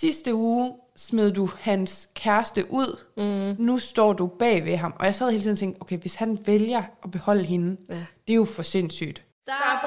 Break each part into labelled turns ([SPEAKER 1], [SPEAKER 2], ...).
[SPEAKER 1] sidste uge smed du hans kæreste ud, mm. nu står du bag ved ham. Og jeg sad hele tiden og tænkte, okay, hvis han vælger at beholde hende, ja. det er jo for sindssygt.
[SPEAKER 2] Der er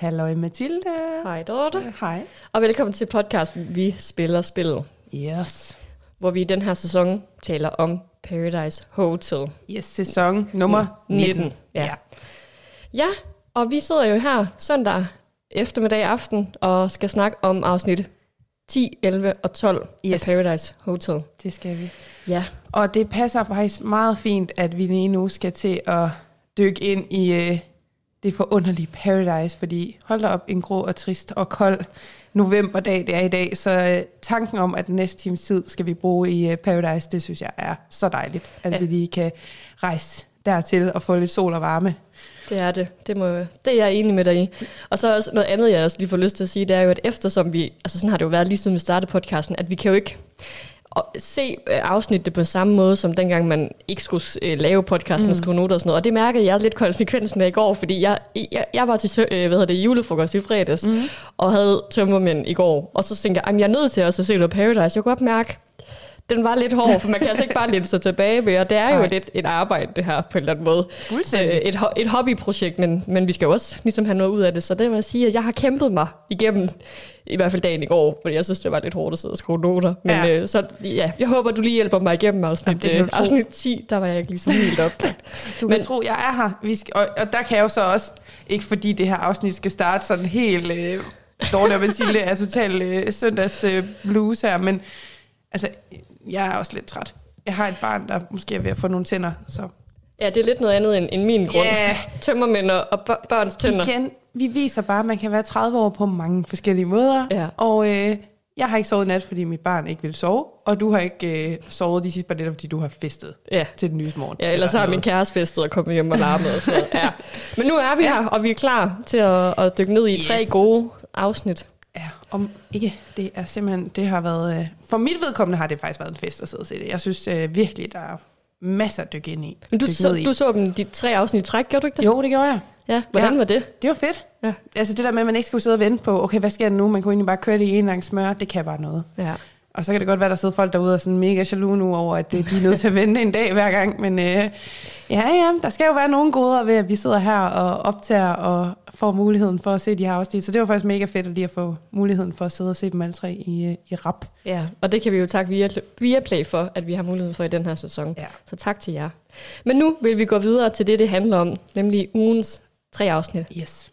[SPEAKER 1] Halløj Mathilde.
[SPEAKER 2] Hej Dorte.
[SPEAKER 1] Hej.
[SPEAKER 2] Og velkommen til podcasten Vi Spiller Spillet,
[SPEAKER 1] Yes.
[SPEAKER 2] hvor vi i den her sæson taler om Paradise Hotel.
[SPEAKER 1] Yes, sæson nummer 19.
[SPEAKER 2] 19, ja. Ja, og vi sidder jo her søndag eftermiddag aften og skal snakke om afsnit 10, 11 og 12
[SPEAKER 1] Yes.
[SPEAKER 2] af Paradise Hotel.
[SPEAKER 1] Det skal vi.
[SPEAKER 2] Ja,
[SPEAKER 1] Og det passer faktisk meget fint, at vi lige nu skal til at dykke ind i øh, det forunderlige Paradise, fordi hold da op, en grå og trist og kold novemberdag det er i dag, så øh, tanken om, at den næste times tid skal vi bruge i øh, Paradise, det synes jeg er så dejligt, at
[SPEAKER 2] ja.
[SPEAKER 1] vi lige kan rejse dertil og få lidt sol og varme.
[SPEAKER 2] det er det. Det, må, det er jeg enig med dig i. Og så også noget andet, jeg også lige får lyst til at sige, det er jo, at eftersom vi, altså sådan har det jo været lige siden vi startede podcasten, at vi kan jo ikke og se øh, afsnittet på samme måde, som dengang man ikke skulle øh, lave podcasten mm. og skrive noter og sådan noget. Og det mærkede jeg lidt konsekvensen af i går, fordi jeg, jeg, jeg var til øh, hvad hedder det, julefrokost i fredags, mm. og havde tømmermænd i går. Og så tænkte jeg, "Jamen, jeg er nødt til også at se noget Paradise. Jeg kunne godt mærke, den var lidt hård, for man kan altså ikke bare læne sig tilbage med, og det er jo
[SPEAKER 1] Nej.
[SPEAKER 2] lidt et arbejde, det her, på en eller anden måde.
[SPEAKER 1] Fuldstændig.
[SPEAKER 2] Øh, Et, et hobbyprojekt, men, men vi skal jo også ligesom have noget ud af det, så det må jeg sige, at jeg har kæmpet mig igennem, i hvert fald dagen i går, fordi jeg synes, det var lidt hårdt at sidde og skrive noter. Men
[SPEAKER 1] Ja.
[SPEAKER 2] øh, så ja, jeg håber, du lige hjælper mig igennem afsnit,
[SPEAKER 1] Jamen, det
[SPEAKER 2] øh, afsnit 10, der var jeg ikke lige så helt op.
[SPEAKER 1] Du
[SPEAKER 2] Men-
[SPEAKER 1] kan tro, jeg er her. Vi skal, og, og der kan jeg jo så også, ikke fordi det her afsnit skal starte sådan helt øh, dårligt, og Mathilde er total øh, søndags øh, blues her, men altså, jeg er også lidt træt. Jeg har et barn, der måske er ved at få nogle tænder, så
[SPEAKER 2] Ja, det er lidt noget andet end, end min grund.
[SPEAKER 1] Ja.
[SPEAKER 2] Tømmermænd og og bør- børns tænder.
[SPEAKER 1] igen, vi viser bare, at man kan være 30 år på mange forskellige måder,
[SPEAKER 2] Ja.
[SPEAKER 1] og øh, jeg har ikke sovet nat, fordi mit barn ikke vil sove, og du har ikke øh, sovet de sidste par nætter, fordi du har festet
[SPEAKER 2] Ja.
[SPEAKER 1] til den nye morgen.
[SPEAKER 2] Ja, ellers så har min kæreste festet og kommet hjem og larmet og sådan noget. Ja. Men nu er vi her, og vi er klar til at, at dykke ned i tre
[SPEAKER 1] Yes.
[SPEAKER 2] gode afsnit.
[SPEAKER 1] Om ikke, det er simpelthen, det har været, øh, for mit vedkommende har det faktisk været en fest at sidde og se det. Jeg synes øh, virkelig, der er masser at dykke ind i.
[SPEAKER 2] Men du, så,
[SPEAKER 1] i.
[SPEAKER 2] du så dem de tre afsnit i træk, gjorde du ikke det?
[SPEAKER 1] Jo, det gjorde jeg.
[SPEAKER 2] Ja, hvordan
[SPEAKER 1] Ja.
[SPEAKER 2] var det?
[SPEAKER 1] Det var fedt.
[SPEAKER 2] Ja.
[SPEAKER 1] Altså det der med, at man ikke skulle sidde og vente på, okay, hvad sker der nu? Man kunne egentlig bare køre det i en lang smør, det kan bare noget.
[SPEAKER 2] Ja.
[SPEAKER 1] Og så kan det godt være, der sidder folk derude og er sådan mega jaloux nu over, at øh, de er nødt til at vente en dag hver gang. Men øh, ja, ja, der skal jo være nogle goder ved, at vi sidder her og optager og får muligheden for at se de her afsnit. Så det var faktisk mega fedt at lige at få muligheden for at sidde og se dem alle tre i, øh, i rap.
[SPEAKER 2] ja, og det kan vi jo takke via, via Play for, at vi har mulighed for i den her sæson.
[SPEAKER 1] Ja.
[SPEAKER 2] Så tak til jer. Men nu vil vi gå videre til det, det handler om, nemlig ugens tre afsnit.
[SPEAKER 1] Yes.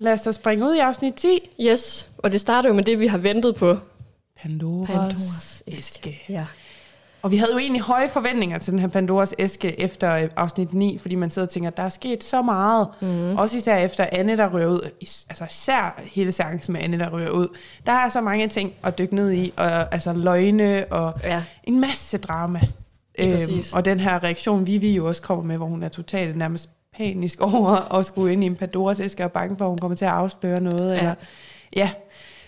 [SPEAKER 1] Lad os så springe ud i afsnit 10.
[SPEAKER 2] Yes, og det starter jo med det, vi har ventet på.
[SPEAKER 1] Pandoras,
[SPEAKER 2] Pandoras
[SPEAKER 1] æske.
[SPEAKER 2] Ja.
[SPEAKER 1] Og vi havde jo egentlig høje forventninger til den her Pandoras æske efter øh, afsnit 9, fordi man sidder og tænker, der er sket så meget. Mm. Også især efter Anne, der rører ud. Altså især hele seancen med Anne, der rører ud. Der er så mange ting at dykke ned i. Og, altså løgne og
[SPEAKER 2] Ja.
[SPEAKER 1] en masse drama.
[SPEAKER 2] Præcis.
[SPEAKER 1] og den her reaktion, Vivi jo også kommer med, hvor hun er totalt nærmest panisk over at skulle ind i en Pandoras æske og bange for, at hun kommer til at afsløre noget.
[SPEAKER 2] Ja.
[SPEAKER 1] Eller, ja.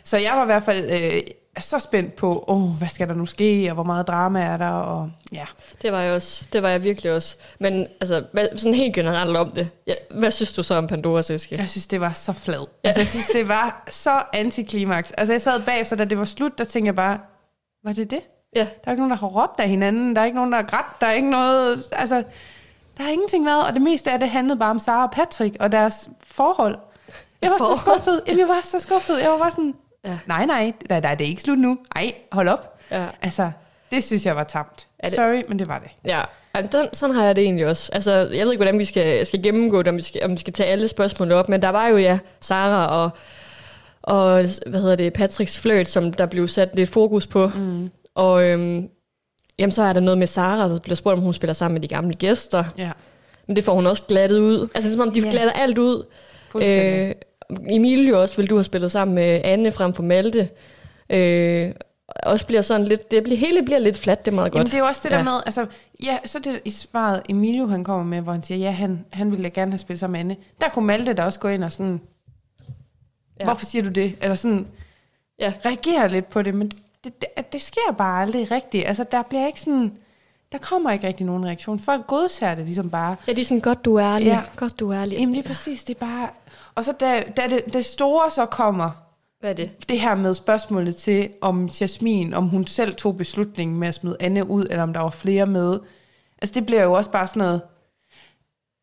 [SPEAKER 1] Så jeg var i hvert fald øh, så spændt på, åh, hvad skal der nu ske, og hvor meget drama er der, og ja.
[SPEAKER 2] Det var jeg også. Det var jeg virkelig også. Men altså, hvad, sådan helt generelt om det. Ja, hvad synes du så om Pandoras æske?
[SPEAKER 1] Jeg synes, det var så flad. Altså, jeg synes, det var så antiklimaks. Altså, jeg sad bagefter, da det var slut, der tænkte jeg bare, var det det?
[SPEAKER 2] Ja.
[SPEAKER 1] Der er ikke nogen, der har råbt af hinanden. Der er ikke nogen, der har grædt. Der er ikke noget... Altså, der har ingenting været. Og det meste af det handlede bare om Sara og Patrick og deres forhold. Jeg var så skuffet. Jamen, jeg var så skuffet. Jeg var bare sådan,
[SPEAKER 2] Ja.
[SPEAKER 1] nej, nej, nej, nej, det er ikke slut nu. Ej, hold op.
[SPEAKER 2] Ja.
[SPEAKER 1] Altså, det synes jeg var tamt.
[SPEAKER 2] Det-
[SPEAKER 1] Sorry, men det var det.
[SPEAKER 2] Ja, altså, den, sådan har jeg det egentlig også. Altså, jeg ved ikke, hvordan vi skal, skal gennemgå det, om vi skal, om vi skal tage alle spørgsmål op, men der var jo, ja, Sara og, og hvad hedder det, Patricks fløjt, som der blev sat lidt fokus på. Mm. Og øhm, jamen, så er der noget med Sara, der bliver spurgt, om hun spiller sammen med de gamle gæster.
[SPEAKER 1] Ja.
[SPEAKER 2] Men det får hun også glattet ud. Altså, som om, de
[SPEAKER 1] Ja.
[SPEAKER 2] glatter alt ud. Øh, Emilie også, vil du have spillet sammen med Anne frem for Malte. Øh, også bliver sådan lidt, det bliver, hele bliver lidt fladt, det er meget godt.
[SPEAKER 1] Jamen det er jo også det
[SPEAKER 2] Ja.
[SPEAKER 1] der med, altså, ja, så det i svaret Emilio han kommer med, hvor han siger, ja, han, han ville da gerne have spillet sammen med Anne. Der kunne Malte da også gå ind og sådan,
[SPEAKER 2] Ja.
[SPEAKER 1] hvorfor siger du det? Eller sådan,
[SPEAKER 2] Ja.
[SPEAKER 1] reagere lidt på det, men det, det, det sker bare aldrig rigtigt. Altså, der bliver ikke sådan, der kommer ikke rigtig nogen reaktion. Folk godser det ligesom bare.
[SPEAKER 2] Ja, de er sådan, godt du er ærlig,
[SPEAKER 1] Ja.
[SPEAKER 2] godt du er ærlig.
[SPEAKER 1] Jamen det er præcis, det er bare... Og så da, da det, det store så kommer,
[SPEAKER 2] Hvad er det?
[SPEAKER 1] det her med spørgsmålet til, om Jasmin, om hun selv tog beslutningen med at smide Anne ud, eller om der var flere med. Altså det bliver jo også bare sådan noget,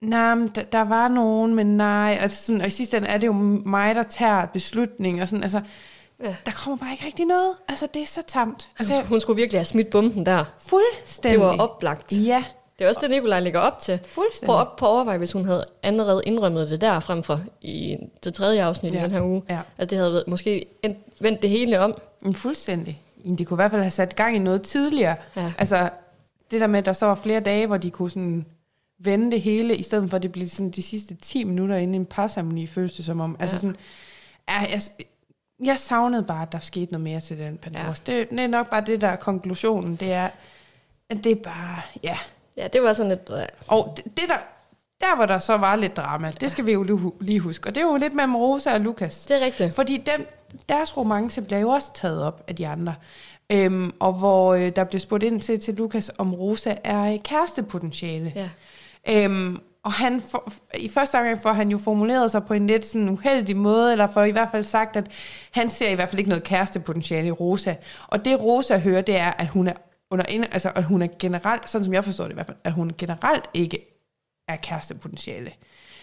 [SPEAKER 1] nej, men der, der var nogen, men nej. Altså sådan, og i sidste ende er det jo mig, der tager beslutningen. Og sådan, altså,
[SPEAKER 2] Ja.
[SPEAKER 1] der kommer bare ikke rigtig noget. Altså det er så tamt. Altså,
[SPEAKER 2] Altså, hun skulle virkelig have smidt bomben der.
[SPEAKER 1] fuldstændig.
[SPEAKER 2] Det var oplagt.
[SPEAKER 1] Ja,
[SPEAKER 2] Det er også det, Nikolaj lægger op til.
[SPEAKER 1] fuldstændig.
[SPEAKER 2] Prøv op på at overveje, hvis hun havde allerede indrømmet det der frem for i det tredje afsnit ja. i den her uge.
[SPEAKER 1] Ja.
[SPEAKER 2] At det havde været- måske end- vendt det hele om.
[SPEAKER 1] Men fuldstændig. Men De kunne i hvert fald have sat gang i noget tidligere.
[SPEAKER 2] Ja.
[SPEAKER 1] Altså, det der med, at der så var flere dage, hvor de kunne sådan vende det hele, i stedet for at det blev sådan de sidste 10 minutter inden en parceremoni, føles det som om. Altså
[SPEAKER 2] Ja.
[SPEAKER 1] sådan, ja, jeg, jeg savnede bare, at der skete noget mere til den Pandoras. Ja. Det, det er nok bare det, der er konklusionen. Det er, at det er bare, ja.
[SPEAKER 2] Ja, det var sådan lidt... Ja.
[SPEAKER 1] Og det, det der, der hvor der så var lidt drama, det skal vi jo lige hu- lige huske. Og det er jo lidt med Rosa og Lukas.
[SPEAKER 2] Det er rigtigt.
[SPEAKER 1] Fordi dem, deres romance bliver jo også taget op af de andre. Øhm, og hvor øh, der bliver spurgt ind til, til Lukas, om Rosa er øh, kærestepotentiale.
[SPEAKER 2] Ja.
[SPEAKER 1] Øhm, og han for, i første omgang får han jo formuleret sig på en lidt sådan uheldig måde, eller får i hvert fald sagt, at han ser i hvert fald ikke noget kærestepotentiale i Rosa. Og det Rosa hører, det er, at hun er under inde, altså at hun er generelt, sådan som jeg forstår det i hvert fald, at hun generelt ikke er kærestepotentiale.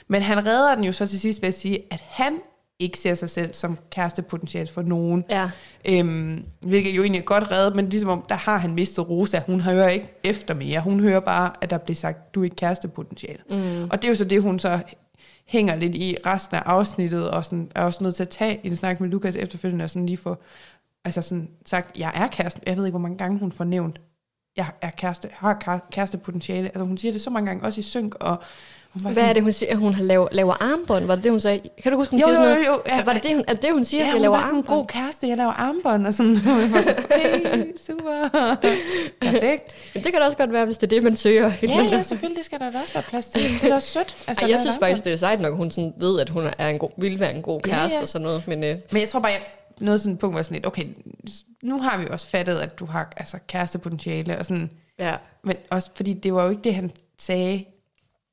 [SPEAKER 1] Men han redder den jo så til sidst ved at sige, at han ikke ser sig selv som kærestepotentiale for nogen.
[SPEAKER 2] Ja.
[SPEAKER 1] Øhm, hvilket jo egentlig er godt reddet, men ligesom om, der har han mistet Rosa. Hun hører ikke efter mere. Hun hører bare, at der bliver sagt, du er ikke kærestepotentiale. Mm. Og det er jo så det, hun så hænger lidt i resten af afsnittet, og sådan, er også nødt til at tage en snak med Lukas efterfølgende, og sådan lige få altså sådan sagt, jeg er kæresten. Jeg ved ikke, hvor mange gange hun får nævnt, jeg er kæreste, har kær- kærestepotentiale. Altså hun siger det så mange gange, også i synk, og hun var
[SPEAKER 2] Hvad er det, hun siger? Hun har laver, laver armbånd? Var det det, hun sagde? Kan du huske, hun
[SPEAKER 1] Jo,
[SPEAKER 2] siger
[SPEAKER 1] jo,
[SPEAKER 2] sådan
[SPEAKER 1] jo,
[SPEAKER 2] noget?
[SPEAKER 1] jo, ja.
[SPEAKER 2] var det det, hun, er det hun siger?
[SPEAKER 1] Ja, hun
[SPEAKER 2] jeg laver
[SPEAKER 1] var sådan en
[SPEAKER 2] armbånd?
[SPEAKER 1] god kæreste, jeg laver armbånd, og sådan, og sådan okay, super, perfekt.
[SPEAKER 2] Men det kan da også godt være, hvis det er det, man søger.
[SPEAKER 1] Ja, ja, selvfølgelig, det skal der da også være plads til. Det er da også sødt. Altså,
[SPEAKER 2] Ej, jeg synes faktisk, det er sejt nok, at hun sådan ved, at hun er en god, vil være en god
[SPEAKER 1] Ja,
[SPEAKER 2] kæreste
[SPEAKER 1] ja.
[SPEAKER 2] og sådan noget. Men øh,
[SPEAKER 1] Men jeg tror bare, jeg nåede sådan et punkt, hvor sådan lidt, okay, nu har vi også fattet, at du har altså, kærestepotentiale, og sådan,
[SPEAKER 2] ja,
[SPEAKER 1] men også fordi det var jo ikke det, han sagde,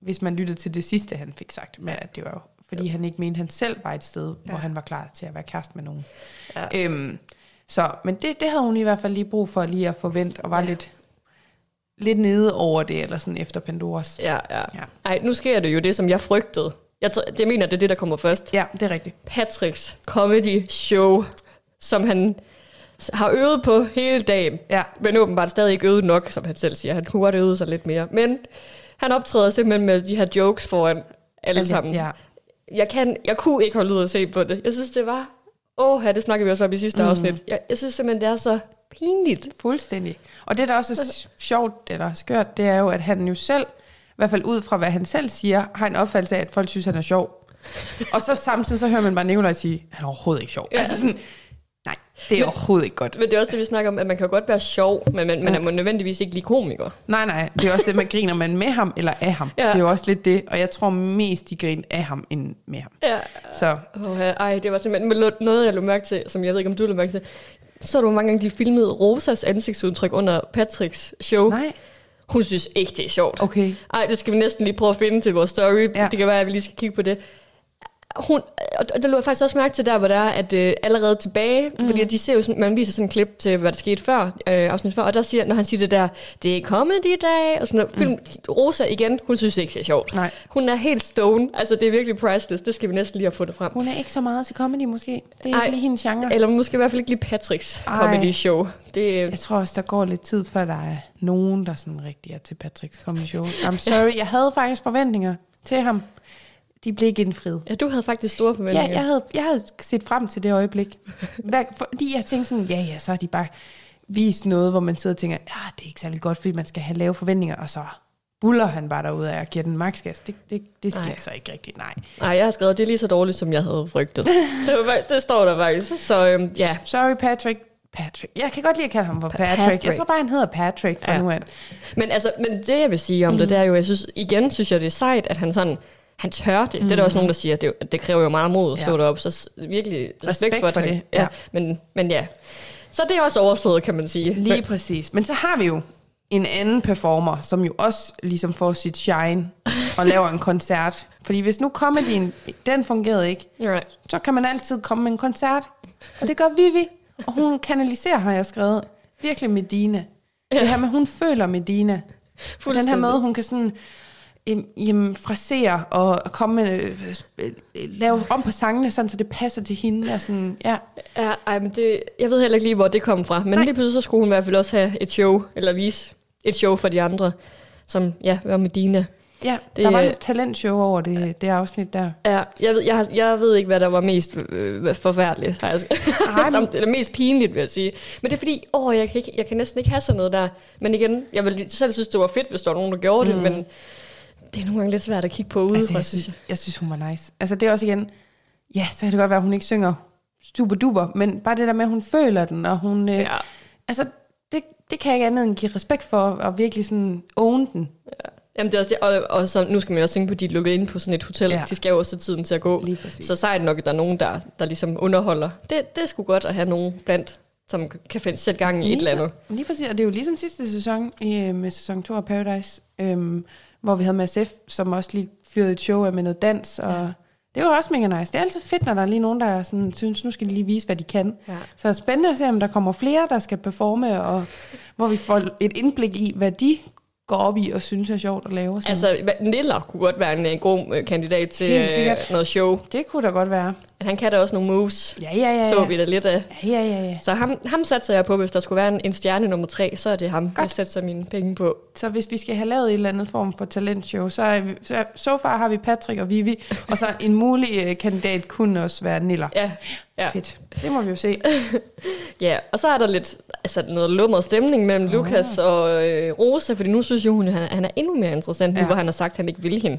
[SPEAKER 1] hvis man lyttede til det sidste, han fik sagt, med at det var jo, fordi han ikke mente, at han selv var et sted, ja. hvor han var klar til at være kæreste med nogen.
[SPEAKER 2] Ja.
[SPEAKER 1] Øhm, så, men det, det havde hun i hvert fald lige brug for lige at forvente, og var
[SPEAKER 2] ja.
[SPEAKER 1] lidt, lidt nede over det, eller sådan efter Pandoras.
[SPEAKER 2] ja, ja.
[SPEAKER 1] Ja.
[SPEAKER 2] Ej, nu sker det jo det, som jeg frygtede. Jeg, tror, det mener, det er det, der kommer først.
[SPEAKER 1] Ja, det er rigtigt.
[SPEAKER 2] Patricks comedy show, som han har øvet på hele dagen.
[SPEAKER 1] Ja.
[SPEAKER 2] Men åbenbart stadig ikke øvet nok, som han selv siger. Han kunne godt øve sig lidt mere. Men han optræder simpelthen med de her jokes foran alle sammen.
[SPEAKER 1] Ja.
[SPEAKER 2] Jeg, kan, jeg kunne ikke holde ud at se på det. Jeg synes, det var... Åh, det snakkede vi også om i sidste mm. afsnit. Jeg, jeg synes simpelthen, det er så pinligt.
[SPEAKER 1] Fuldstændig. Og det, der også er sjovt eller skørt, det er jo, at han jo selv, hvert fald ud fra, hvad han selv siger, har en opfattelse af, at folk synes, han er sjov. og så samtidig så hører man bare Nikolaj sige, han er overhovedet ikke sjov.
[SPEAKER 2] Ja.
[SPEAKER 1] Ja. Altså sådan, nej, det er
[SPEAKER 2] Men-
[SPEAKER 1] overhovedet ikke godt.
[SPEAKER 2] Men det er også det, vi snakker om, at man kan godt være sjov, men man, man
[SPEAKER 1] Ja.
[SPEAKER 2] er nødvendigvis ikke lige komiker.
[SPEAKER 1] Nej, nej, det er også det, man griner man med ham eller af ham.
[SPEAKER 2] Ja.
[SPEAKER 1] Ja. Det er jo også lidt det, og jeg tror mest, de griner af ham end med ham.
[SPEAKER 2] Ja.
[SPEAKER 1] Så
[SPEAKER 2] Oh, ej, det var simpelthen noget, jeg lå mærke til, som jeg ved ikke, om du lå mærke til. Så du, mange gange de filmede Rosas ansigtsudtryk under Patricks show.
[SPEAKER 1] nej,
[SPEAKER 2] Hun synes ikke, det er sjovt.
[SPEAKER 1] okay.
[SPEAKER 2] Ej, det skal vi næsten lige prøve at finde til vores story. Ja. Det kan være, at vi lige skal kigge på det. Hun, og der lå jeg faktisk også mærke til der, hvor der er, at øh, allerede tilbage, mm. fordi de ser jo sådan, man viser sådan en klip til, hvad der skete før, øh, afsnit før, og der siger, når han siger det der, det er comedy dag, og sådan noget. Film, Rosa igen, hun synes ikke, det er sjovt.
[SPEAKER 1] Nej.
[SPEAKER 2] Hun er helt stone, altså det er virkelig priceless, det skal vi næsten lige have fundet frem.
[SPEAKER 1] Hun er ikke så meget til comedy måske. Det er
[SPEAKER 2] Ej.
[SPEAKER 1] ikke lige hendes genre.
[SPEAKER 2] Eller måske i hvert fald ikke lige Patricks
[SPEAKER 1] Ej.
[SPEAKER 2] comedy show. Det,
[SPEAKER 1] Jeg tror også, der går lidt tid, før der er nogen, der sådan rigtig er til Patricks comedy show. I'm sorry, jeg havde faktisk forventninger til ham. De blev ikke indfriet.
[SPEAKER 2] ja, du havde faktisk store
[SPEAKER 1] Ja,
[SPEAKER 2] forventninger.
[SPEAKER 1] jeg havde, jeg havde set frem til det øjeblik. Hvad, fordi jeg tænkte sådan, ja, ja, så har de bare vist noget, hvor man sidder og tænker, ja, det er ikke særlig godt, fordi man skal have lave forventninger, og så buller han bare derude af og giver den maksgas. Det, det, det sker så ikke rigtigt, nej.
[SPEAKER 2] Nej, jeg har skrevet, det er lige så dårligt, som jeg havde frygtet. det, var, det står der faktisk. Så øhm, ja,
[SPEAKER 1] Sorry, Patrick. Patrick. Jeg kan godt lide at kalde ham for Patrick.
[SPEAKER 2] Patrick.
[SPEAKER 1] Jeg tror bare, han hedder Patrick fra
[SPEAKER 2] Ja.
[SPEAKER 1] nu af.
[SPEAKER 2] Men, altså, men det, jeg vil sige om mm. det, det er jo, jeg synes, igen synes jeg, det er sejt, at han sådan, han tør det. Mm. Det er der også nogen, der siger, at det, det kræver jo meget mod at
[SPEAKER 1] Ja.
[SPEAKER 2] stå derop, så virkelig respekt,
[SPEAKER 1] Respekt
[SPEAKER 2] for,
[SPEAKER 1] for det,
[SPEAKER 2] Ja.
[SPEAKER 1] ja.
[SPEAKER 2] Men, men ja, så det er også overstået, kan man sige.
[SPEAKER 1] Lige præcis. Men så har vi jo en anden performer, som jo også ligesom får sit shine og laver en koncert. Fordi hvis nu comedyen, den fungerede ikke,
[SPEAKER 2] Right.
[SPEAKER 1] så kan man altid komme med en koncert. Og det gør Vivi. Og hun kanaliserer, har jeg skrevet, virkelig Medina. Ja. Det her med, hun føler Medina. På den her måde, hun kan sådan jamen, frasere og komme med, øh, sp- lave om på sangene, sådan, så det passer til hende. Og sådan, ja.
[SPEAKER 2] Ja, ej, men det, jeg ved heller ikke lige, hvor det kom fra. Men
[SPEAKER 1] Nej.
[SPEAKER 2] Lige pludselig så skulle hun i hvert fald også have et show, eller vise et show for de andre, som ja, var med Dina.
[SPEAKER 1] ja,
[SPEAKER 2] Det
[SPEAKER 1] der var lidt talentshow over det, det afsnit der.
[SPEAKER 2] Ja, jeg ved, jeg, jeg ved ikke, hvad der var mest øh, forfærdeligt. Jeg
[SPEAKER 1] Ej, men-
[SPEAKER 2] Eller mest pinligt, vil jeg sige. Men det er fordi, åh, jeg kan, ikke, jeg kan næsten ikke have sådan noget der. Men igen, jeg vil selv synes, det var fedt, hvis der var nogen, der gjorde mm. det, men det er nogle gange lidt svært at kigge på udefra,
[SPEAKER 1] Altså, jeg,
[SPEAKER 2] synes jeg.
[SPEAKER 1] jeg synes, hun var nice. Altså, det er også igen... Ja, så kan det godt være, at hun ikke synger super duper, men bare det der med, at hun føler den, og hun... Øh,
[SPEAKER 2] Ja.
[SPEAKER 1] Altså, det, det kan jeg ikke andet end give respekt for, og virkelig sådan own den.
[SPEAKER 2] Jamen det er også det, og, og så, nu skal man også tænke på, at de er lukket inde på sådan et hotel.
[SPEAKER 1] Ja.
[SPEAKER 2] Ja. De skal jo også have tiden til at gå.
[SPEAKER 1] Lige.
[SPEAKER 2] Så sejt nok, at der er nogen, der, der ligesom underholder. Det, det er sgu godt at have nogen blandt, som kan finde, sætte gang i et eller andet.
[SPEAKER 1] Lige præcis, og det er jo ligesom sidste sæson i, øh, med sæson 2 af Paradise, øhm, hvor vi havde med SF, som også lige fyrede et show af med noget dans, og ja. det var også mega nice. Det er altid fedt, når der er lige nogen, der sådan, synes, nu skal de lige vise, hvad de kan.
[SPEAKER 2] Ja.
[SPEAKER 1] Så det er spændende at se, om der kommer flere, der skal performe, og hvor vi får et indblik i, hvad de går op i og synes er sjovt at lave. Sådan.
[SPEAKER 2] Altså, Niller kunne godt være en, en god øh, kandidat til øh, noget show.
[SPEAKER 1] det kunne da godt være.
[SPEAKER 2] Han kan da også nogle moves,
[SPEAKER 1] Ja, ja, ja. ja.
[SPEAKER 2] så vi da lidt af.
[SPEAKER 1] Ja, ja, ja, ja.
[SPEAKER 2] Så ham, ham satser jeg på, hvis der skulle være en, en stjerne nummer tre, så er det ham, jeg sætter mine penge på.
[SPEAKER 1] Så hvis vi skal have lavet en eller anden form for talentshow, så, er vi, så so far har vi Patrick og Vivi, og så en mulig øh, kandidat kunne også være Niller.
[SPEAKER 2] Ja, ja.
[SPEAKER 1] Fedt. Det må vi jo se.
[SPEAKER 2] Ja, og så er der lidt altså noget lummer stemning mellem oh. Lukas og øh, Rosa, fordi nu synes jeg, hun, han, han er endnu mere interessant, nu
[SPEAKER 1] Ja.
[SPEAKER 2] hvor han har sagt, at han ikke vil hende.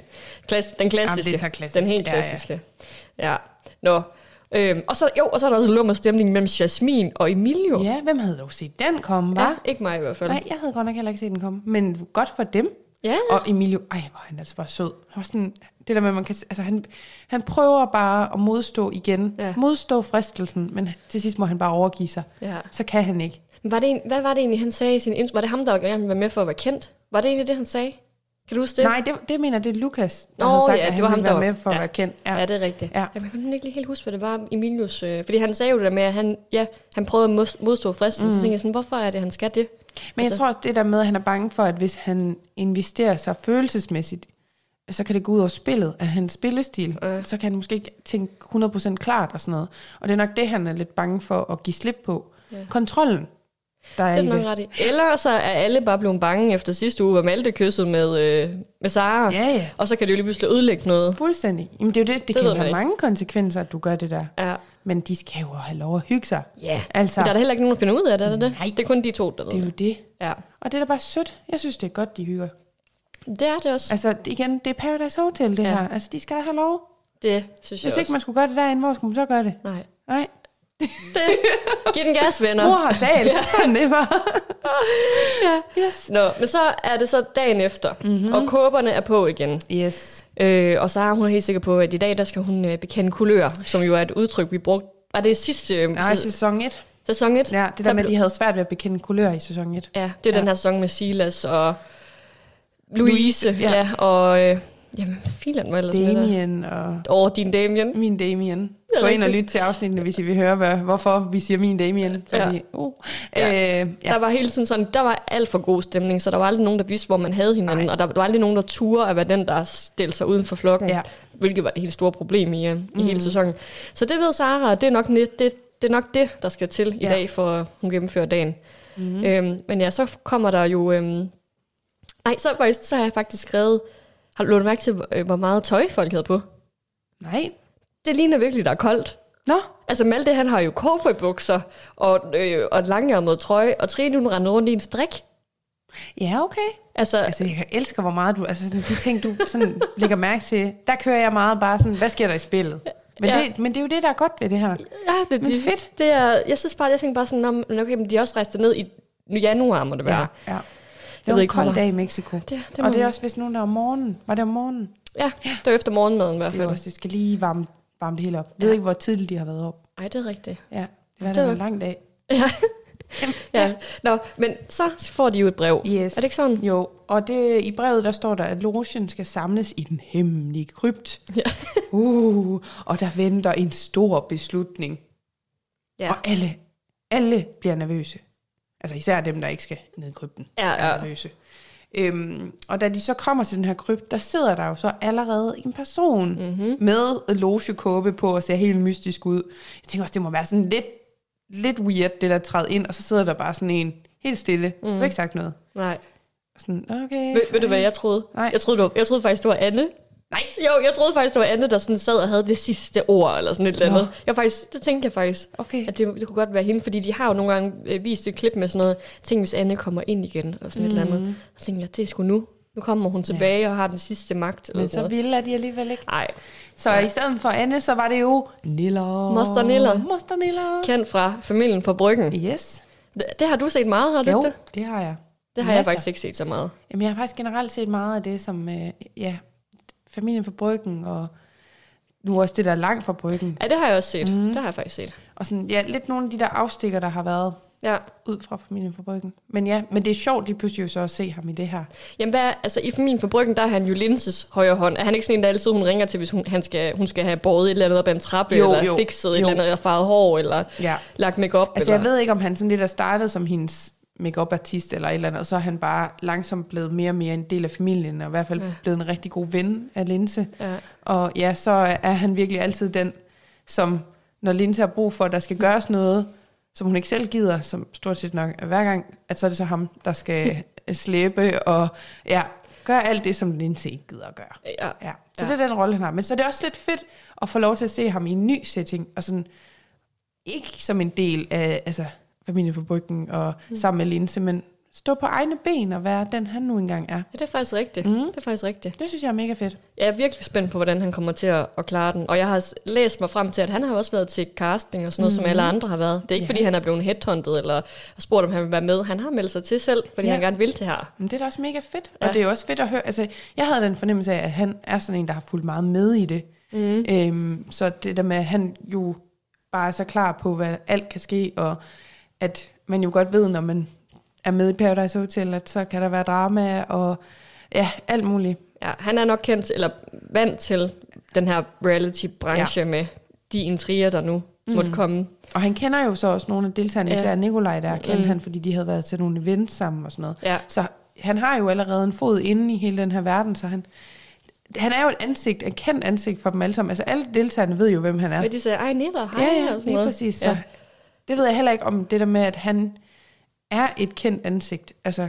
[SPEAKER 2] Klass, den klassiske.
[SPEAKER 1] Jamen, det er så klassisk.
[SPEAKER 2] Den helt
[SPEAKER 1] Ja, ja.
[SPEAKER 2] klassiske. Ja, ja. Nå. Øhm, og, så, jo, og så er der også lummer stemning mellem Jasmin og Emilio.
[SPEAKER 1] Ja, hvem havde dog set den komme,
[SPEAKER 2] ja
[SPEAKER 1] var?
[SPEAKER 2] ikke mig i hvert fald.
[SPEAKER 1] Nej, jeg havde godt nok heller ikke set den komme. Men godt for dem.
[SPEAKER 2] Ja,
[SPEAKER 1] Og Emilio, ej, hvor han altså bare sød. Han var sådan, det der med, man kan, altså han, han prøver bare at modstå igen.
[SPEAKER 2] Ja.
[SPEAKER 1] Modstå fristelsen, men til sidst må han bare overgive sig.
[SPEAKER 2] ja.
[SPEAKER 1] Så kan han ikke.
[SPEAKER 2] Var det, en- hvad var det egentlig, han sagde i sin intro? Var det ham, der gerne ville være med for at være kendt? Var det egentlig det, han sagde? Kan du huske det?
[SPEAKER 1] Nej, det, det mener jeg, det er Lukas, der
[SPEAKER 2] Nå,
[SPEAKER 1] havde sagt,
[SPEAKER 2] ja,
[SPEAKER 1] at
[SPEAKER 2] det
[SPEAKER 1] han
[SPEAKER 2] var ham, der var-
[SPEAKER 1] med for at
[SPEAKER 2] ja.
[SPEAKER 1] være kendt.
[SPEAKER 2] Ja, ja det er rigtigt.
[SPEAKER 1] Ja.
[SPEAKER 2] Jeg kunne ikke helt huske, hvad det var Emilius... Øh, fordi han sagde jo det der med, at han, ja, han prøvede at mod- modstå fristelsen. Mm. Så tænkte jeg sådan, hvorfor er det, han skal det?
[SPEAKER 1] Men jeg
[SPEAKER 2] Altså-
[SPEAKER 1] tror også, det der med, at han er bange for, at hvis han investerer sig følelsesmæssigt, så kan det gå ud over spillet af hans spillestil.
[SPEAKER 2] Ja.
[SPEAKER 1] Så kan han måske ikke tænke 100% klart og sådan noget. Og det er nok det, han er lidt bange for at give slip på.
[SPEAKER 2] Ja.
[SPEAKER 1] Kontrollen, der er
[SPEAKER 2] Det er nok ret i. Eller så er alle bare blevet bange efter sidste uge, hvor Malte kyssede med, øh, med Sara.
[SPEAKER 1] Ja, ja.
[SPEAKER 2] Og så kan det jo lige pludselig ødelægge noget.
[SPEAKER 1] Fuldstændig. Jamen det er jo det, det, det kan have mange konsekvenser, at du gør det der.
[SPEAKER 2] Ja.
[SPEAKER 1] Men de skal jo have lov at hygge sig.
[SPEAKER 2] Ja.
[SPEAKER 1] Altså,
[SPEAKER 2] Men der er der heller ikke nogen, der finder ud af det, er det?
[SPEAKER 1] Nej.
[SPEAKER 2] Det er kun de to, der ved
[SPEAKER 1] det er jo
[SPEAKER 2] det.
[SPEAKER 1] det.
[SPEAKER 2] Ja.
[SPEAKER 1] Og det er da bare sødt. Jeg synes, det er godt, de hygger.
[SPEAKER 2] Det er det også.
[SPEAKER 1] Altså igen, det er Paradise Hotel, det
[SPEAKER 2] Ja.
[SPEAKER 1] her. Altså, de skal da have lov.
[SPEAKER 2] Det synes jeg
[SPEAKER 1] Hvis ikke
[SPEAKER 2] også.
[SPEAKER 1] man skulle gøre det derinde, hvor skulle man så gøre det?
[SPEAKER 2] Nej.
[SPEAKER 1] Nej.
[SPEAKER 2] Det. Giv den gas, venner.
[SPEAKER 1] Mor har talt. Sådan det var.
[SPEAKER 2] ja.
[SPEAKER 1] Yes.
[SPEAKER 2] Nå, men så er det så dagen efter, mm-hmm. og kåberne er på igen.
[SPEAKER 1] Yes.
[SPEAKER 2] Øh, og så er hun helt sikker på, at i dag der skal hun øh, bekende kulør, som jo er et udtryk, vi brugte. Var det sidste øh,
[SPEAKER 1] Nej,
[SPEAKER 2] sæ-
[SPEAKER 1] sæson 1.
[SPEAKER 2] sæson 1?
[SPEAKER 1] Ja, det der med, at de havde svært ved at bekende kulør i sæson 1.
[SPEAKER 2] Ja, det er ja. den her sæson med Silas og Louise.
[SPEAKER 1] Louise, ja.
[SPEAKER 2] ja. ja og øh, jamen, filan var ellers med der.
[SPEAKER 1] Damien og
[SPEAKER 2] Over din Damien.
[SPEAKER 1] min Damien. Gå ind og lyt til afsnittene, hvis I vil høre, hvad, hvorfor vi siger min Damien. Fordi, uh,
[SPEAKER 2] Ja.
[SPEAKER 1] Øh,
[SPEAKER 2] Ja. Der var hele tiden sådan, der var alt for god stemning, så der var aldrig nogen, der vidste, hvor man havde hinanden,
[SPEAKER 1] Nej.
[SPEAKER 2] og der var aldrig nogen, der turde at være den, der stillede sig uden for flokken,
[SPEAKER 1] Ja.
[SPEAKER 2] hvilket var det helt store problem i, uh, i hele sæsonen. Så det ved Sara, og det er nok det, det, det, er nok det der skal til i
[SPEAKER 1] Ja.
[SPEAKER 2] dag, for at hun gennemfører dagen. Mm. Øhm, men ja, så kommer der jo... Øhm, ej, så, så har jeg faktisk skrevet... Har du mærke til, hvor- øh, hvor meget tøj folk havde på?
[SPEAKER 1] nej.
[SPEAKER 2] Det ligner virkelig, der er koldt.
[SPEAKER 1] Nå,
[SPEAKER 2] Altså Malte, han har jo cowboybukser og, øh, og et langærmet trøje, og Trine, hun render rundt i en strik.
[SPEAKER 1] Ja, okay.
[SPEAKER 2] Altså,
[SPEAKER 1] Altså, jeg elsker, hvor meget du... Altså, sådan, de ting, du sådan lægger mærke til, der kører jeg meget bare sådan, hvad sker der i spillet? Men,
[SPEAKER 2] Ja.
[SPEAKER 1] ja. det, men det er jo det, der er godt ved det her.
[SPEAKER 2] ja, det,
[SPEAKER 1] Men
[SPEAKER 2] det,
[SPEAKER 1] fedt.
[SPEAKER 2] Det er, jeg synes bare, jeg tænker bare sådan, "Nå, men okay, men de også rejst ned i nu januar, må det være.
[SPEAKER 1] ja.
[SPEAKER 2] Jeg
[SPEAKER 1] Det var en kold dag i Mexico.
[SPEAKER 2] Det, det
[SPEAKER 1] og det er også, hvis nogen der er om morgenen. Var det om morgenen?
[SPEAKER 2] Ja, det var efter morgenmaden i hvert
[SPEAKER 1] Det, er
[SPEAKER 2] fald.
[SPEAKER 1] også, det skal lige varme, varme det hele op. Jeg
[SPEAKER 2] Ja.
[SPEAKER 1] ved ikke, hvor tidligt de har været op.
[SPEAKER 2] Ej, det er rigtigt.
[SPEAKER 1] Ja, det var
[SPEAKER 2] Det var-
[SPEAKER 1] en lang dag.
[SPEAKER 2] Ja. ja. Nå, men så får de jo et brev.
[SPEAKER 1] Yes.
[SPEAKER 2] Er det ikke sådan?
[SPEAKER 1] Jo, og det, i brevet der står der, at logen skal samles i den hemmelige krypt.
[SPEAKER 2] Ja.
[SPEAKER 1] Uh, og der venter en stor beslutning.
[SPEAKER 2] Ja.
[SPEAKER 1] Og alle, alle bliver nervøse. Altså især dem, der ikke skal ned i krypten,
[SPEAKER 2] Ja,
[SPEAKER 1] er
[SPEAKER 2] ja.
[SPEAKER 1] nervøse. Øhm, og da de så kommer til den her krypt, der sidder der jo så allerede en person
[SPEAKER 2] Mhm.
[SPEAKER 1] mm-hmm. med logekåbe på og ser helt mystisk ud. Jeg tænker også, det må være sådan lidt, lidt weird, det der træder ind, og så sidder der bare sådan en helt stille. Mm. Du har ikke sagt noget.
[SPEAKER 2] Nej.
[SPEAKER 1] Sådan, okay.
[SPEAKER 2] Ved, ved du, hvad jeg troede?
[SPEAKER 1] Nej.
[SPEAKER 2] Jeg troede, var, jeg troede faktisk, det var Anne.
[SPEAKER 1] Nej.
[SPEAKER 2] Jo, jeg troede faktisk, det var Anne, der sådan sad og havde det sidste ord, eller sådan et eller andet. Jeg faktisk, det tænkte jeg faktisk,
[SPEAKER 1] Okay.
[SPEAKER 2] at det, det kunne godt være hende, fordi de har jo nogle gange øh, vist et klip med sådan noget, tænk hvis Anne kommer ind igen, og sådan mm. et eller andet. Og så tænkte jeg, det er sgu nu. Nu kommer hun tilbage ja. og har den sidste magt. Eller
[SPEAKER 1] Men så ville de alligevel ikke.
[SPEAKER 2] Ej,
[SPEAKER 1] Så ja. i stedet for Anne, så var det jo Niller.
[SPEAKER 2] Moster Niller.
[SPEAKER 1] Moster Niller.
[SPEAKER 2] kendt fra familien fra Bryggen.
[SPEAKER 1] Yes.
[SPEAKER 2] Det, det har du set meget, har du
[SPEAKER 1] Jo,
[SPEAKER 2] ikke det?
[SPEAKER 1] det har jeg.
[SPEAKER 2] Det har jeg
[SPEAKER 1] Masser.
[SPEAKER 2] faktisk ikke set så meget.
[SPEAKER 1] Jamen, jeg har faktisk generelt set meget af det, som, øh, ja, familien fra Bryggen, og nu også det, der er langt fra Bryggen.
[SPEAKER 2] Ja, det har jeg også set. Mm. Det har jeg faktisk set.
[SPEAKER 1] Og sådan, ja, lidt nogle af de der afstikker, der har været
[SPEAKER 2] Ja.
[SPEAKER 1] ud fra familien fra Bryggen. Men ja, men det er sjovt lige pludselig så at se ham i det her.
[SPEAKER 2] Jamen, hvad, altså, i familien fra Bryggen, der er han jo Linses højre hånd. Er han ikke sådan en, der altid hun ringer til, hvis hun, han skal, hun skal have båret et eller andet op ad en trappe,
[SPEAKER 1] Jo,
[SPEAKER 2] eller
[SPEAKER 1] jo,
[SPEAKER 2] fikset et
[SPEAKER 1] jo.
[SPEAKER 2] eller andet, eller farvet hår, eller
[SPEAKER 1] Ja.
[SPEAKER 2] lagt makeup
[SPEAKER 1] Altså,
[SPEAKER 2] eller...
[SPEAKER 1] jeg ved ikke, om han sådan lidt er startet som hendes make artist eller et eller andet, og så er han bare langsomt blevet mere og mere en del af familien, og i hvert fald
[SPEAKER 2] Ja.
[SPEAKER 1] blevet en rigtig god ven af Linse.
[SPEAKER 2] Ja.
[SPEAKER 1] Og ja, så er han virkelig altid den, som når Linse har brug for, at der skal gøres noget, som hun ikke selv gider, som stort set nok er hver gang, at så er det så ham, der skal slæbe og ja, gøre alt det, som Linse ikke gider at gøre.
[SPEAKER 2] Ja.
[SPEAKER 1] Ja, så
[SPEAKER 2] ja.
[SPEAKER 1] det er den rolle, han har. Men så er det også lidt fedt at få lov til at se ham i en ny setting, og sådan, ikke som en del af altså, familien for Bryggen og mm. sammen med Linse, men stå på egne ben og være den, han nu engang er.
[SPEAKER 2] Ja, det er faktisk rigtigt. Mm. Det er faktisk rigtigt.
[SPEAKER 1] Det synes jeg er mega fedt.
[SPEAKER 2] Jeg er virkelig spændt på, hvordan han kommer til at, at klare den. Og jeg har læst mig frem til, at han har også været til casting og sådan noget, mm. som alle andre har været. Det er ikke,
[SPEAKER 1] Ja.
[SPEAKER 2] fordi han er blevet headhunted eller spurgt, om han vil være med. Han har meldt sig til selv, fordi
[SPEAKER 1] Ja.
[SPEAKER 2] han gerne vil det her.
[SPEAKER 1] Men det er da også mega fedt.
[SPEAKER 2] Ja.
[SPEAKER 1] Og det er også fedt at høre. Altså, jeg havde den fornemmelse af, at han er sådan en, der har fulgt meget med i det.
[SPEAKER 2] Mm.
[SPEAKER 1] Øhm, så det der med, at han jo bare er så klar på, hvad alt kan ske, og at man jo godt ved, når man er med i Paradise Hotel, at så kan der være drama og ja, alt muligt.
[SPEAKER 2] Ja, han er nok kendt, eller vant til den her reality-branche ja. med de intriger, der nu mm. måtte komme.
[SPEAKER 1] Og han kender jo så også nogle af deltagerne,
[SPEAKER 2] Ja.
[SPEAKER 1] især Nikolaj der, kendte
[SPEAKER 2] Mm.
[SPEAKER 1] han, fordi de havde været til nogle events sammen og sådan noget.
[SPEAKER 2] Ja.
[SPEAKER 1] Så han har jo allerede en fod inde i hele den her verden, så han, han er jo et ansigt, et kendt ansigt for dem alle sammen. Altså alle deltagerne ved jo, hvem han er.
[SPEAKER 2] Og de sagde, ej, Nitter, hej.
[SPEAKER 1] Ja, ja, lige
[SPEAKER 2] noget.
[SPEAKER 1] præcis. Så
[SPEAKER 2] Ja.
[SPEAKER 1] Det ved jeg heller ikke om det der med, at han er et kendt ansigt. Altså,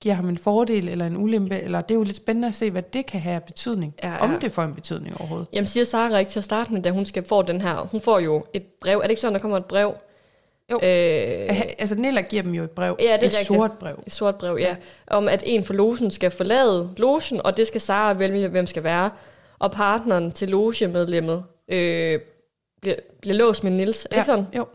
[SPEAKER 1] giver ham en fordel eller en ulempe, eller det er jo lidt spændende at se, hvad det kan have betydning.
[SPEAKER 2] Ja, ja.
[SPEAKER 1] Om det får en betydning overhovedet.
[SPEAKER 2] Jamen siger Sara ikke til at starte med, da hun skal få den her, hun får jo et brev. Er det ikke sådan, der kommer et brev?
[SPEAKER 1] Jo.
[SPEAKER 2] Øh,
[SPEAKER 1] Altså, Nella giver dem jo et brev.
[SPEAKER 2] Ja, det er
[SPEAKER 1] et
[SPEAKER 2] rigtigt.
[SPEAKER 1] sort brev.
[SPEAKER 2] et sort brev, ja. Om at en for logen skal forlade logen, og det skal Sara vælge, hvem skal være. Og partneren til logemedlemmet øh, bliver, bliver låst med Nils. Er det ikke sådan?
[SPEAKER 1] Jo.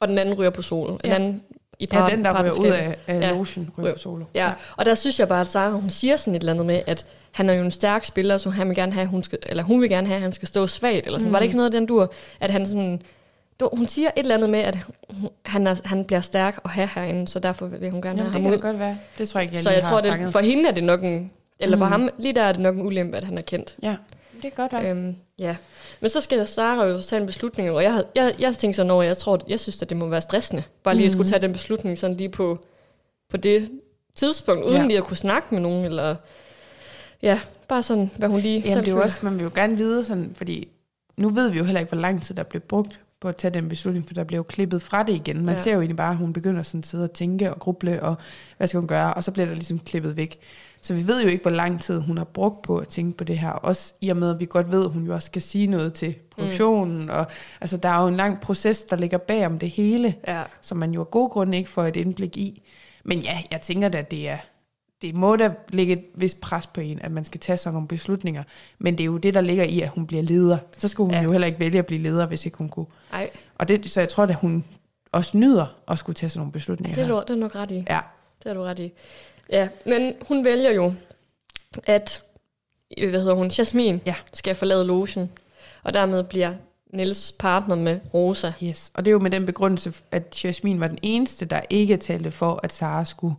[SPEAKER 2] Og den anden ryger på. Den
[SPEAKER 1] Ja.
[SPEAKER 2] anden i
[SPEAKER 1] Ja,
[SPEAKER 2] par,
[SPEAKER 1] den, der ryger ud af, af
[SPEAKER 2] Ja.
[SPEAKER 1] ja. logen, ryger på solo.
[SPEAKER 2] Ja, og der synes jeg bare, at Sara, hun siger sådan et eller andet med, at han er jo en stærk spiller, så han vil gerne have, hun skal, eller hun vil gerne have, at han skal stå svagt, eller sådan. Mm. Var det ikke noget af den dur, at han sådan, du- hun siger et eller andet med, at hun- han, er, han bliver stærk og have herinde, så derfor vil hun gerne
[SPEAKER 1] Jamen,
[SPEAKER 2] have
[SPEAKER 1] det
[SPEAKER 2] ham
[SPEAKER 1] kan
[SPEAKER 2] ud.
[SPEAKER 1] det godt være. Det tror jeg ikke, jeg
[SPEAKER 2] så jeg tror, det, for hende er det nok en, eller for
[SPEAKER 1] Mm.
[SPEAKER 2] ham, lige der er det nok en ulempe, at han er kendt.
[SPEAKER 1] Ja, det kan godt være.
[SPEAKER 2] Øhm, ja. Men så skal Sara jo tage en beslutning, og jeg, jeg, jeg tænkte sådan over, jeg tror, jeg synes, at det må være stressende. Bare lige at
[SPEAKER 1] Mhm.
[SPEAKER 2] skulle tage den beslutning sådan lige på, på det tidspunkt, uden
[SPEAKER 1] Ja.
[SPEAKER 2] lige at kunne snakke med nogen, eller ja, bare sådan, hvad hun lige
[SPEAKER 1] Jamen,
[SPEAKER 2] selv
[SPEAKER 1] det er jo også, man vil jo gerne vide sådan, fordi nu ved vi jo heller ikke, hvor lang tid der blev brugt på at tage den beslutning, for der blev jo klippet fra det igen. Man
[SPEAKER 2] ja.
[SPEAKER 1] ser jo egentlig bare, at hun begynder sådan at sidde og tænke og gruble, og hvad skal hun gøre, og så bliver der ligesom klippet væk. Så vi ved jo ikke, hvor lang tid hun har brugt på at tænke på det her. Også i og med, at vi godt ved, at hun jo også skal sige noget til produktionen. Mm. Og, altså, der er jo en lang proces, der ligger bag om det hele,
[SPEAKER 2] Ja,
[SPEAKER 1] som man jo af gode grunde ikke får et indblik i. Men ja, jeg tænker da, at det er, det må da ligge et vist pres på en, at man skal tage sådan nogle beslutninger. Men det er jo det, der ligger i, at hun bliver leder. Så skulle hun
[SPEAKER 2] Ja.
[SPEAKER 1] ja. jo heller ikke vælge at blive leder, hvis ikke hun kunne.
[SPEAKER 2] Ej,
[SPEAKER 1] Og det, så jeg tror, at hun også nyder at skulle tage sådan nogle
[SPEAKER 2] ja,
[SPEAKER 1] beslutninger.
[SPEAKER 2] det er du, det er nok ret i.
[SPEAKER 1] Ja,
[SPEAKER 2] Det er du ret i. Ja, men hun vælger jo, at, øh, hvad hedder hun, Jasmin
[SPEAKER 1] Ja.
[SPEAKER 2] skal forlade logen. Og dermed bliver Nils partner med Rosa.
[SPEAKER 1] yes. Og det er jo med den begrundelse, at Jasmin var den eneste, der ikke talte for, at Sara skulle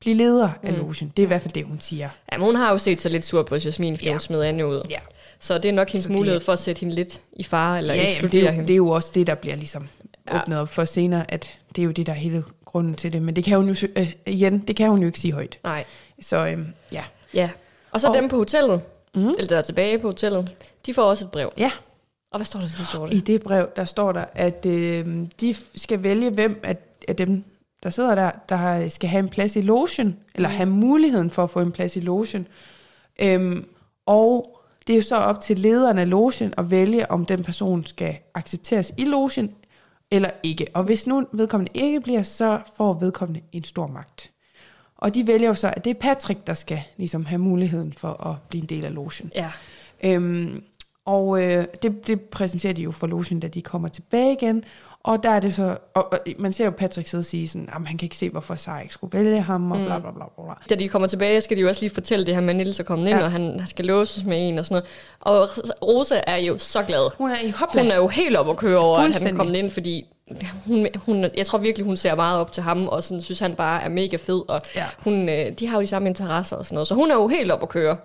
[SPEAKER 1] blive leder af
[SPEAKER 2] Mm.
[SPEAKER 1] logen. Det er i hvert fald det, hun siger.
[SPEAKER 2] Ja, men hun har jo set sig lidt sur på Jasmin, fordi
[SPEAKER 1] Ja.
[SPEAKER 2] hun smed Anne ud.
[SPEAKER 1] Ja,
[SPEAKER 2] Så det er nok hendes
[SPEAKER 1] det-
[SPEAKER 2] mulighed for at sætte hende lidt i fare, eller
[SPEAKER 1] ja jamen,
[SPEAKER 2] ekskludere
[SPEAKER 1] det, er jo,
[SPEAKER 2] hende.
[SPEAKER 1] det er jo også det, der bliver ligesom
[SPEAKER 2] Ja.
[SPEAKER 1] åbnet op for senere, at det er jo det, der er hele grunden til det. Men det kan hun jo, øh, igen, det kan hun jo ikke sige højt.
[SPEAKER 2] Nej,
[SPEAKER 1] Så øhm, ja.
[SPEAKER 2] ja. Og så
[SPEAKER 1] Og-
[SPEAKER 2] dem på hotellet,
[SPEAKER 1] Mhm.
[SPEAKER 2] eller der er tilbage på hotellet, de får også et brev.
[SPEAKER 1] Ja,
[SPEAKER 2] Og hvad står der? Der står
[SPEAKER 1] i
[SPEAKER 2] det?
[SPEAKER 1] det brev, der står der, at øh, de skal vælge, hvem af, af dem, der sidder der, der skal have en plads i logen, eller have muligheden for at få en plads i logen. Øhm, og det er jo så op til lederen af logen at vælge, om den person skal accepteres i logen, eller ikke. Og hvis nu vedkommende ikke bliver, så får vedkommende en stor magt. Og de vælger jo så, at det er Patrick, der skal ligesom have muligheden for at blive en del af logen.
[SPEAKER 2] Ja,
[SPEAKER 1] Øhm, og øh, det, det præsenterer de jo for logen, da de kommer tilbage igen. Og der er det så, og, og man ser jo Patrick sidde og sige sådan, at han kan ikke se, hvorfor Sara ikke skulle vælge ham, og bla bla bla bla. bla.
[SPEAKER 2] da de kommer tilbage, skal de jo også lige fortælle det her med, Nils er kommet ind,
[SPEAKER 1] Ja.
[SPEAKER 2] og han skal låses med en og sådan noget. Og Rosa er jo så glad.
[SPEAKER 1] Hun er i hopla.
[SPEAKER 2] Hun er jo helt op at køre over, at han er kommet ind, fordi hun, hun, jeg tror virkelig, hun ser meget op til ham, og sådan, synes, han bare er mega fed. Og
[SPEAKER 1] Ja.
[SPEAKER 2] hun, øh, de har jo de samme interesser og sådan noget, så hun er jo helt op at køre.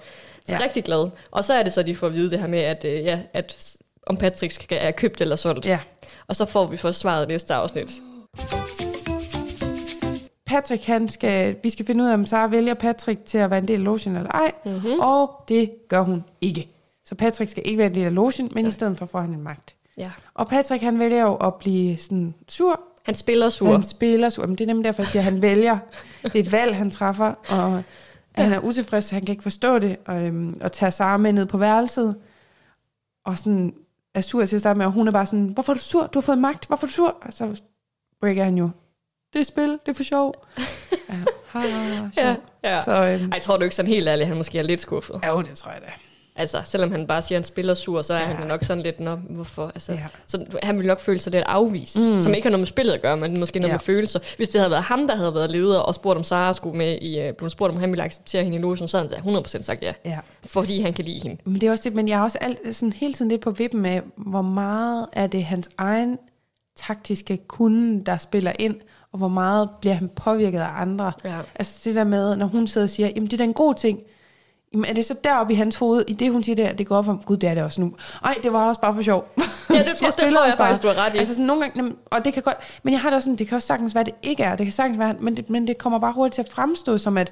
[SPEAKER 2] Så
[SPEAKER 1] Ja.
[SPEAKER 2] ja. rigtig glad. Og så er det så, de får at vide det her med, at, øh, ja, at om Patrick skal, er købt eller solgt.
[SPEAKER 1] Ja.
[SPEAKER 2] Og så får vi først svaret i næste afsnit.
[SPEAKER 1] Patrick, han skal, vi skal finde ud af, om Sara vælger Patrick til at være en del af logen eller ej, mm-hmm. og det gør hun ikke. Så Patrick skal ikke være en del af logen, men ja. i stedet for får han en magt.
[SPEAKER 2] Ja.
[SPEAKER 1] Og Patrick, han vælger jo at blive sådan sur,
[SPEAKER 2] Han spiller sur.
[SPEAKER 1] Han spiller sur. Men det er nemlig derfor, jeg siger, at han vælger. Det er et valg, han træffer, og han er utilfreds, han kan ikke forstå det, og, øhm, og tager Sara med ned på værelset, og sådan er sur til at starte med, og hun er bare sådan, hvorfor er du sur? Du har fået magt, hvorfor er du sur? Og så breaker han jo, det er spil, det er for sjov. ja, ha, ha, ha, sjov.
[SPEAKER 2] Ja, ja.
[SPEAKER 1] Så øhm,
[SPEAKER 2] Ej, tror du ikke sådan helt ærligt, han måske er lidt skuffet?
[SPEAKER 1] ja, jo, det tror jeg da.
[SPEAKER 2] Altså, selvom han bare siger, at han spiller sur, så er
[SPEAKER 1] Ja.
[SPEAKER 2] han nok sådan lidt, nå, hvorfor? Altså,
[SPEAKER 1] Ja.
[SPEAKER 2] Så han ville nok føle sig lidt afvist, mm. som ikke har noget med spillet at gøre, men måske noget
[SPEAKER 1] Ja.
[SPEAKER 2] med følelser. Hvis det havde været ham, der havde været leder og spurgt, om Sara skulle med i, uh, blev spurgt, om han ville acceptere hende i logen, så havde han 100% sagt ja.
[SPEAKER 1] Ja.
[SPEAKER 2] Fordi han kan lide hende.
[SPEAKER 1] Men det er også det, men jeg er også alt, sådan hele tiden lidt på vippen med, hvor meget er det hans egen taktiske kunde, der spiller ind, og hvor meget bliver han påvirket af andre.
[SPEAKER 2] Ja.
[SPEAKER 1] Altså det der med, når hun sidder og siger, jamen det er da en god ting, jamen er det så deroppe i hans hoved, i det hun siger der, det går op for, gud det er det også nu. Ej, det var også bare for sjov.
[SPEAKER 2] Ja, det tror-
[SPEAKER 1] Jeg
[SPEAKER 2] det tror jeg
[SPEAKER 1] bare.
[SPEAKER 2] faktisk, du har ret i.
[SPEAKER 1] Altså sådan nogle gange, og det kan godt, men jeg har det også sådan, det kan også sagtens være, det ikke er, det kan sagtens være, men det, men det kommer bare hurtigt til at fremstå som, at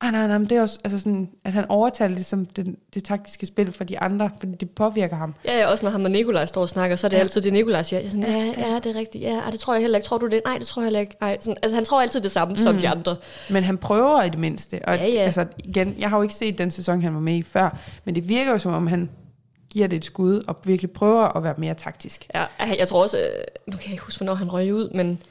[SPEAKER 1] Ah, nej, nej, men det er også, altså sådan, at han overtaler det som det, det taktiske spil for de andre, fordi det påvirker ham.
[SPEAKER 2] Ja, ja, også når ham og Nikolaj står og snakker, så er det
[SPEAKER 1] Ja.
[SPEAKER 2] ja. altid det, Nikolaj siger. Er sådan, ja, ja, det er rigtigt. Ja, det tror jeg heller ikke. Tror du det? Nej, det tror jeg heller ikke. Ej, sådan, altså, han tror altid det samme mm. som de andre.
[SPEAKER 1] Men han prøver i det mindste. Og
[SPEAKER 2] Ja, ja.
[SPEAKER 1] Altså, igen, jeg har jo ikke set den sæson, han var med i før, men det virker jo som om, han giver det et skud og virkelig prøver at være mere taktisk.
[SPEAKER 2] Ja, jeg tror også, øh, nu kan jeg ikke huske, hvornår han røg ud, men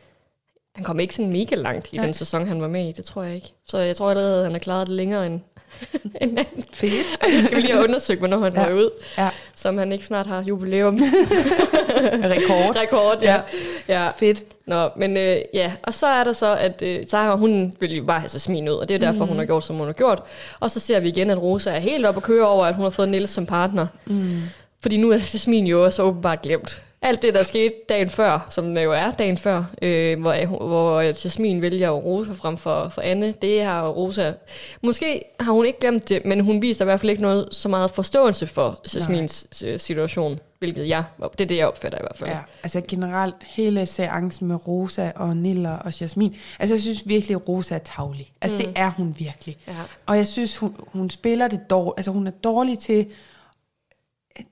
[SPEAKER 2] han kom ikke sådan mega langt i
[SPEAKER 1] Nej.
[SPEAKER 2] den sæson, han var med i. Det tror jeg ikke. Så jeg tror allerede, at han har klaret det længere end, end anden.
[SPEAKER 1] Fedt.
[SPEAKER 2] Jeg skal vi lige have undersøgt, hvornår han
[SPEAKER 1] Ja.
[SPEAKER 2] ja. røg ud,
[SPEAKER 1] Ja,
[SPEAKER 2] som han ikke snart har jubilæum.
[SPEAKER 1] rekord.
[SPEAKER 2] Rekord, ja. ja.
[SPEAKER 1] Fedt.
[SPEAKER 2] Nå, men øh, ja, og så er der så, at øh, Sara, hun vil jo bare have sig smin ud, og det er derfor, mm. hun har gjort, som hun har gjort. Og så ser vi igen, at Rosa er helt op at køre over, at hun har fået Nils som partner.
[SPEAKER 1] Mm.
[SPEAKER 2] Fordi nu er Jasmin jo også åbenbart glemt. Alt det, der skete dagen før, som det jo er dagen før, øh, hvor, hvor Jasmin vælger Rosa frem for, for Anne, det har Rosa... Måske har hun ikke glemt det, men hun viser i hvert fald ikke noget så meget forståelse for Jasmins øh, situation, hvilket jeg... Det er det, jeg opfatter i hvert fald.
[SPEAKER 1] Ja, altså generelt hele seancen med Rosa og Nilla og Jasmin. Altså jeg synes virkelig, at Rosa er tavlig. Altså mm. det er hun virkelig.
[SPEAKER 2] Ja.
[SPEAKER 1] Og jeg synes, hun, hun spiller det dårligt. Altså hun er dårlig til...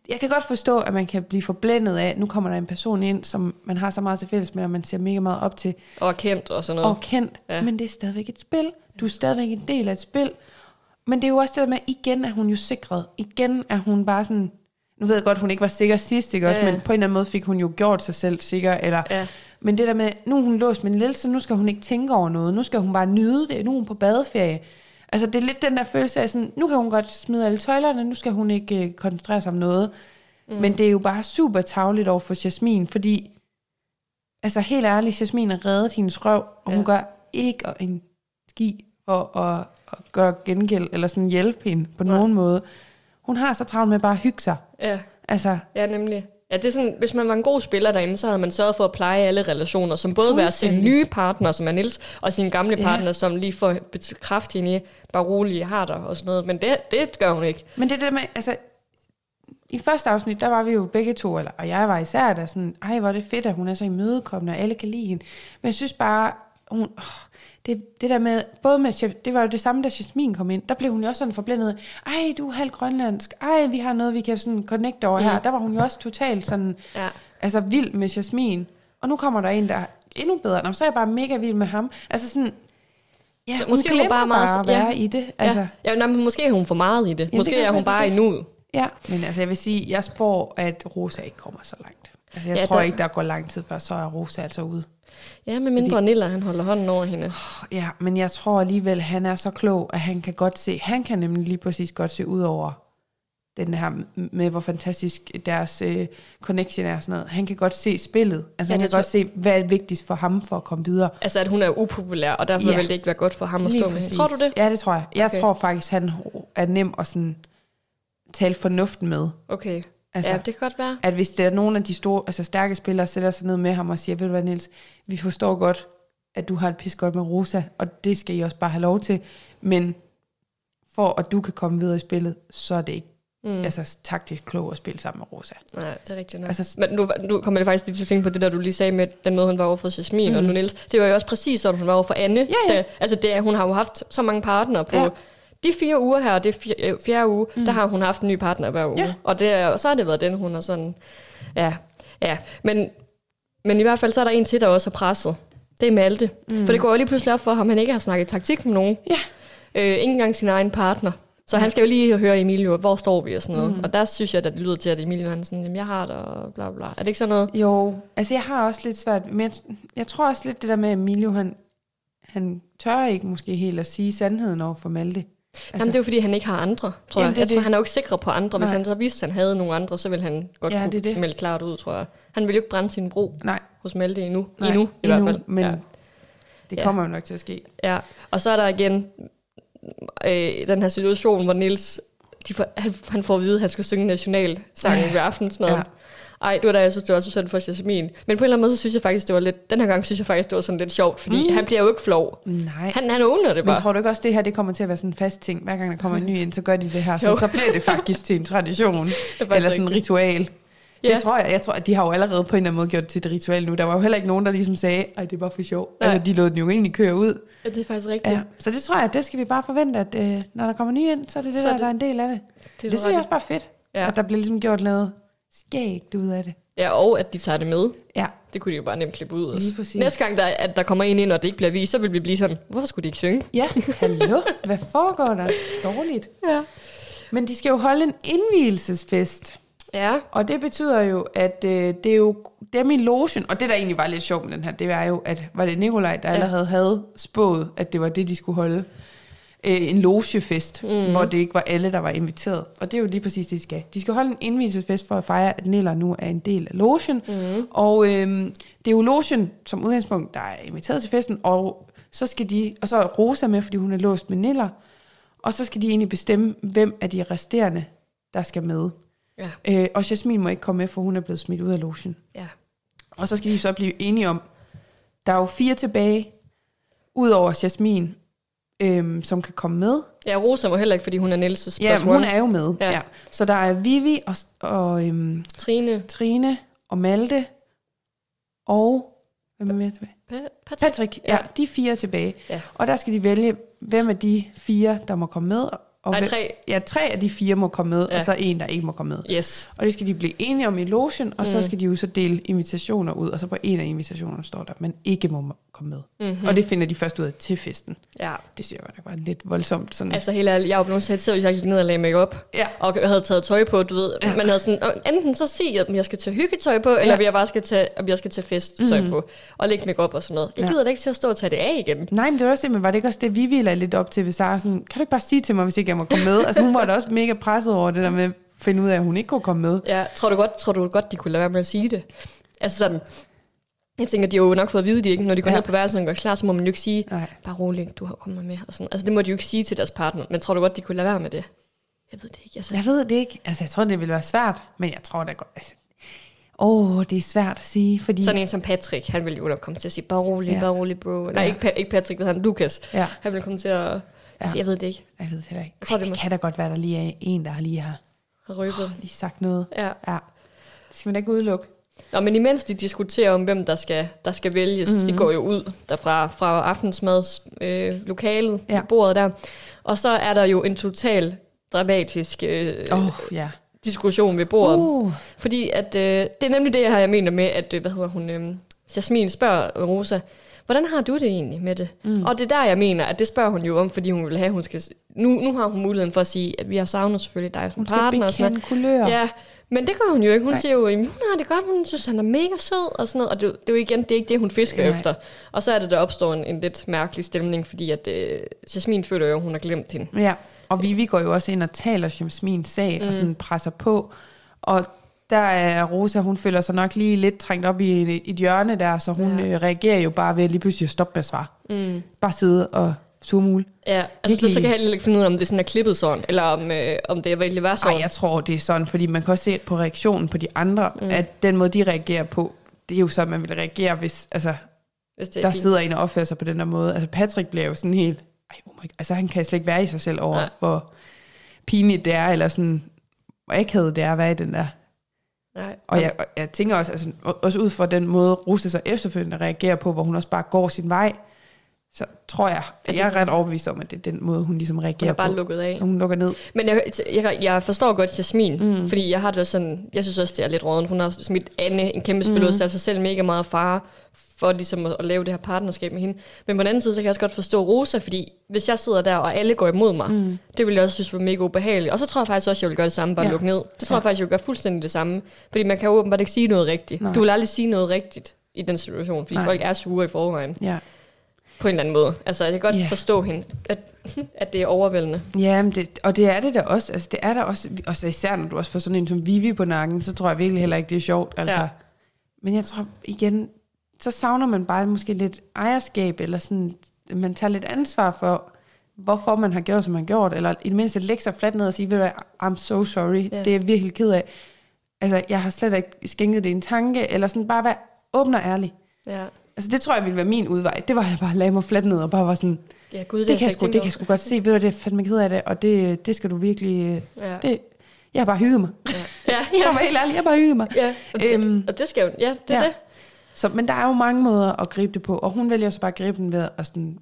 [SPEAKER 1] Jeg kan godt forstå, at man kan blive forblændet af, at nu kommer der en person ind, som man har så meget til fælles med, og man ser mega meget op til,
[SPEAKER 2] Og kendt og sådan noget.
[SPEAKER 1] og kendt. Ja. Men det er stadigvæk et spil. Du er stadigvæk en del af et spil. Men det er jo også det der med, igen er hun jo sikret. Igen er hun bare sådan... Nu ved jeg godt, hun ikke var sikker sidst, ikke også?
[SPEAKER 2] Ja.
[SPEAKER 1] Men på en eller anden måde fik hun jo gjort sig selv sikker. Eller,
[SPEAKER 2] Ja.
[SPEAKER 1] Men det der med, nu er hun låst med Niels, så nu skal hun ikke tænke over noget. Nu skal hun bare nyde det. Nu er hun på badeferie. Altså det er lidt den der følelse af sådan, nu kan hun godt smide alle tøjlerne, nu skal hun ikke øh, koncentrere sig om noget. Mm. Men det er jo bare super tavligt over for Jasmin, fordi, altså helt ærligt, Jasmin har reddet hendes røv, og ja. hun gør ikke en ski for at, at gøre gengæld, eller sådan hjælpe hende på
[SPEAKER 2] Nej.
[SPEAKER 1] nogen måde. Hun har så travlt med bare at hygge sig.
[SPEAKER 2] Ja,
[SPEAKER 1] Altså,
[SPEAKER 2] ja nemlig. Ja, det er sådan, hvis man var en god spiller derinde, så havde man sørget for at pleje alle relationer, som både være sin nye partner, som er Nils, og sin gamle
[SPEAKER 1] Ja.
[SPEAKER 2] partner, som lige får hende i, bare rolig, har dig og sådan noget. Men det, det gør hun ikke.
[SPEAKER 1] Men det der med, altså, i første afsnit, der var vi jo begge to, eller, og jeg var især der sådan, ej, hvor er det fedt, at hun er så imødekommende, og alle kan lide hende. Men jeg synes bare, hun, åh, det, det der med, både med, det var jo det samme, da Jasmin kom ind, der blev hun jo også sådan forblændet, ej, du er halv grønlandsk, ej, vi har noget, vi kan sådan connecte over mm. her. Der var hun jo også totalt sådan,
[SPEAKER 2] Ja.
[SPEAKER 1] altså vild med Jasmin. Og nu kommer der en, der er endnu bedre. Nå, så er jeg bare mega vild med ham. Altså sådan, ja,
[SPEAKER 2] Så
[SPEAKER 1] hun
[SPEAKER 2] måske hun
[SPEAKER 1] glemmer
[SPEAKER 2] bare meget-
[SPEAKER 1] bare at
[SPEAKER 2] ja.
[SPEAKER 1] være i det. Altså,
[SPEAKER 2] ja. ja nej, men måske er hun for meget i det.
[SPEAKER 1] det
[SPEAKER 2] måske
[SPEAKER 1] kan
[SPEAKER 2] er hun bare i
[SPEAKER 1] det.
[SPEAKER 2] nuet.
[SPEAKER 1] Ja, men altså jeg vil sige, jeg spår, at Rosa ikke kommer så langt. Altså jeg
[SPEAKER 2] Ja,
[SPEAKER 1] ja, tror
[SPEAKER 2] der...
[SPEAKER 1] ikke, der går lang tid før, så er Rosa altså ude.
[SPEAKER 2] Ja, med mindre Nilla, han holder hånden over hende.
[SPEAKER 1] Ja, men jeg tror alligevel, han er så klog, at han kan godt se, han kan nemlig lige præcis godt se ud over den her med, hvor fantastisk deres øh, connection er og sådan noget. Han kan godt se spillet. Altså
[SPEAKER 2] Ja,
[SPEAKER 1] han kan
[SPEAKER 2] tror-
[SPEAKER 1] godt se, hvad er vigtigst for ham for at komme videre.
[SPEAKER 2] Altså, at hun er upopulær, og derfor
[SPEAKER 1] Ja.
[SPEAKER 2] vil det ikke være godt for ham at
[SPEAKER 1] Lige
[SPEAKER 2] stå med hende. Tror du det?
[SPEAKER 1] Ja, det tror jeg. Jeg
[SPEAKER 2] okay.
[SPEAKER 1] tror faktisk, han er nem at sådan tale fornuften med.
[SPEAKER 2] Okay.
[SPEAKER 1] Altså,
[SPEAKER 2] ja, det kan godt være.
[SPEAKER 1] at hvis der er nogen af de store, altså stærke spillere, sætter sig ned med ham og siger, ved du hvad Niels, vi forstår godt, at du har et pis godt med Rosa, og det skal I også bare have lov til, men for at du kan komme videre i spillet, så er det ikke mm. altså, taktisk klogt at spille sammen med Rosa.
[SPEAKER 2] Nej, det er rigtigt nok.
[SPEAKER 1] Altså-
[SPEAKER 2] Men nu, nu kommer jeg faktisk lige til at tænke på det, der du lige sagde med den måde, hun var over for Jasmin mm. og nu Niels. Det var jo også præcis sådan, hun var over for Anne.
[SPEAKER 1] Ja, ja.
[SPEAKER 2] Da, altså, det, er- hun har jo haft så mange partnere på...
[SPEAKER 1] Ja.
[SPEAKER 2] De fire uger her, det er fire, øh, fjerde uge, mm. der har hun haft en ny partner hver uge.
[SPEAKER 1] Ja.
[SPEAKER 2] Og, det, er- og så har det været den, hun er sådan... Ja, ja. Men, men i hvert fald så er der en til, der også har presset. Det er Malte. Mm. For det går jo lige pludselig op for ham, at han ikke har snakket taktik med nogen.
[SPEAKER 1] Ja.
[SPEAKER 2] Øh, ikke engang sin egen partner. Så han skal jo lige høre Emilio, hvor står vi og sådan noget. Mm. Og der synes jeg, at det lyder til, at Emilio han er sådan, jamen jeg har det og bla bla. Er det ikke sådan noget?
[SPEAKER 1] Jo, altså jeg har også lidt svært, men jeg, jeg tror også lidt det der med Emilio, han, han tør ikke måske helt at sige sandheden over for Malte.
[SPEAKER 2] Altså, Jamen, det er jo fordi, han ikke har andre, tror
[SPEAKER 1] Jamen,
[SPEAKER 2] jeg.
[SPEAKER 1] det
[SPEAKER 2] Jeg tror,
[SPEAKER 1] det.
[SPEAKER 2] han er jo ikke sikker på andre. Hvis
[SPEAKER 1] Nej.
[SPEAKER 2] han så vidste, at han havde nogle andre, så ville han godt
[SPEAKER 1] Ja,
[SPEAKER 2] ja,
[SPEAKER 1] det
[SPEAKER 2] kunne
[SPEAKER 1] det.
[SPEAKER 2] melde klart ud, tror jeg. Han vil jo ikke brænde sin bro
[SPEAKER 1] Nej,
[SPEAKER 2] hos Malte endnu.
[SPEAKER 1] nej
[SPEAKER 2] endnu, i hvert fald.
[SPEAKER 1] men
[SPEAKER 2] Ja.
[SPEAKER 1] det
[SPEAKER 2] Ja.
[SPEAKER 1] kommer jo nok til at ske.
[SPEAKER 2] ja. Og så er der igen øh, den her situation, hvor Nils de får, han, han får at vide, at han skal synge nationalsangen ved aftensmaden.
[SPEAKER 1] Ja.
[SPEAKER 2] Ej, det var da, jeg synes, det var så synd for Jasmin. Men på en eller anden måde, så synes jeg faktisk, det var lidt... Den her gang synes jeg faktisk, det var sådan lidt sjovt, fordi mm. han bliver jo ikke flov.
[SPEAKER 1] Nej.
[SPEAKER 2] Han, han owner det
[SPEAKER 1] Men
[SPEAKER 2] bare.
[SPEAKER 1] tror du ikke også, det her det kommer til at være sådan en fast ting? Hver gang der kommer en ny ind, så gør de det her. Så,
[SPEAKER 2] Jo.
[SPEAKER 1] så bliver det faktisk til en tradition. eller sådan en ritual.
[SPEAKER 2] Ja.
[SPEAKER 1] Det tror jeg. Jeg tror, at de har jo allerede på en eller anden måde gjort det til et ritual nu. Der var jo heller ikke nogen, der ligesom sagde, at det er bare for sjov.
[SPEAKER 2] Nej.
[SPEAKER 1] Altså, de lod den jo egentlig køre ud.
[SPEAKER 2] Ja, det er faktisk rigtigt.
[SPEAKER 1] Ja. Så det tror jeg, det skal vi bare forvente, at øh, når der kommer nye ind, så er det det,
[SPEAKER 2] Så
[SPEAKER 1] der,
[SPEAKER 2] er det-
[SPEAKER 1] der er en del af det.
[SPEAKER 2] Det,
[SPEAKER 1] Det, synes jeg også bare fedt.
[SPEAKER 2] Ja.
[SPEAKER 1] At der bliver ligesom gjort noget skægt ud af det.
[SPEAKER 2] Ja, og at de tager det med.
[SPEAKER 1] Ja.
[SPEAKER 2] Det kunne de jo bare nemt klippe ud. også.
[SPEAKER 1] Lige præcis.
[SPEAKER 2] Næste gang, der, at der kommer en ind, og det ikke bliver vist, så vil vi blive sådan, hvorfor skulle de ikke synge?
[SPEAKER 1] Ja, hallo. Hvad foregår der? Dårligt.
[SPEAKER 2] Ja.
[SPEAKER 1] Men de skal jo holde en indvielsesfest.
[SPEAKER 2] Ja,
[SPEAKER 1] Og det betyder jo, at øh, det er jo dem i logen, og det der egentlig var lidt sjovt med den her, det var jo, at var det Nikolaj, der
[SPEAKER 2] ja.
[SPEAKER 1] allerede havde spået, at det var det, de skulle holde. Øh, en logefest, mm. hvor det ikke var alle, der var inviteret. Og det er jo lige præcis det, de skal. De skal holde en indvielsesfest for at fejre, at Niller nu er en del af logen. Mm. Og øh, det er jo logen som udgangspunkt, der er inviteret til festen, og så skal de, og så er Rosa med, fordi hun er låst med Niller, og så skal de egentlig bestemme, hvem af de resterende, der skal med.
[SPEAKER 2] ja,
[SPEAKER 1] Øh, og Jasmin må ikke komme med, for hun er blevet smidt ud af logen.
[SPEAKER 2] ja.
[SPEAKER 1] Og så skal de så blive enige om, der er jo fire tilbage, udover Jasmin, øhm, som kan komme med.
[SPEAKER 2] Ja, Rosa må heller ikke, fordi hun er Nielses
[SPEAKER 1] Ja, hun
[SPEAKER 2] one.
[SPEAKER 1] er jo med.
[SPEAKER 2] Ja.
[SPEAKER 1] Ja. Så der er Vivi og, og øhm,
[SPEAKER 2] Trine,
[SPEAKER 1] Trine og Malte og... Hvem er med tilbage?
[SPEAKER 2] Pa- Patrick.
[SPEAKER 1] Patrick. Ja,
[SPEAKER 2] Ja.
[SPEAKER 1] de er fire tilbage.
[SPEAKER 2] Ja.
[SPEAKER 1] Og der skal de vælge, hvem af de fire, der må komme med, Og
[SPEAKER 2] Nej,
[SPEAKER 1] hvem-
[SPEAKER 2] tre.
[SPEAKER 1] Ja, tre af de fire må komme med, ja. Og så en, der ikke må komme med.
[SPEAKER 2] Yes.
[SPEAKER 1] Og det skal de blive enige om i logen, og så
[SPEAKER 2] Mm.
[SPEAKER 1] skal de jo så dele invitationer ud, og så på en af invitationerne står der, at man ikke må komme med.
[SPEAKER 2] Mhm.
[SPEAKER 1] Mm-hmm. Og det finder de først ud af til festen.
[SPEAKER 2] Ja.
[SPEAKER 1] Det synes jeg godt nok var lidt voldsomt. Sådan.
[SPEAKER 2] Altså helt ærligt, jeg var blevet irriteret, hvis jeg gik ned og lagde make op
[SPEAKER 1] Ja.
[SPEAKER 2] og havde taget tøj på, du ved. Ja. Man havde sådan, "Åh, enten så sig, om jeg skal tage hyggetøj på, eller
[SPEAKER 1] Ja.
[SPEAKER 2] jeg bare skal tage, om jeg skal tage festtøj mm. på, og lægge make op og sådan noget. Jeg
[SPEAKER 1] Ja.
[SPEAKER 2] gider da ikke til at stå og tage det af igen.
[SPEAKER 1] Nej, men det var også det, men var det ikke også det, Vivi lagde lidt op til ved Sara? Sådan, kan du ikke bare sige til mig, hvis ikke jeg må komme med? altså hun var da også mega presset over det der med at finde ud af, at hun ikke kunne komme med.
[SPEAKER 2] Ja, tror du godt, tror du godt, de kunne lade være med at sige det? Altså sådan, jeg tænker, de har jo nok fået at vide, de ikke, når de går
[SPEAKER 1] Ja.
[SPEAKER 2] ned på værelset og gør klar, så må man jo ikke sige,
[SPEAKER 1] Nej.
[SPEAKER 2] bare rolig, du har kommet med. Og sådan. Altså det må de jo ikke sige til deres partner, men tror du godt, de kunne lade være med det? Jeg ved det ikke. Altså.
[SPEAKER 1] Jeg ved det ikke. Altså, jeg tror, det ville være svært, men jeg tror, det går... Altså, åh, det er svært at sige, fordi...
[SPEAKER 2] Sådan en som Patrick, han ville jo nok komme til at sige, bare rolig,
[SPEAKER 1] Ja.
[SPEAKER 2] bare rolig, bro. Nej,
[SPEAKER 1] Ja.
[SPEAKER 2] ikke, Pa- ikke Patrick, hvad han, Lukas.
[SPEAKER 1] Ja,
[SPEAKER 2] Han ville komme til at... Ja. Altså, jeg ved det ikke.
[SPEAKER 1] jeg ved det heller ikke.
[SPEAKER 2] Jeg tror,
[SPEAKER 1] Ej,
[SPEAKER 2] det
[SPEAKER 1] det
[SPEAKER 2] må-
[SPEAKER 1] kan da godt være, der lige er en, der har lige har
[SPEAKER 2] Har røbet.
[SPEAKER 1] lige sagt noget.
[SPEAKER 2] Ja.
[SPEAKER 1] Ja. Det skal man da ikke udelukke.
[SPEAKER 2] Nå, men imens de diskuterer om, hvem der skal, der skal vælges,
[SPEAKER 1] Mhm.
[SPEAKER 2] mm-hmm. de går jo ud derfra fra aftensmads øh, lokalet,
[SPEAKER 1] Ja.
[SPEAKER 2] bordet der. Og så er der jo en total dramatisk øh, oh.
[SPEAKER 1] ja.
[SPEAKER 2] diskussion ved bordet.
[SPEAKER 1] Uh.
[SPEAKER 2] Fordi at, øh, det er nemlig det her, jeg mener med, at, øh, hvad hedder hun, øh, Jasmin spørger Rosa, hvordan har du det egentlig med det? Mm. Og det er der, jeg mener, at det spørger hun jo om, fordi hun vil have, hun skal... Nu, nu har hun muligheden for at sige, at vi har savnet selvfølgelig dig som
[SPEAKER 1] Hun skal
[SPEAKER 2] partner. og sådan noget.
[SPEAKER 1] bekende kulør.
[SPEAKER 2] Ja, men det gør hun jo ikke. Hun
[SPEAKER 1] Nej.
[SPEAKER 2] Siger jo, at hun har det godt, hun synes, han er mega sød og sådan noget. Og det, det er jo igen, det er ikke det, hun fisker
[SPEAKER 1] Nej.
[SPEAKER 2] Efter. Og så er det, der opstår en, en lidt mærkelig stemning, fordi at øh, Jasmin føler jo, at hun har glemt hende.
[SPEAKER 1] Ja, og Vivi går jo også ind og taler Jasmins sag mm. og sådan presser på. Og der er Rosa, hun føler sig nok lige lidt trængt op i et, hjørne der, så hun ja. Øh, reagerer jo bare ved at lige pludselig at stoppe med at svare.
[SPEAKER 2] Mm.
[SPEAKER 1] Bare sidde og surmule.
[SPEAKER 2] Ja, altså så,
[SPEAKER 1] Virkelig.
[SPEAKER 2] så kan jeg heller ikke finde ud af, om det sådan er klippet sådan, eller om, øh, om det virkelig var sådan.
[SPEAKER 1] Nej, jeg tror, det er sådan, fordi man kan også se på reaktionen på de andre, mm. at den måde, de reagerer på, det er jo så, man vil reagere, hvis altså,
[SPEAKER 2] hvis det er
[SPEAKER 1] der
[SPEAKER 2] fint.
[SPEAKER 1] sidder en og opfører sig på den der måde. Altså Patrick bliver jo sådan helt, ej, oh my, God. altså han kan slet ikke være i sig selv over,
[SPEAKER 2] Nej.
[SPEAKER 1] hvor pinligt det er, eller sådan, hvor akavet det er at være i den der
[SPEAKER 2] Nej.
[SPEAKER 1] Og jeg, og jeg tænker også, altså, også ud fra den måde, Russe så efterfølgende reagerer på, hvor hun også bare går sin vej, så tror jeg, at jeg er ret overbevist om, at det er den måde, hun ligesom
[SPEAKER 2] Hun
[SPEAKER 1] reagerer
[SPEAKER 2] er bare
[SPEAKER 1] på.
[SPEAKER 2] lukket af.
[SPEAKER 1] Hun lukker ned.
[SPEAKER 2] Men jeg, jeg, jeg forstår godt Jasmin, mm. fordi jeg har det også sådan, jeg synes også, det er lidt rådent. Hun har smidt Anne, en kæmpe spilud, mm. sig selv mega meget fare for ligesom at, at, lave det her partnerskab med hende. Men på den anden side, så kan jeg også godt forstå Rosa, fordi hvis jeg sidder der, og alle går imod mig, mm. det ville jeg også synes var mega ubehageligt. Og så tror jeg faktisk også, at jeg vil gøre det samme, bare
[SPEAKER 1] Ja.
[SPEAKER 2] lukke ned. Det tror
[SPEAKER 1] Ja.
[SPEAKER 2] jeg faktisk, jeg vil gøre fuldstændig det samme. Fordi man kan jo åbenbart ikke sige noget rigtigt.
[SPEAKER 1] Nej.
[SPEAKER 2] Du vil aldrig sige noget rigtigt i den situation, fordi.
[SPEAKER 1] Nej.
[SPEAKER 2] folk er sure i forvejen,
[SPEAKER 1] Ja,
[SPEAKER 2] på en eller anden måde. Altså, jeg kan godt yeah. forstå hende, at, at det er overvældende.
[SPEAKER 1] ja men det, og det er det da også. Altså, det er der også, og så især når du også får sådan en som Vivi på nakken, så tror jeg virkelig heller ikke, det er sjovt. Altså.
[SPEAKER 2] Ja.
[SPEAKER 1] Men jeg tror igen, så savner man bare måske lidt ejerskab, eller sådan, man tager lidt ansvar for, hvorfor man har gjort, som man har gjort, eller i det mindste lægge sig fladt ned og sige, ved du hvad, I'm so sorry,
[SPEAKER 2] Ja.
[SPEAKER 1] det er jeg virkelig ked af. Altså, jeg har slet ikke skænket det en tanke, eller sådan bare være åben og ærlig.
[SPEAKER 2] Ja.
[SPEAKER 1] Altså, det tror jeg ville være min udvej. Det var, at jeg bare lagde mig fladt ned og bare var sådan,
[SPEAKER 2] Ja, gud,
[SPEAKER 1] det,
[SPEAKER 2] det,
[SPEAKER 1] kan, jeg sgu, det kan jeg sgu godt se, ved du det er fandme ked af det, og det, det skal du virkelig,
[SPEAKER 2] Ja.
[SPEAKER 1] det, jeg har bare hygget mig.
[SPEAKER 2] Ja, ja,
[SPEAKER 1] Jeg
[SPEAKER 2] ja.
[SPEAKER 1] var helt ærlig, jeg har bare hygget mig.
[SPEAKER 2] ja. Og, det,
[SPEAKER 1] Øhm,
[SPEAKER 2] og det skal jo, ja, det er
[SPEAKER 1] ja.
[SPEAKER 2] det.
[SPEAKER 1] Så, men der er jo mange måder at gribe det på, og hun vælger så bare at gribe den ved at sådan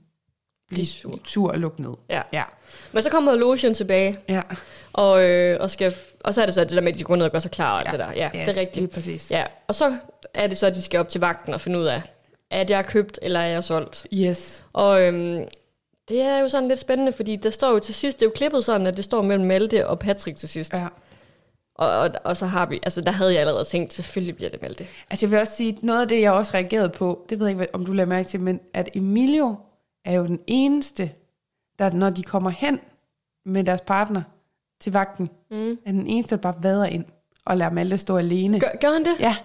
[SPEAKER 1] blive sur. sur og lukke ned.
[SPEAKER 2] Ja.
[SPEAKER 1] Ja.
[SPEAKER 2] Men så kommer Lotion tilbage,
[SPEAKER 1] Ja,
[SPEAKER 2] og, øh, og, skal, og så er det så det der med, at de går ned og gør sig klar og alt
[SPEAKER 1] Ja.
[SPEAKER 2] det der. Ja,
[SPEAKER 1] yes,
[SPEAKER 2] det er rigtigt.
[SPEAKER 1] Lige præcis.
[SPEAKER 2] Ja, og så er det så, at de skal op til vagten og finde ud af, at jeg er købt, eller er jeg solgt.
[SPEAKER 1] Yes.
[SPEAKER 2] Og øhm, det er jo sådan lidt spændende, fordi der står jo til sidst, det er jo klippet sådan, at det står mellem Malte og Patrick til sidst.
[SPEAKER 1] Ja.
[SPEAKER 2] Og, og, og så har vi, altså der havde jeg allerede tænkt, selvfølgelig bliver det Malte.
[SPEAKER 1] Altså jeg vil også sige, noget af det, jeg også reagerede på, det ved jeg ikke, om du lader mærke til, men at Emilio er jo den eneste, der når de kommer hen med deres partner til vagten,
[SPEAKER 2] Mm.
[SPEAKER 1] er den eneste, der bare vader ind og lader Malte stå alene.
[SPEAKER 2] Gør, gør han det?
[SPEAKER 1] Ja,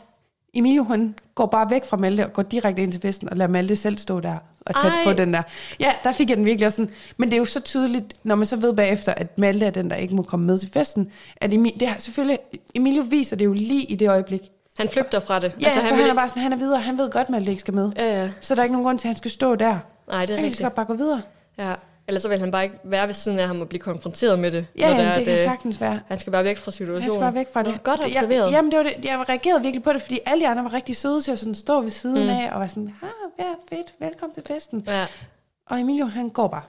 [SPEAKER 1] Emilio han går bare væk fra Malte og går direkte ind til festen og lader Malte selv stå der og tage
[SPEAKER 2] Ej.
[SPEAKER 1] på den der. Ja, der fik jeg den virkelig også sådan. Men det er jo så tydeligt, når man så ved bagefter, at Malte er den, der ikke må komme med til festen. At Emil, det er selvfølgelig, Emilio viser det jo lige i det øjeblik.
[SPEAKER 2] Han flygter fra det.
[SPEAKER 1] Ja, altså, han,
[SPEAKER 2] vil
[SPEAKER 1] han er bare sådan, han er videre, han ved godt, at Malte ikke skal med.
[SPEAKER 2] Ja, ja.
[SPEAKER 1] Så der er ikke nogen grund til, at han skal stå der.
[SPEAKER 2] Nej, det er
[SPEAKER 1] Han
[SPEAKER 2] rigtigt.
[SPEAKER 1] så godt bare gå videre.
[SPEAKER 2] Ja. Ellers så vil han bare ikke være ved siden af ham og blive konfronteret med det.
[SPEAKER 1] Ja,
[SPEAKER 2] når
[SPEAKER 1] ja,
[SPEAKER 2] er,
[SPEAKER 1] det,
[SPEAKER 2] at,
[SPEAKER 1] kan
[SPEAKER 2] øh,
[SPEAKER 1] sagtens være.
[SPEAKER 2] Han skal bare væk fra
[SPEAKER 1] Han
[SPEAKER 2] situationen.
[SPEAKER 1] skal bare væk fra det.
[SPEAKER 2] Nå, godt
[SPEAKER 1] jeg,
[SPEAKER 2] observeret.
[SPEAKER 1] jamen, det var det. Jeg reagerede virkelig på det, fordi alle de andre var rigtig søde til at sådan stå ved siden mm. af, og var sådan, ah, ja, fedt, velkommen til festen.
[SPEAKER 2] Ja.
[SPEAKER 1] Og Emilio, han går bare.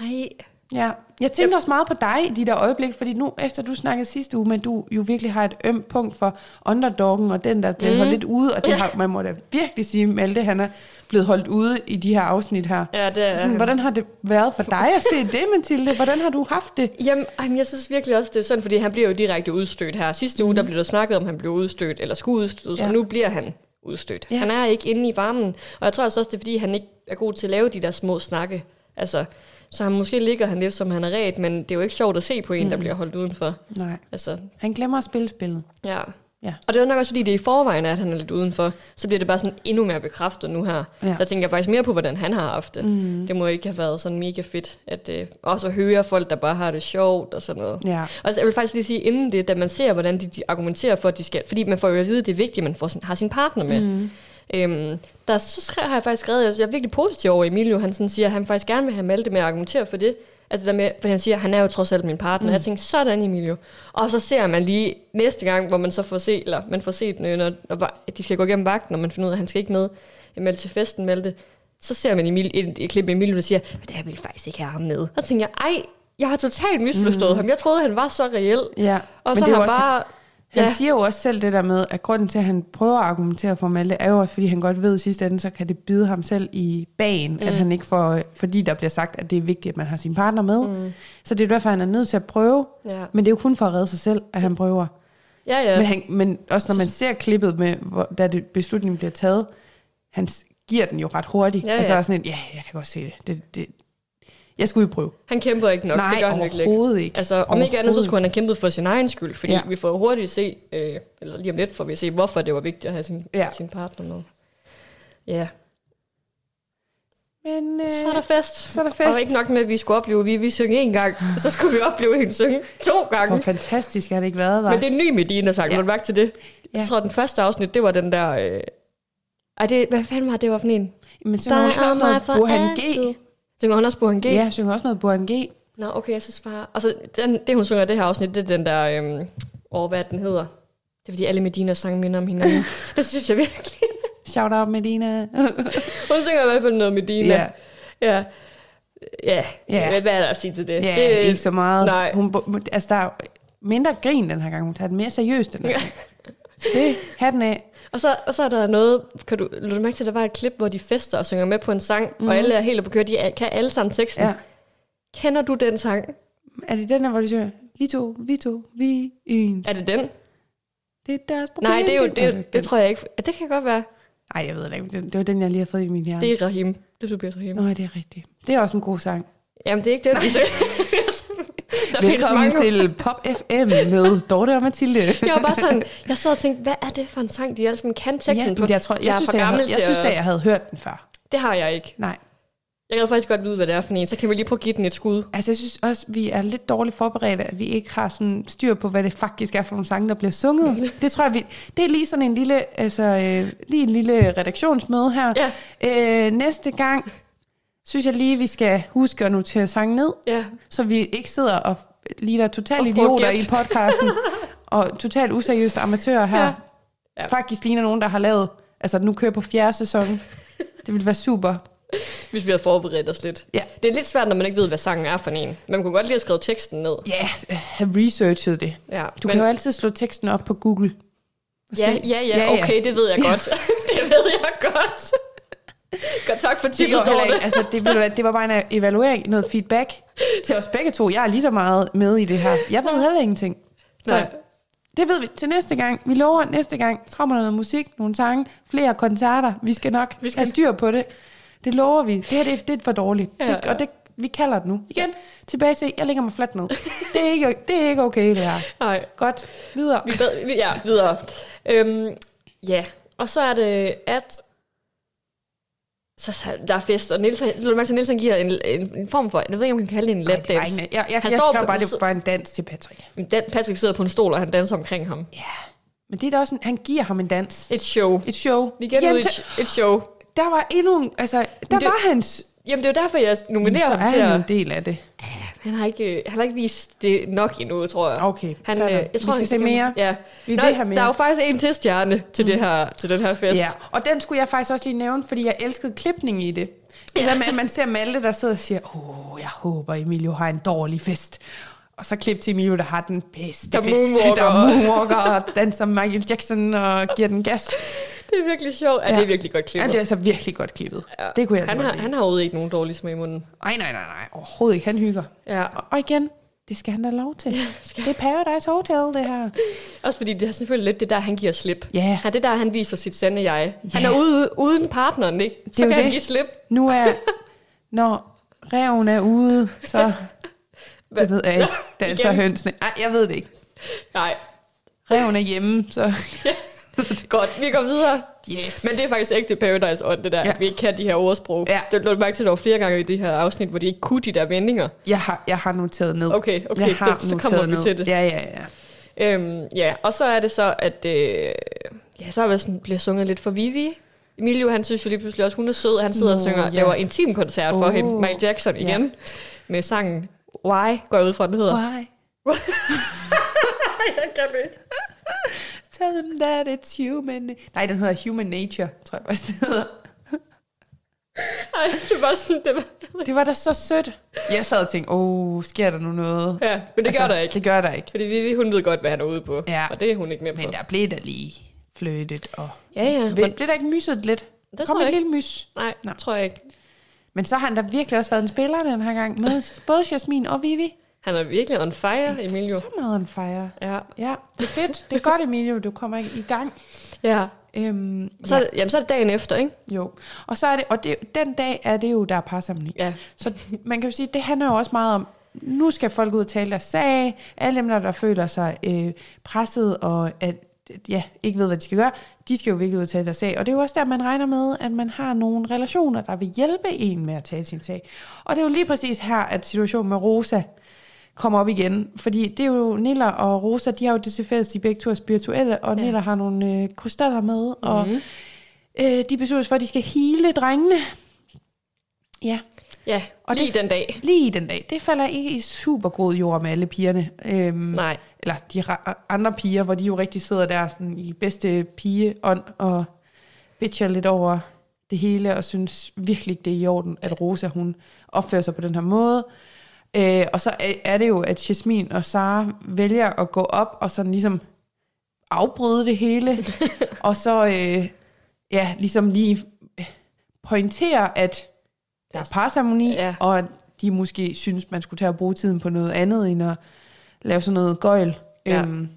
[SPEAKER 2] Ej,
[SPEAKER 1] Ja, jeg tænkte også meget på dig i de der øjeblikke, fordi nu, efter du snakkede sidste uge, men du jo virkelig har et ømt punkt for underdoggen, og den, der blev mm. holdt lidt ude, og det har, man må da virkelig sige, Malte, han er blevet holdt ude i de her afsnit her.
[SPEAKER 2] Ja, det er
[SPEAKER 1] Sådan, hvordan har det været for dig at se det, Mathilde? Hvordan har du haft det?
[SPEAKER 2] Jamen, jeg synes virkelig også, det er sådan, fordi han bliver jo direkte udstødt her. Sidste uge, der blev der snakket om, at han blev udstødt, eller skulle udstødes,
[SPEAKER 1] Ja.
[SPEAKER 2] og nu bliver han udstødt.
[SPEAKER 1] Ja.
[SPEAKER 2] Han er ikke inde i varmen, og jeg tror altså også, det er, fordi han ikke er god til at lave de der små snakke. Altså, så han måske ligger han lidt, som han er ret, men det er jo ikke sjovt at se på en, der bliver holdt udenfor.
[SPEAKER 1] Nej,
[SPEAKER 2] Altså,
[SPEAKER 1] han glemmer at spille spillet.
[SPEAKER 2] ja.
[SPEAKER 1] Ja.
[SPEAKER 2] Og det er nok også, fordi det er i forvejen, at han er lidt udenfor. Så bliver det bare sådan endnu mere bekræftet nu her.
[SPEAKER 1] Ja.
[SPEAKER 2] Der tænker jeg faktisk mere på, hvordan han har haft det. Mm. Det må ikke have været sådan mega fedt. At, øh, også at høre folk, der bare har det sjovt og sådan noget.
[SPEAKER 1] Ja.
[SPEAKER 2] Og så jeg vil faktisk lige sige, inden det, da man ser, hvordan de, de argumenterer for, at de skal... Fordi man får jo at vide, at det er vigtigt, at man får sin, har sin partner med. Mm. Øhm, der så skrev, har jeg faktisk skrevet, jeg er virkelig positiv over Emilio. Han sådan siger, at han faktisk gerne vil have Malte med at argumentere for det. Altså der med, for han siger, han er jo trods alt min partner. Mm. Jeg tænkte, sådan Emilio. Og så ser man lige næste gang, hvor man så får set, eller man får set, øh, når, når de skal gå igennem vagten, og man finder ud af, at han skal ikke med med til festen, Malte. Så ser man Emil, et, et klip med Emilio, der siger, at jeg vil faktisk ikke have ham med. Og så tænker jeg, ej, jeg har totalt misforstået mm. ham. Jeg troede, han var så reel.
[SPEAKER 1] Ja,
[SPEAKER 2] Og så har han bare...
[SPEAKER 1] Han
[SPEAKER 2] Ja.
[SPEAKER 1] siger jo også selv det der med, at grunden til, at han prøver at argumentere for Malte, er jo også, fordi han godt ved i sidste ende, så kan det bide ham selv i bagen, mm. at han ikke får, fordi der bliver sagt, at det er vigtigt, at man har sin partner med. Mm. Så det er derfor, han er nødt til at prøve.
[SPEAKER 2] Ja.
[SPEAKER 1] Men det er jo kun for at redde sig selv, at han prøver.
[SPEAKER 2] Ja,
[SPEAKER 1] Ja. Men, han, men også når man ser klippet med, hvor, da det, beslutningen bliver taget, han giver den jo ret hurtigt.
[SPEAKER 2] Ja,
[SPEAKER 1] Altså
[SPEAKER 2] ja.
[SPEAKER 1] er sådan en, ja, jeg kan godt se det. det, det jeg skulle jo prøve.
[SPEAKER 2] Han kæmper ikke nok,
[SPEAKER 1] Nej,
[SPEAKER 2] det gør han virkelig ikke.
[SPEAKER 1] overhovedet ikke.
[SPEAKER 2] Altså, om ikke andet, så
[SPEAKER 1] Overhovedet
[SPEAKER 2] skulle han have kæmpet for sin egen skyld, fordi
[SPEAKER 1] Ja.
[SPEAKER 2] vi får hurtigt se, øh, eller lige om lidt får vi se, hvorfor det var vigtigt at have sin,
[SPEAKER 1] Ja.
[SPEAKER 2] sin partner med. Ja,
[SPEAKER 1] Men øh,
[SPEAKER 2] så er der fest.
[SPEAKER 1] så er der fest.
[SPEAKER 2] Og ikke nok med, at vi skulle opleve, vi vi synge en gang, så skulle vi opleve hende synge to
[SPEAKER 1] Hvor
[SPEAKER 2] gange.
[SPEAKER 1] fantastisk har det ikke været, var.
[SPEAKER 2] Men det er ny Medina-sang,
[SPEAKER 1] Ja.
[SPEAKER 2] du mærke til det?
[SPEAKER 1] Ja.
[SPEAKER 2] Jeg tror, den første afsnit, det var den der... Øh, ej, det, hvad fanden var det, var for en?
[SPEAKER 1] Men synger hun ikke også noget Burhan G?
[SPEAKER 2] Synger hun også Burhan G?
[SPEAKER 1] Ja, synger også noget Burhan G.
[SPEAKER 2] Nå, okay, jeg synes bare... Altså, den, det hun synger i det her afsnit, det er den der... Øhm, åh, hvad den hedder. Det er fordi alle Medinas sange minder om hinanden. det synes jeg virkelig.
[SPEAKER 1] Shout out Medina.
[SPEAKER 2] Hun synger i hvert fald noget Medina.
[SPEAKER 1] ja,
[SPEAKER 2] Ja. Ja.
[SPEAKER 1] Ja.
[SPEAKER 2] ja. Hvad er der at sige til det?
[SPEAKER 1] ja
[SPEAKER 2] det
[SPEAKER 1] ikke så meget.
[SPEAKER 2] nej.
[SPEAKER 1] Hun, altså, der er mindre grin den her gang. Hun tager det mere seriøst den her gang. Så det hatten af.
[SPEAKER 2] Og så, og så er der noget, kan du, lad du mærke til, at der var et klip, hvor de fester og synger med på en sang, mm. og alle er helt på køre, de er- kan alle sammen teksten. Ja. Kender du den sang?
[SPEAKER 1] Er det den der, hvor de siger, vi to, vi to, vi ens.
[SPEAKER 2] Er det den?
[SPEAKER 1] det er deres problem.
[SPEAKER 2] Nej, det er jo, det, det, det tror jeg ikke. Ja, det kan godt være.
[SPEAKER 1] Ej, jeg ved det ikke. Det, det var den, jeg lige har fået i min hjerne.
[SPEAKER 2] Det er Rahim. Det er Tobias Rahim.
[SPEAKER 1] Nå, det er rigtigt. Det er også en god sang.
[SPEAKER 2] Jamen, det er ikke den, vi synger. Der
[SPEAKER 1] Velkommen
[SPEAKER 2] mange.
[SPEAKER 1] til Pop FM med Dorte og Mathilde.
[SPEAKER 2] Jeg var bare sådan, jeg sad og tænkte, hvad er det for en sang, de alle sammen kan teksten
[SPEAKER 1] ja,
[SPEAKER 2] på?
[SPEAKER 1] jeg, tror, jeg,
[SPEAKER 2] jeg er
[SPEAKER 1] synes,
[SPEAKER 2] for
[SPEAKER 1] jeg,
[SPEAKER 2] gammel
[SPEAKER 1] jeg synes,
[SPEAKER 2] at-
[SPEAKER 1] jeg havde hørt den før.
[SPEAKER 2] Det har jeg ikke.
[SPEAKER 1] Nej.
[SPEAKER 2] Jeg kan faktisk godt vide, hvad det er for en. Så kan vi lige prøve at give den et skud.
[SPEAKER 1] Altså, jeg synes også, vi er lidt dårligt forberedte, at vi ikke har sådan styr på, hvad det faktisk er for nogle sange, der bliver sunget. Det tror jeg, vi... Det er lige sådan en lille, altså, øh, lige en lille redaktionsmøde her.
[SPEAKER 2] Ja.
[SPEAKER 1] Øh, næste gang, synes jeg lige, vi skal huske at notere sange ned,
[SPEAKER 2] Ja.
[SPEAKER 1] så vi ikke sidder og ligner totalt idioter i podcasten, og totalt useriøst amatører her.
[SPEAKER 2] Ja. Ja.
[SPEAKER 1] Faktisk ligner nogen, der har lavet, altså nu kører på fjerde sæson. Det ville være super.
[SPEAKER 2] Hvis vi havde forberedt os lidt.
[SPEAKER 1] Ja.
[SPEAKER 2] Det er lidt svært, når man ikke ved, hvad sangen er for en. Man kunne godt lige have skrevet teksten ned.
[SPEAKER 1] Ja, have researchet det.
[SPEAKER 2] Ja,
[SPEAKER 1] Du kan jo altid slå teksten op på Google. og
[SPEAKER 2] ja,
[SPEAKER 1] se.
[SPEAKER 2] ja, ja, okay, det ved jeg godt. det ved jeg godt. godt, tak for
[SPEAKER 1] Det,
[SPEAKER 2] tippet,
[SPEAKER 1] går heller ikke, altså, det, ved det var bare en evaluering, noget feedback til os begge to. Jeg er lige så meget med i det her. Jeg ved heller ingenting. Så
[SPEAKER 2] Nej.
[SPEAKER 1] det ved vi til næste gang. Vi lover, næste gang kommer der noget musik, nogle sange, flere koncerter. Vi skal nok
[SPEAKER 2] Vi skal-
[SPEAKER 1] have styr på det. Det lover vi. Det her det, det er for dårligt.
[SPEAKER 2] Ja,
[SPEAKER 1] det, og det, vi kalder det nu. Igen, tilbage til, jeg lægger mig fladt ned. Det er ikke, det er ikke okay, det her.
[SPEAKER 2] Nej,
[SPEAKER 1] Godt, videre.
[SPEAKER 2] vi vi- ja, videre. Øhm, ja, og så er det, at så, så der er fest, og Niels, Niels, Niels han giver en, en, en, form for, jeg ved ikke, om man kan kalde det en let dans.
[SPEAKER 1] jeg, jeg,
[SPEAKER 2] Han
[SPEAKER 1] jeg
[SPEAKER 2] står
[SPEAKER 1] skrev bare, det var en dans til Patrick.
[SPEAKER 2] Dan, Patrick sidder på en stol, og han danser omkring ham.
[SPEAKER 1] Ja, men det er da også en, han giver ham en dans.
[SPEAKER 2] Et show.
[SPEAKER 1] Et show.
[SPEAKER 2] Igen i et, et show.
[SPEAKER 1] der var endnu, en- altså, der
[SPEAKER 2] det-
[SPEAKER 1] var hans,
[SPEAKER 2] Jamen, det er jo derfor, jeg
[SPEAKER 1] så
[SPEAKER 2] nominerer ham
[SPEAKER 1] er
[SPEAKER 2] til
[SPEAKER 1] han jo
[SPEAKER 2] at...
[SPEAKER 1] en del af det.
[SPEAKER 2] Han har ikke, øh, han har ikke vist det nok endnu, tror jeg.
[SPEAKER 1] Okay,
[SPEAKER 2] Han, øh, jeg
[SPEAKER 1] Vi
[SPEAKER 2] tror,
[SPEAKER 1] skal
[SPEAKER 2] han
[SPEAKER 1] se mere.
[SPEAKER 2] Ja.
[SPEAKER 1] Vi
[SPEAKER 2] Nå,
[SPEAKER 1] vil have mere.
[SPEAKER 2] Der er jo faktisk en til stjerne til, det her, til den her fest.
[SPEAKER 1] Ja, og den skulle jeg faktisk også lige nævne, fordi jeg elskede klipning i det. Med, at man ser Malte, der sidder og siger, åh, jeg håber, Emilio har en dårlig fest. Og så klip til Emilio, der har den bedste
[SPEAKER 2] Der
[SPEAKER 1] fest.
[SPEAKER 2] moonwalker.
[SPEAKER 1] Der moonwalker og danser Michael Jackson og giver den gas.
[SPEAKER 2] Det er virkelig sjovt. Ja,
[SPEAKER 1] Ja.
[SPEAKER 2] det er virkelig godt
[SPEAKER 1] Ja,
[SPEAKER 2] klippet.
[SPEAKER 1] det er altså virkelig godt klippet.
[SPEAKER 2] Ja.
[SPEAKER 1] Det kunne jeg
[SPEAKER 2] han
[SPEAKER 1] altså
[SPEAKER 2] har, han har overhovedet ikke nogen dårlig smag i munden.
[SPEAKER 1] Nej, nej, nej, nej. Overhovedet ikke. Han hygger.
[SPEAKER 2] Ja.
[SPEAKER 1] Og, og igen, det skal han da lov til.
[SPEAKER 2] skal
[SPEAKER 1] Det er Paradise Hotel, det her.
[SPEAKER 2] Også fordi det er selvfølgelig lidt det der, han giver slip.
[SPEAKER 1] Ja.
[SPEAKER 2] Ja, det er der, han viser sit sande jeg. Han
[SPEAKER 1] Ja.
[SPEAKER 2] er ude, uden partneren, ikke? Så
[SPEAKER 1] jo
[SPEAKER 2] kan han
[SPEAKER 1] det.
[SPEAKER 2] give slip.
[SPEAKER 1] Nu er, når reven er ude, så... Det ved jeg ikke. Det er altså
[SPEAKER 2] Igen?
[SPEAKER 1] hønsene. Nej, jeg ved det ikke.
[SPEAKER 2] Nej,
[SPEAKER 1] Reven er hjemme, så...
[SPEAKER 2] godt. Vi går videre.
[SPEAKER 1] Yes.
[SPEAKER 2] Men det er faktisk ægte Paradise ånd, det der,
[SPEAKER 1] Ja.
[SPEAKER 2] at vi ikke kan de her ordsprog.
[SPEAKER 1] Ja.
[SPEAKER 2] Det lå du mærke til, at der var flere gange i det her afsnit, hvor de ikke kunne de der vendinger.
[SPEAKER 1] Jeg har, jeg har noteret ned.
[SPEAKER 2] Okay, okay,
[SPEAKER 1] jeg har
[SPEAKER 2] det- så kommer vi
[SPEAKER 1] ned.
[SPEAKER 2] til det.
[SPEAKER 1] Ja, ja, ja.
[SPEAKER 2] Øhm, ja, og så er det så, at øh, ja, så er sådan, bliver sunget lidt for Vivi. Emilio, han synes jo lige pludselig også, hun er sød. Han sidder
[SPEAKER 1] Nå,
[SPEAKER 2] og synger,
[SPEAKER 1] ja.
[SPEAKER 2] laver intimkoncert for
[SPEAKER 1] Oh.
[SPEAKER 2] hende, Michael Jackson
[SPEAKER 1] Ja.
[SPEAKER 2] igen, med sangen Why, går jeg ud fra, den hedder.
[SPEAKER 1] Why?
[SPEAKER 2] jeg kan det ikke.
[SPEAKER 1] Tell them that it's human. Nej, den hedder Human Nature, tror jeg faktisk, det hedder.
[SPEAKER 2] Ej, det var sådan, det var...
[SPEAKER 1] Det var da så sødt. Jeg sad og tænkte, åh, oh, sker der nu noget?
[SPEAKER 2] Ja, men det altså, gør der ikke.
[SPEAKER 1] Det gør der ikke.
[SPEAKER 2] Fordi Vivi, hun ved godt, hvad han er ude på.
[SPEAKER 1] Ja.
[SPEAKER 2] Og det er hun ikke med på.
[SPEAKER 1] Men der blev der lige fløtet, og
[SPEAKER 2] Ja, ja. Men,
[SPEAKER 1] blev der ikke myset lidt?
[SPEAKER 2] Det
[SPEAKER 1] kom et
[SPEAKER 2] ikke.
[SPEAKER 1] lille mys.
[SPEAKER 2] nej,
[SPEAKER 1] Nå.
[SPEAKER 2] tror jeg ikke.
[SPEAKER 1] Men så har han da virkelig også været en spiller den her gang, med både Jasmin og Vivi.
[SPEAKER 2] Han er virkelig on fire, Emilio.
[SPEAKER 1] Så meget en fejre.
[SPEAKER 2] Ja.
[SPEAKER 1] Ja, det er fedt. Det er godt, Emilio, du kommer i gang.
[SPEAKER 2] ja.
[SPEAKER 1] Øhm,
[SPEAKER 2] Så, ja. jamen, så er det dagen efter, ikke?
[SPEAKER 1] Jo, og så er det, og det, den dag er det jo, der er parsamling.
[SPEAKER 2] Ja.
[SPEAKER 1] Så man kan jo sige, det handler jo også meget om, nu skal folk ud og tale deres sag, alle dem, der, der føler sig øh, presset og at, ja, ikke ved, hvad de skal gøre, de skal jo virkelig ud og tale deres sag. Og det er jo også der, man regner med, at man har nogle relationer, der vil hjælpe en med at tale sin sag. Og det er jo lige præcis her, at situationen med Rosa kommer op igen. Fordi det er jo Nilla og Rosa, de har jo det til fælles, de begge to er spirituelle, og ja. Nilla har nogle øh, krystaller med, og øh, de beslutter sig for, at de skal hele drengene. Ja,
[SPEAKER 2] Ja,
[SPEAKER 1] Og
[SPEAKER 2] lige
[SPEAKER 1] det-
[SPEAKER 2] den dag.
[SPEAKER 1] lige den dag. Det falder ikke i super god jord med alle pigerne. Øhm,
[SPEAKER 2] Nej.
[SPEAKER 1] Eller de andre piger, hvor de jo rigtig sidder der sådan, i bedste pigeånd og bitcher lidt over det hele, og synes virkelig ikke, det er i orden, at Rosa hun opfører sig på den her måde. Øh, og så er, det jo, at Jasmin og Sara vælger at gå op og sådan ligesom afbryde det hele, og så øh, ja, ligesom lige pointere, at der er parceremoni,
[SPEAKER 2] Ja.
[SPEAKER 1] og at de måske synes, man skulle tage og bruge tiden på noget andet, end at lave sådan noget gøjl.
[SPEAKER 2] Ja.
[SPEAKER 1] Øhm,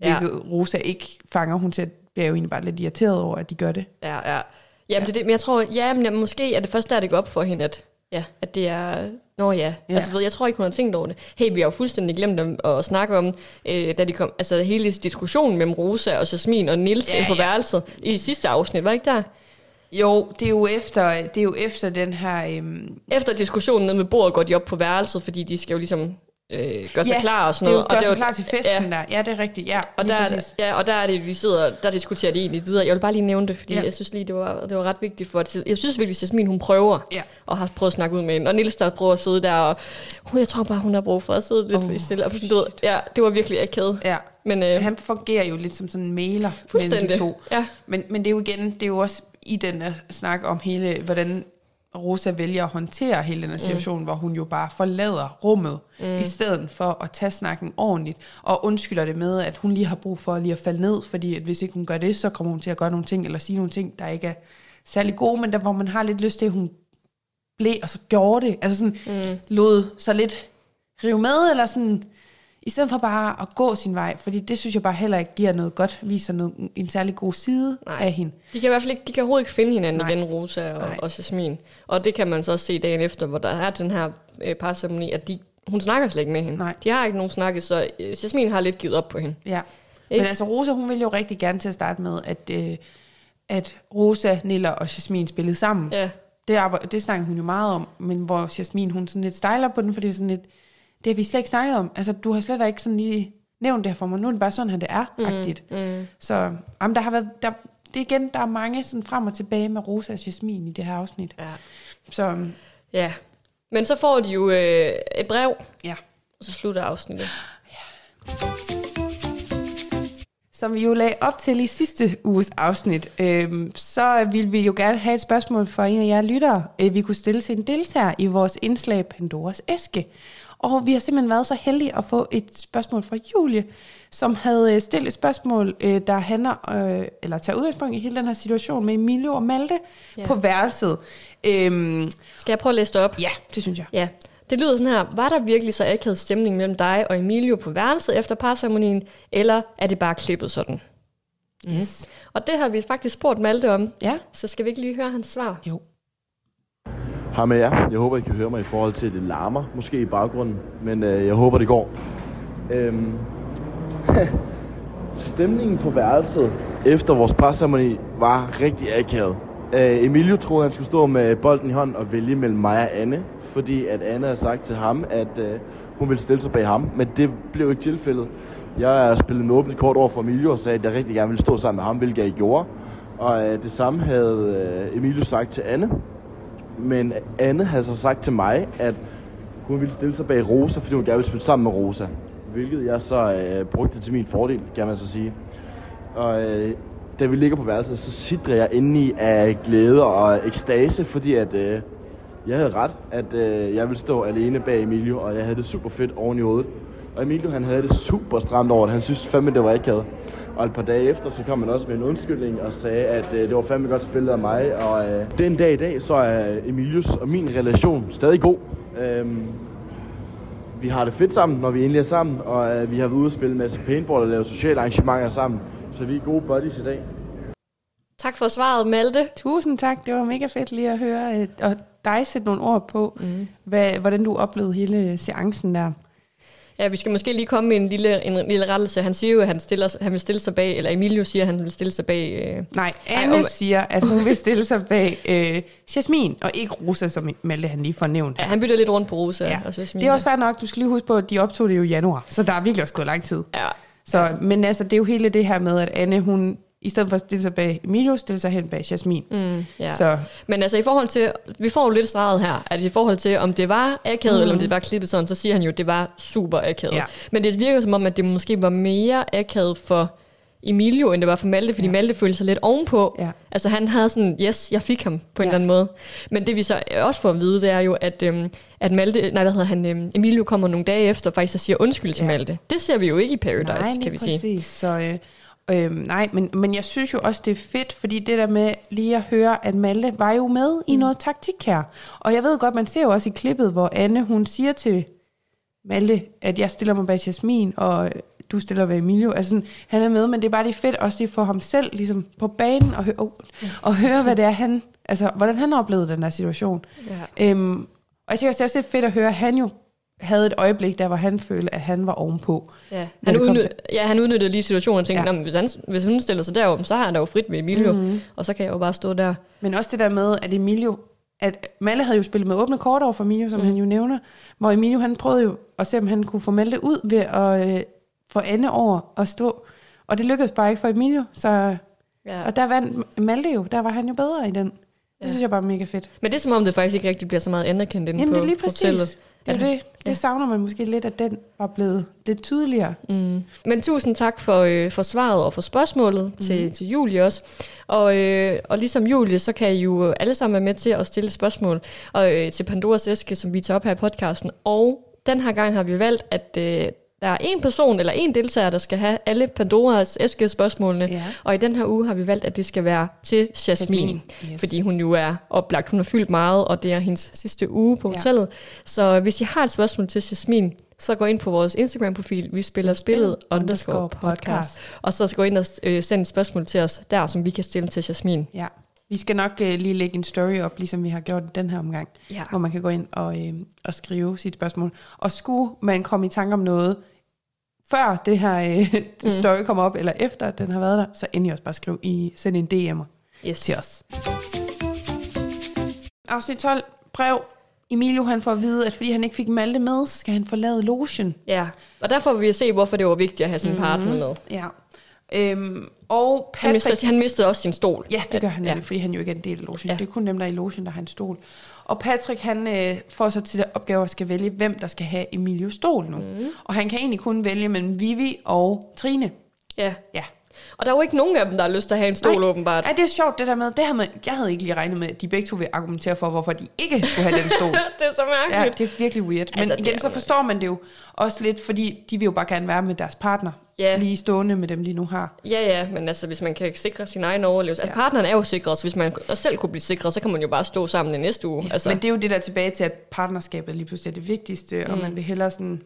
[SPEAKER 2] Ja.
[SPEAKER 1] hvilket Rosa ikke fanger. Hun ser, bliver jo egentlig bare lidt irriteret over, at de gør det.
[SPEAKER 2] Ja, ja. Jamen, det, er det, men jeg tror, ja, men måske er det først der, det går op for hende, at, ja, at det er... Nå ja,
[SPEAKER 1] Ja.
[SPEAKER 2] Altså, ved, jeg tror ikke, hun har tænkt over det. Hey, vi har jo fuldstændig glemt dem at snakke om, øh, da de kom, altså hele diskussionen mellem Rosa og Jasmin og Nils
[SPEAKER 1] Ja,
[SPEAKER 2] ja, på
[SPEAKER 1] ja.
[SPEAKER 2] værelset i sidste afsnit, var det ikke der?
[SPEAKER 1] Jo, det er jo efter, det er jo efter den her... Øhm,
[SPEAKER 2] Efter diskussionen nede med bordet går de op på værelset, fordi de skal jo ligesom øh, gøre sig
[SPEAKER 1] ja,
[SPEAKER 2] klar og sådan
[SPEAKER 1] det
[SPEAKER 2] noget.
[SPEAKER 1] gør
[SPEAKER 2] og
[SPEAKER 1] sig
[SPEAKER 2] var-
[SPEAKER 1] klar til festen
[SPEAKER 2] ja,
[SPEAKER 1] der. Ja, det er rigtigt. Ja,
[SPEAKER 2] Og der,
[SPEAKER 1] præcis.
[SPEAKER 2] ja, og der er det, vi sidder, der diskuterer de egentlig videre. Jeg vil bare lige nævne det, fordi
[SPEAKER 1] Ja.
[SPEAKER 2] jeg synes lige, det var, det var ret vigtigt for at Jeg synes virkelig, at Jasmin, hun prøver,
[SPEAKER 1] Ja.
[SPEAKER 2] og har prøvet at snakke ud med hende. Og Nils, der prøver at sidde der, og hun, jeg tror bare, hun har brug for at sidde lidt
[SPEAKER 1] Oh,
[SPEAKER 2] stille. Og sådan, du ved, ja, det var virkelig akavet.
[SPEAKER 1] Ja.
[SPEAKER 2] Men øh,
[SPEAKER 1] Han fungerer jo lidt som sådan en mailer mellem de to.
[SPEAKER 2] Ja,
[SPEAKER 1] Men, men det er jo igen, det er jo også i den snak om hele, hvordan Rosa vælger at håndtere hele den her situation, mm. hvor hun jo bare forlader rummet, mm. i stedet for at tage snakken ordentligt, og undskylder det med, at hun lige har brug for lige at falde ned, fordi at hvis ikke hun gør det, så kommer hun til at gøre nogle ting, eller sige nogle ting, der ikke er særlig gode, men der hvor man har lidt lyst til, at hun blev, og så gjorde det, altså sådan, mm. lod så lidt rive med, eller sådan, i stedet for bare at gå sin vej, fordi det synes jeg bare heller ikke giver noget godt, viser noget, en særlig god side
[SPEAKER 2] Nej.
[SPEAKER 1] af hende.
[SPEAKER 2] de kan i hvert fald ikke, de kan overhovedet ikke finde hinanden
[SPEAKER 1] Nej.
[SPEAKER 2] igen, Rosa og,
[SPEAKER 1] Nej.
[SPEAKER 2] og Jasmin. Og det kan man så også se dagen efter, hvor der er den her øh, parceremoni, at de, hun snakker slet ikke med hende.
[SPEAKER 1] Nej.
[SPEAKER 2] De har ikke nogen snakke, så øh, Jasmin har lidt givet op på hende.
[SPEAKER 1] Ja.
[SPEAKER 2] Ikke?
[SPEAKER 1] Men altså Rosa, hun ville jo rigtig gerne til at starte med, at, øh, at Rosa, Nilla og Jasmin spillede sammen.
[SPEAKER 2] Ja,
[SPEAKER 1] Det, arbejde, det snakkede hun jo meget om, men hvor Jasmin, hun sådan lidt stejler på den, fordi det er sådan lidt, det har vi slet ikke snakket om. Altså, du har slet ikke sådan lige nævnt det her for mig. Nu er det bare sådan, at det er, mm, agtigt.
[SPEAKER 2] mm.
[SPEAKER 1] Så jamen, der har været, der, det er igen, der er mange sådan frem og tilbage med Rosa og Jasmin i det her afsnit.
[SPEAKER 2] ja.
[SPEAKER 1] Så øhm,
[SPEAKER 2] Ja, Men så får de jo øh, et brev,
[SPEAKER 1] Ja.
[SPEAKER 2] og så slutter afsnittet.
[SPEAKER 1] Som vi jo lagde op til i sidste uges afsnit, øhm, så ville vi jo gerne have et spørgsmål fra en af jer lyttere, øh, vi kunne stille til en deltager i vores indslag Pandoras æske. Og vi har simpelthen været så heldige at få et spørgsmål fra Julie, som havde øh, stillet et spørgsmål, øh, der handler, øh, eller tager udgangspunkt i hele den her situation med Emilio og Malte
[SPEAKER 2] Ja.
[SPEAKER 1] ja. på værelset. Øhm,
[SPEAKER 2] Skal jeg prøve at læse det op?
[SPEAKER 1] ja, det synes jeg.
[SPEAKER 2] Ja, det lyder sådan her. Var der virkelig så akavet stemning mellem dig og Emilio på værelset efter parceremonien, eller er det bare klippet sådan?
[SPEAKER 1] Yes.
[SPEAKER 2] Og det har vi faktisk spurgt Malte om,
[SPEAKER 1] Ja,
[SPEAKER 2] så skal vi ikke lige høre hans svar?
[SPEAKER 1] jo.
[SPEAKER 3] Hej med jer. Jeg håber, I kan høre mig i forhold til, at det larmer måske i baggrunden. Men øh, jeg håber, det går. Øhm. Stemningen på værelset efter vores parceremoni var rigtig akavet. Øh, Emilio troede, han skulle stå med bolden i hånden og vælge mellem mig og Anne. Fordi at Anne havde sagt til ham, at øh, hun ville stille sig bag ham. Men det blev ikke tilfældet. Jeg spillede med åbent kort over for Emilio og sagde, at jeg rigtig gerne ville stå sammen med ham, hvilket jeg gjorde. Og øh, det samme havde øh, Emilio sagt til Anne. Men Anne havde så sagt til mig, at hun ville stille sig bag Rosa, fordi hun gerne ville spille sammen med Rosa. Hvilket jeg så øh, brugte til min fordel, kan man så sige. Og øh, da vi ligger på værelset, så sidder jeg inde i af glæde og ekstase, fordi at øh, jeg havde ret, at øh, jeg ville stå alene bag Emilio, og jeg havde det super fedt oven i hovedet. Og Emilio han havde det super stramt over det. Han synes fandme, det var akavet. Og et par dage efter, så kom han også med en undskyldning og sagde, at øh, det var fandme godt spillet af mig. Og øh, den dag i dag, så er Emilius og min relation stadig god. Øhm, vi har det fedt sammen, når vi endelig er sammen, og øh, vi har været ude og spille en masse paintball og lave sociale arrangementer sammen. Så vi er gode buddies i dag.
[SPEAKER 2] Tak for svaret, Malte.
[SPEAKER 1] Tusind tak. Det var mega fedt lige at høre, øh, og dig sætte nogle ord på, mm. hvad, hvordan du oplevede hele seancen der.
[SPEAKER 2] Ja, vi skal måske lige komme med en lille, en lille rettelse. Han siger jo, at han, stiller, han vil stille sig bag, eller Emilio siger, at han vil stille sig bag... Øh,
[SPEAKER 1] Nej,
[SPEAKER 2] Ej,
[SPEAKER 1] Anne
[SPEAKER 2] om-
[SPEAKER 1] Ej, siger, at hun vil stille sig bag øh, Jasmin, og ikke Rosa, som Malte han lige får nævnt.
[SPEAKER 2] ja, han bytter lidt rundt på Rosa
[SPEAKER 1] Ja.
[SPEAKER 2] og Jasmin.
[SPEAKER 1] Det er også fair nok. Du skal lige huske på, at de optog det jo i januar, så der er virkelig også gået lang tid.
[SPEAKER 2] Ja,
[SPEAKER 1] Så, men altså, det er jo hele det her med, at Anne, hun i stedet for at stille sig bag Emilio, stiller sig hen bag Jasmin.
[SPEAKER 2] mm, ja.
[SPEAKER 1] Så
[SPEAKER 2] Men altså i forhold til, vi får jo lidt svaret her, at i forhold til, om det var akavet, mm. eller om det var klippet sådan, så siger han jo, at det var super akavet.
[SPEAKER 1] Ja.
[SPEAKER 2] Men det virker som om, at det måske var mere akavet for Emilio, end det var for Malte, fordi ja. Malte følte sig lidt ovenpå.
[SPEAKER 1] Ja.
[SPEAKER 2] Altså han havde sådan, yes, jeg fik ham på en
[SPEAKER 1] Ja.
[SPEAKER 2] eller anden måde. Men det vi så også får at vide, det er jo, at, øhm, at Malte, nej, hvad hedder han, øhm, Emilio kommer nogle dage efter faktisk og siger undskyld til
[SPEAKER 1] Ja.
[SPEAKER 2] Malte. Det ser vi jo ikke i Paradise,
[SPEAKER 1] nej,
[SPEAKER 2] kan vi
[SPEAKER 1] præcis.
[SPEAKER 2] sige.
[SPEAKER 1] Så, øh, øh, nej, men, men jeg synes jo også, det er fedt, fordi det der med lige at høre, at Malte var jo med i noget taktik her. Og jeg ved godt, man ser jo også i klippet, hvor Anne, hun siger til Malte, at jeg stiller mig bag Jasmin, og du stiller bag Emilio. Altså, sådan, han er med, men det er bare lige fedt også lige for ham selv, ligesom på banen, og, hø- oh, og høre, hvad det er, han, altså, hvordan han har oplevet den der situation.
[SPEAKER 2] Ja.
[SPEAKER 1] Øhm, og jeg synes også, det er fedt at høre, at han jo havde et øjeblik, der hvor han følte, at han var ovenpå.
[SPEAKER 2] Ja, han, udnyt, ja, han udnyttede lige situationen og tænkte,
[SPEAKER 1] Ja.
[SPEAKER 2] ja. hvis, han, hvis hun stiller sig derom, så har han da jo frit med Emilio, mm-hmm. og så kan jeg jo bare stå der.
[SPEAKER 1] Men også det der med, at Emilio, at Malle havde jo spillet med åbne kort over for Emilio, som mm. han jo nævner, hvor Emilio han prøvede jo at se, om han kunne få Malte ud ved at øh, få Anne over og stå. Og det lykkedes bare ikke for Emilio, så,
[SPEAKER 2] Ja.
[SPEAKER 1] og der vandt Malte jo, der var han jo bedre i den. Det
[SPEAKER 2] Ja.
[SPEAKER 1] synes jeg bare er mega fedt.
[SPEAKER 2] Men det er som om, det faktisk ikke rigtig bliver så meget anerkendt inde
[SPEAKER 1] Jamen
[SPEAKER 2] på
[SPEAKER 1] det er lige præcis.
[SPEAKER 2] hotellet.
[SPEAKER 1] Det, er det, det savner man måske lidt, at den var blevet lidt tydeligere.
[SPEAKER 2] Mm. Men tusind tak for, øh, for svaret og for spørgsmålet mm. til, til Julie også. Og, øh, og ligesom Julie, så kan I jo alle sammen være med til at stille spørgsmål og, øh, til Pandoras æske, som vi tager op her i podcasten. Og den her gang har vi valgt, at øh, der er en person eller en deltager, der skal have alle Pandoras æske spørgsmålene.
[SPEAKER 1] Ja.
[SPEAKER 2] Og i den her uge har vi valgt, at det skal være til Jasmin.
[SPEAKER 1] Jasmin, yes.
[SPEAKER 2] Fordi hun jo er oplagt. Hun har fyldt meget, og det er hendes sidste uge på
[SPEAKER 1] Ja.
[SPEAKER 2] hotellet. Så hvis I har et spørgsmål til Jasmin, så gå ind på vores Instagram-profil, vi spiller spillet underscore podcast. Og så gå ind og øh, send et spørgsmål til os der, som vi kan stille til Jasmin.
[SPEAKER 1] Ja. Vi skal nok øh, lige lægge en story op, ligesom vi har gjort den her omgang,
[SPEAKER 2] Ja.
[SPEAKER 1] hvor man kan gå ind og, øh, og skrive sit spørgsmål. Og skulle man komme i tanke om noget, før det her øh,
[SPEAKER 2] Mm.
[SPEAKER 1] story kommer op, eller efter den har været der, så endelig også bare skriv i, send en DM'er
[SPEAKER 2] Yes.
[SPEAKER 1] til os. Afsnit 12, brev. Emilio han får at vide, at fordi han ikke fik Malte med, så skal han forlade logen.
[SPEAKER 2] Ja, og derfor vil vi se, hvorfor det var vigtigt at have sin
[SPEAKER 1] Mhm.
[SPEAKER 2] partner med.
[SPEAKER 1] Ja. Øhm, og
[SPEAKER 2] Han,
[SPEAKER 1] Patrick...
[SPEAKER 2] mistede, han mistede også sin stol.
[SPEAKER 1] Ja, det gør han
[SPEAKER 2] ja.
[SPEAKER 1] nemlig, fordi han jo ikke er en del af logen.
[SPEAKER 2] Ja.
[SPEAKER 1] Det er kun dem, der er i logen, der har en stol. Og Patrick, han øh, får så til opgave at skal vælge, hvem der skal have Emilios stol nu. Mm. Og han kan egentlig kun vælge mellem Vivi og Trine.
[SPEAKER 2] ja.
[SPEAKER 1] Ja.
[SPEAKER 2] Og der er jo ikke nogen af dem, der har lyst til at have en stol,
[SPEAKER 1] Nej.
[SPEAKER 2] åbenbart.
[SPEAKER 1] Ja, det er sjovt det der med, det her med, jeg havde ikke lige regnet med, at de begge to vil argumentere for, hvorfor de ikke skulle have den stol.
[SPEAKER 2] det er så
[SPEAKER 1] Ja,
[SPEAKER 2] mærkeligt.
[SPEAKER 1] det er virkelig weird. Men
[SPEAKER 2] Altså,
[SPEAKER 1] igen, så forstår man det jo også lidt, fordi de vil jo bare gerne være med deres partner.
[SPEAKER 2] Ja.
[SPEAKER 1] Lige stående med dem, de nu har.
[SPEAKER 2] Ja, ja, men altså, hvis man kan sikre sin egen overlevelse. Altså, partneren er jo sikret, så hvis man selv kunne blive sikret, så kan man jo bare stå sammen i næste uge.
[SPEAKER 1] Altså.
[SPEAKER 2] Altså,
[SPEAKER 1] Men det er jo det der tilbage til, at partnerskabet lige pludselig er det vigtigste, mm. og man vil hellere sådan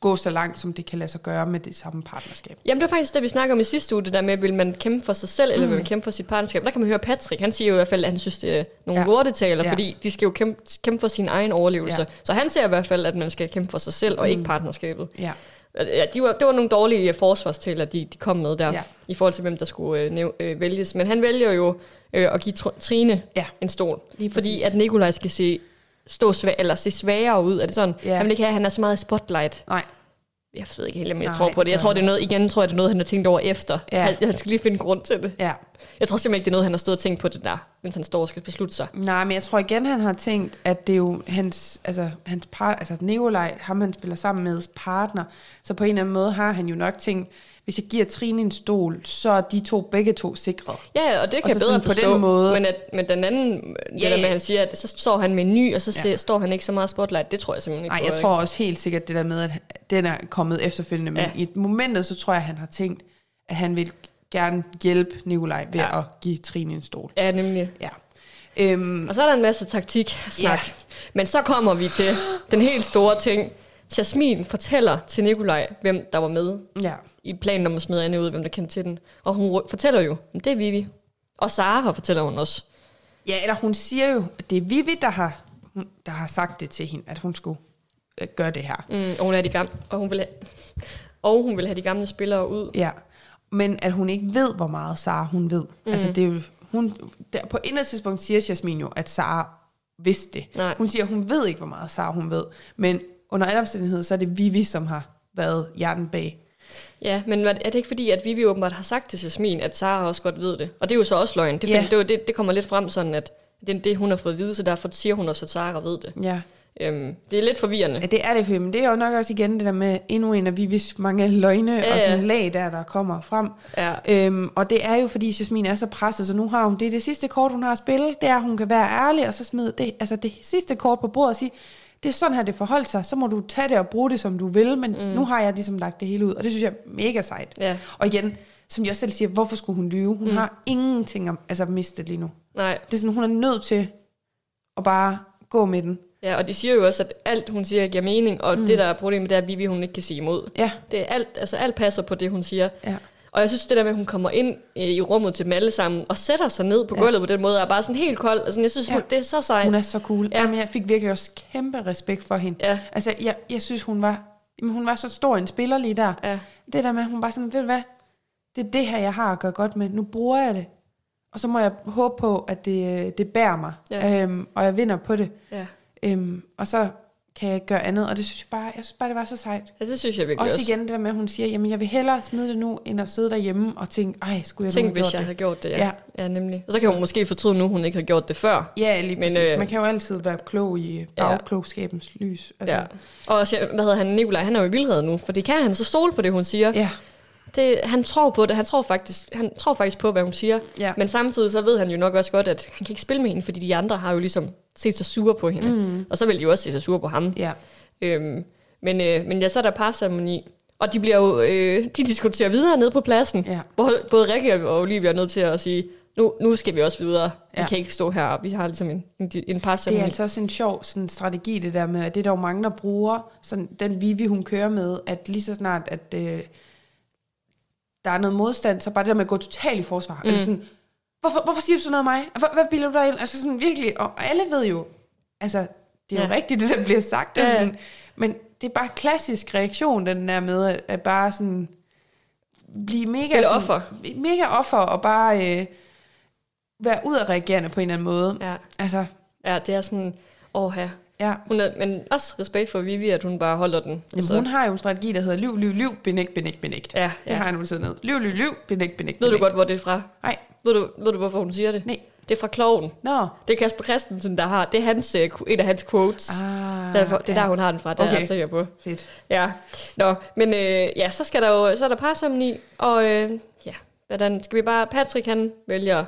[SPEAKER 1] gå så langt, som det kan lade sig gøre med det samme partnerskab.
[SPEAKER 2] Jamen, det var faktisk det, vi snakkede om i sidste uge, det der med, vil man kæmpe for sig selv, mm. eller vil man kæmpe for sit partnerskab? Der kan man høre Patrick, han siger jo i hvert fald, at han synes, det er nogle ja.
[SPEAKER 1] Ja.
[SPEAKER 2] lortetaler, ja.
[SPEAKER 1] Ja.
[SPEAKER 2] fordi de skal jo kæmpe, kæmpe for sin egen overlevelse. Ja.
[SPEAKER 1] Ja.
[SPEAKER 2] Så han ser i hvert fald, at man skal kæmpe for sig selv, og mm. ikke partnerskabet.
[SPEAKER 1] Ja,
[SPEAKER 2] Ja, de var, det var nogle dårlige øh, forsvarstaler, de, de kom med der, ja. I forhold til, hvem der skulle øh, næv, øh, vælges. Men han vælger jo øh, at give Tr- Trine
[SPEAKER 1] Ja.
[SPEAKER 2] en stol, fordi at Nikolaj skal se, stå svag, eller se svagere ud. Er det sådan?
[SPEAKER 1] Ja.
[SPEAKER 2] Han vil ikke have, at han er så meget spotlight.
[SPEAKER 1] nej,
[SPEAKER 2] Jeg ved ikke helt, om jeg
[SPEAKER 1] Nej,
[SPEAKER 2] tror på det. Jeg tror, det er noget, igen tror jeg, det er noget, han har tænkt over efter.
[SPEAKER 1] Ja.
[SPEAKER 2] Han, han skal lige finde grund til det.
[SPEAKER 1] ja.
[SPEAKER 2] Jeg tror simpelthen ikke, det er noget, han har stået og tænkt på det der, mens han står og skal beslutte sig.
[SPEAKER 1] Nej, men jeg tror igen, han har tænkt, at det er jo hans, altså, hans part, altså Nikolaj, ham han spiller sammen med partner, så på en eller anden måde har han jo nok tænkt, hvis jeg giver Trine en stol, så er de to begge to sikre.
[SPEAKER 2] Ja, og det kan
[SPEAKER 1] Og
[SPEAKER 2] jeg bedre
[SPEAKER 1] sådan på
[SPEAKER 2] forstå.
[SPEAKER 1] den måde-
[SPEAKER 2] Men, at, men den anden, det
[SPEAKER 1] Ja,
[SPEAKER 2] der med, at han siger, at så står han med en ny, og så
[SPEAKER 1] Ja.
[SPEAKER 2] står han ikke så meget spotlight, det tror jeg simpelthen ikke
[SPEAKER 1] Nej, jeg
[SPEAKER 2] ikke?
[SPEAKER 1] tror også helt sikkert det der med, at den er kommet efterfølgende, men
[SPEAKER 2] Ja.
[SPEAKER 1] i et momentet, så tror jeg, at han har tænkt, at han vil gerne hjælpe Nikolaj ved
[SPEAKER 2] Ja.
[SPEAKER 1] at give Trine en stol.
[SPEAKER 2] Ja, nemlig.
[SPEAKER 1] Ja. Øhm,
[SPEAKER 2] Og så er der en masse taktik-snak.
[SPEAKER 1] Ja.
[SPEAKER 2] Men så kommer vi til den helt store ting. Jasmin fortæller til Nikolaj, hvem der var med
[SPEAKER 1] ja.
[SPEAKER 2] i planen om at smide Anne ud, hvem der kendte til den. Og hun fortæller jo, det er Vivi. Og Sara fortæller hun også.
[SPEAKER 1] ja, eller hun siger jo, at det er Vivi, der har, der har sagt det til hende, at hun skulle øh, gøre det her.
[SPEAKER 2] Mm, og hun er de gamle, og hun vil have, og hun vil have de gamle spillere ud.
[SPEAKER 1] Ja. Men at hun ikke ved, hvor meget Sara hun ved. Mm. Altså, det er jo, hun, der, på et tidspunkt siger Jasmin jo, at Sara vidste det.
[SPEAKER 2] Nej.
[SPEAKER 1] Hun siger, at hun ved ikke, hvor meget Sara hun ved. Men under alle omstændigheder, så er det Vivi, som har været hjernen bag.
[SPEAKER 2] Ja, men er det ikke fordi, at Vivi åbenbart har sagt til Jasmin, at Sara også godt ved det? Og det er jo så også løgn. Det,
[SPEAKER 1] Ja.
[SPEAKER 2] det, det, det kommer lidt frem sådan, at det er det, hun har fået at vide, så derfor siger hun også, at Sara ved det.
[SPEAKER 1] Ja.
[SPEAKER 2] Øhm, det er lidt forvirrende.
[SPEAKER 1] ja, det er det men det er jo nok også igen det der med endnu en af Vivis mange løgne
[SPEAKER 2] Ja,
[SPEAKER 1] og sådan
[SPEAKER 2] ja.
[SPEAKER 1] lag der, der kommer frem.
[SPEAKER 2] Ja.
[SPEAKER 1] Øhm, og det er jo, fordi Jasmin er så presset, så nu har hun, det er det sidste kort, hun har at spille, det er, at hun kan være ærlig, og så smide det, altså det sidste kort på bordet og sige, det er sådan her, det forholdt sig, så må du tage det og bruge det, som du vil, men mm. nu har jeg ligesom lagt det hele ud, og det synes jeg er mega sejt.
[SPEAKER 2] Ja.
[SPEAKER 1] Og igen, som jeg selv siger, hvorfor skulle hun lyve? Hun mm. har ingenting om, altså mistet lige nu.
[SPEAKER 2] Nej.
[SPEAKER 1] Det er sådan, hun er nødt til at bare gå med den.
[SPEAKER 2] Ja, og de siger jo også, at alt, hun siger, giver mening, og mm. det, der er problemet, det er, at Vivi, hun ikke kan sige imod.
[SPEAKER 1] Ja,
[SPEAKER 2] Det er alt, altså alt passer på det, hun siger.
[SPEAKER 1] ja.
[SPEAKER 2] Og jeg synes, det der med, at hun kommer ind øh, i rummet til dem alle sammen, og sætter sig ned på gulvet på den måde, er bare sådan helt kold. Altså, jeg synes,
[SPEAKER 1] Ja.
[SPEAKER 2] hun, det er så sejt.
[SPEAKER 1] Hun er så cool.
[SPEAKER 2] Ja.
[SPEAKER 1] Ja. Jamen, jeg fik virkelig også kæmpe respekt for hende.
[SPEAKER 2] Ja.
[SPEAKER 1] Altså, jeg, jeg synes, hun var, jamen, hun var så stor en spiller lige der.
[SPEAKER 2] Ja.
[SPEAKER 1] Det der med, at hun bare sådan, ved du hvad, det er det her, jeg har at gøre godt med. Nu bruger jeg det. Og så må jeg håbe på, at det, det bærer mig.
[SPEAKER 2] Ja.
[SPEAKER 1] Øhm, og jeg vinder på det.
[SPEAKER 2] ja.
[SPEAKER 1] Øhm, og så kan jeg gøre andet. Og det synes jeg bare, jeg synes bare, det var så sejt.
[SPEAKER 2] ja, det synes jeg virkelig
[SPEAKER 1] Også,
[SPEAKER 2] også.
[SPEAKER 1] igen det der med, at hun siger, jamen jeg vil hellere smide det nu, end at sidde derhjemme og tænke, ej, skulle jeg
[SPEAKER 2] Tænk,
[SPEAKER 1] nu have
[SPEAKER 2] hvis
[SPEAKER 1] gjort
[SPEAKER 2] jeg
[SPEAKER 1] det?
[SPEAKER 2] havde gjort det, ja.
[SPEAKER 1] Ja.
[SPEAKER 2] ja. nemlig. Og så kan hun måske fortryde nu, hun ikke har gjort det før.
[SPEAKER 1] Ja, lige
[SPEAKER 2] Men,
[SPEAKER 1] præcis.
[SPEAKER 2] øh,
[SPEAKER 1] Man kan jo altid være klog i bagklogskabens lys. Altså,
[SPEAKER 2] Ja. Og også, hvad hedder han, Nikolaj, han er jo i vildhed nu, for det kan han så stole på det, hun siger.
[SPEAKER 1] ja.
[SPEAKER 2] Det, han tror på det, han tror, faktisk, han tror faktisk på, hvad hun siger.
[SPEAKER 1] Ja.
[SPEAKER 2] Men samtidig så ved han jo nok også godt, at han kan ikke spille med hende, fordi de andre har jo ligesom set sig sure på hende. Mm. Og så vil de jo også se sig sure på ham.
[SPEAKER 1] Ja.
[SPEAKER 2] Øhm, men, øh, men ja, så er der parceremoni. Og de bliver jo, øh, de diskuterer videre nede på pladsen.
[SPEAKER 1] Ja.
[SPEAKER 2] Hvor både Rikke og Olivia er nødt til at sige, nu, nu skal vi også videre. Vi
[SPEAKER 1] Ja.
[SPEAKER 2] kan ikke stå her, vi har ligesom en, en, en
[SPEAKER 1] Det er
[SPEAKER 2] parceremoni.
[SPEAKER 1] altså også en sjov sådan, strategi, det der med, at det er der jo mange, der bruger, sådan, den Vivi, hun kører med, at lige så snart, at øh, der er noget modstand, så bare det der med at gå totalt i forsvar. Mm. Eller sådan, hvorfor, hvorfor siger du sådan noget af mig? Hvad, hvad bilder du dig ind? Altså sådan virkelig, og alle ved jo, altså, det er jo
[SPEAKER 2] Ja.
[SPEAKER 1] rigtigt, det der bliver sagt. Ja. Sådan, men det er bare klassisk reaktion, den der med, at, at bare sådan, blive mega,
[SPEAKER 2] Spille
[SPEAKER 1] sådan,
[SPEAKER 2] offer.
[SPEAKER 1] mega offer, og bare øh, være udadreagerende på en eller anden måde.
[SPEAKER 2] Ja.
[SPEAKER 1] Altså,
[SPEAKER 2] ja, det er sådan, åh her.
[SPEAKER 1] Ja.
[SPEAKER 2] Hun er, men også respekt for Vivi, at hun bare holder den.
[SPEAKER 1] Jamen, hun har jo en strategi, der hedder liv, liv, liv, benægt, benægt, benægt.
[SPEAKER 2] Ja,
[SPEAKER 1] Det
[SPEAKER 2] ja.
[SPEAKER 1] har jeg nu ned. Liv, liv, liv, benægt, benægt,
[SPEAKER 2] Ved du godt, hvor det er fra?
[SPEAKER 1] Nej,
[SPEAKER 2] Ved du, ved du hvorfor hun siger det?
[SPEAKER 1] nej.
[SPEAKER 2] Det er fra Kloven.
[SPEAKER 1] Nå.
[SPEAKER 2] Det er Kasper Christensen, der har. Det er hans, øh, en af hans quotes.
[SPEAKER 1] Ah,
[SPEAKER 2] Derfor, det er
[SPEAKER 1] ja.
[SPEAKER 2] der, hun har den fra. Det er jeg
[SPEAKER 1] Okay.
[SPEAKER 2] sikker på.
[SPEAKER 1] Fedt.
[SPEAKER 2] Ja. Nå, men øh, ja, så skal der jo så er der parsamni, og øh, ja, hvordan skal vi bare... Patrick, han vælger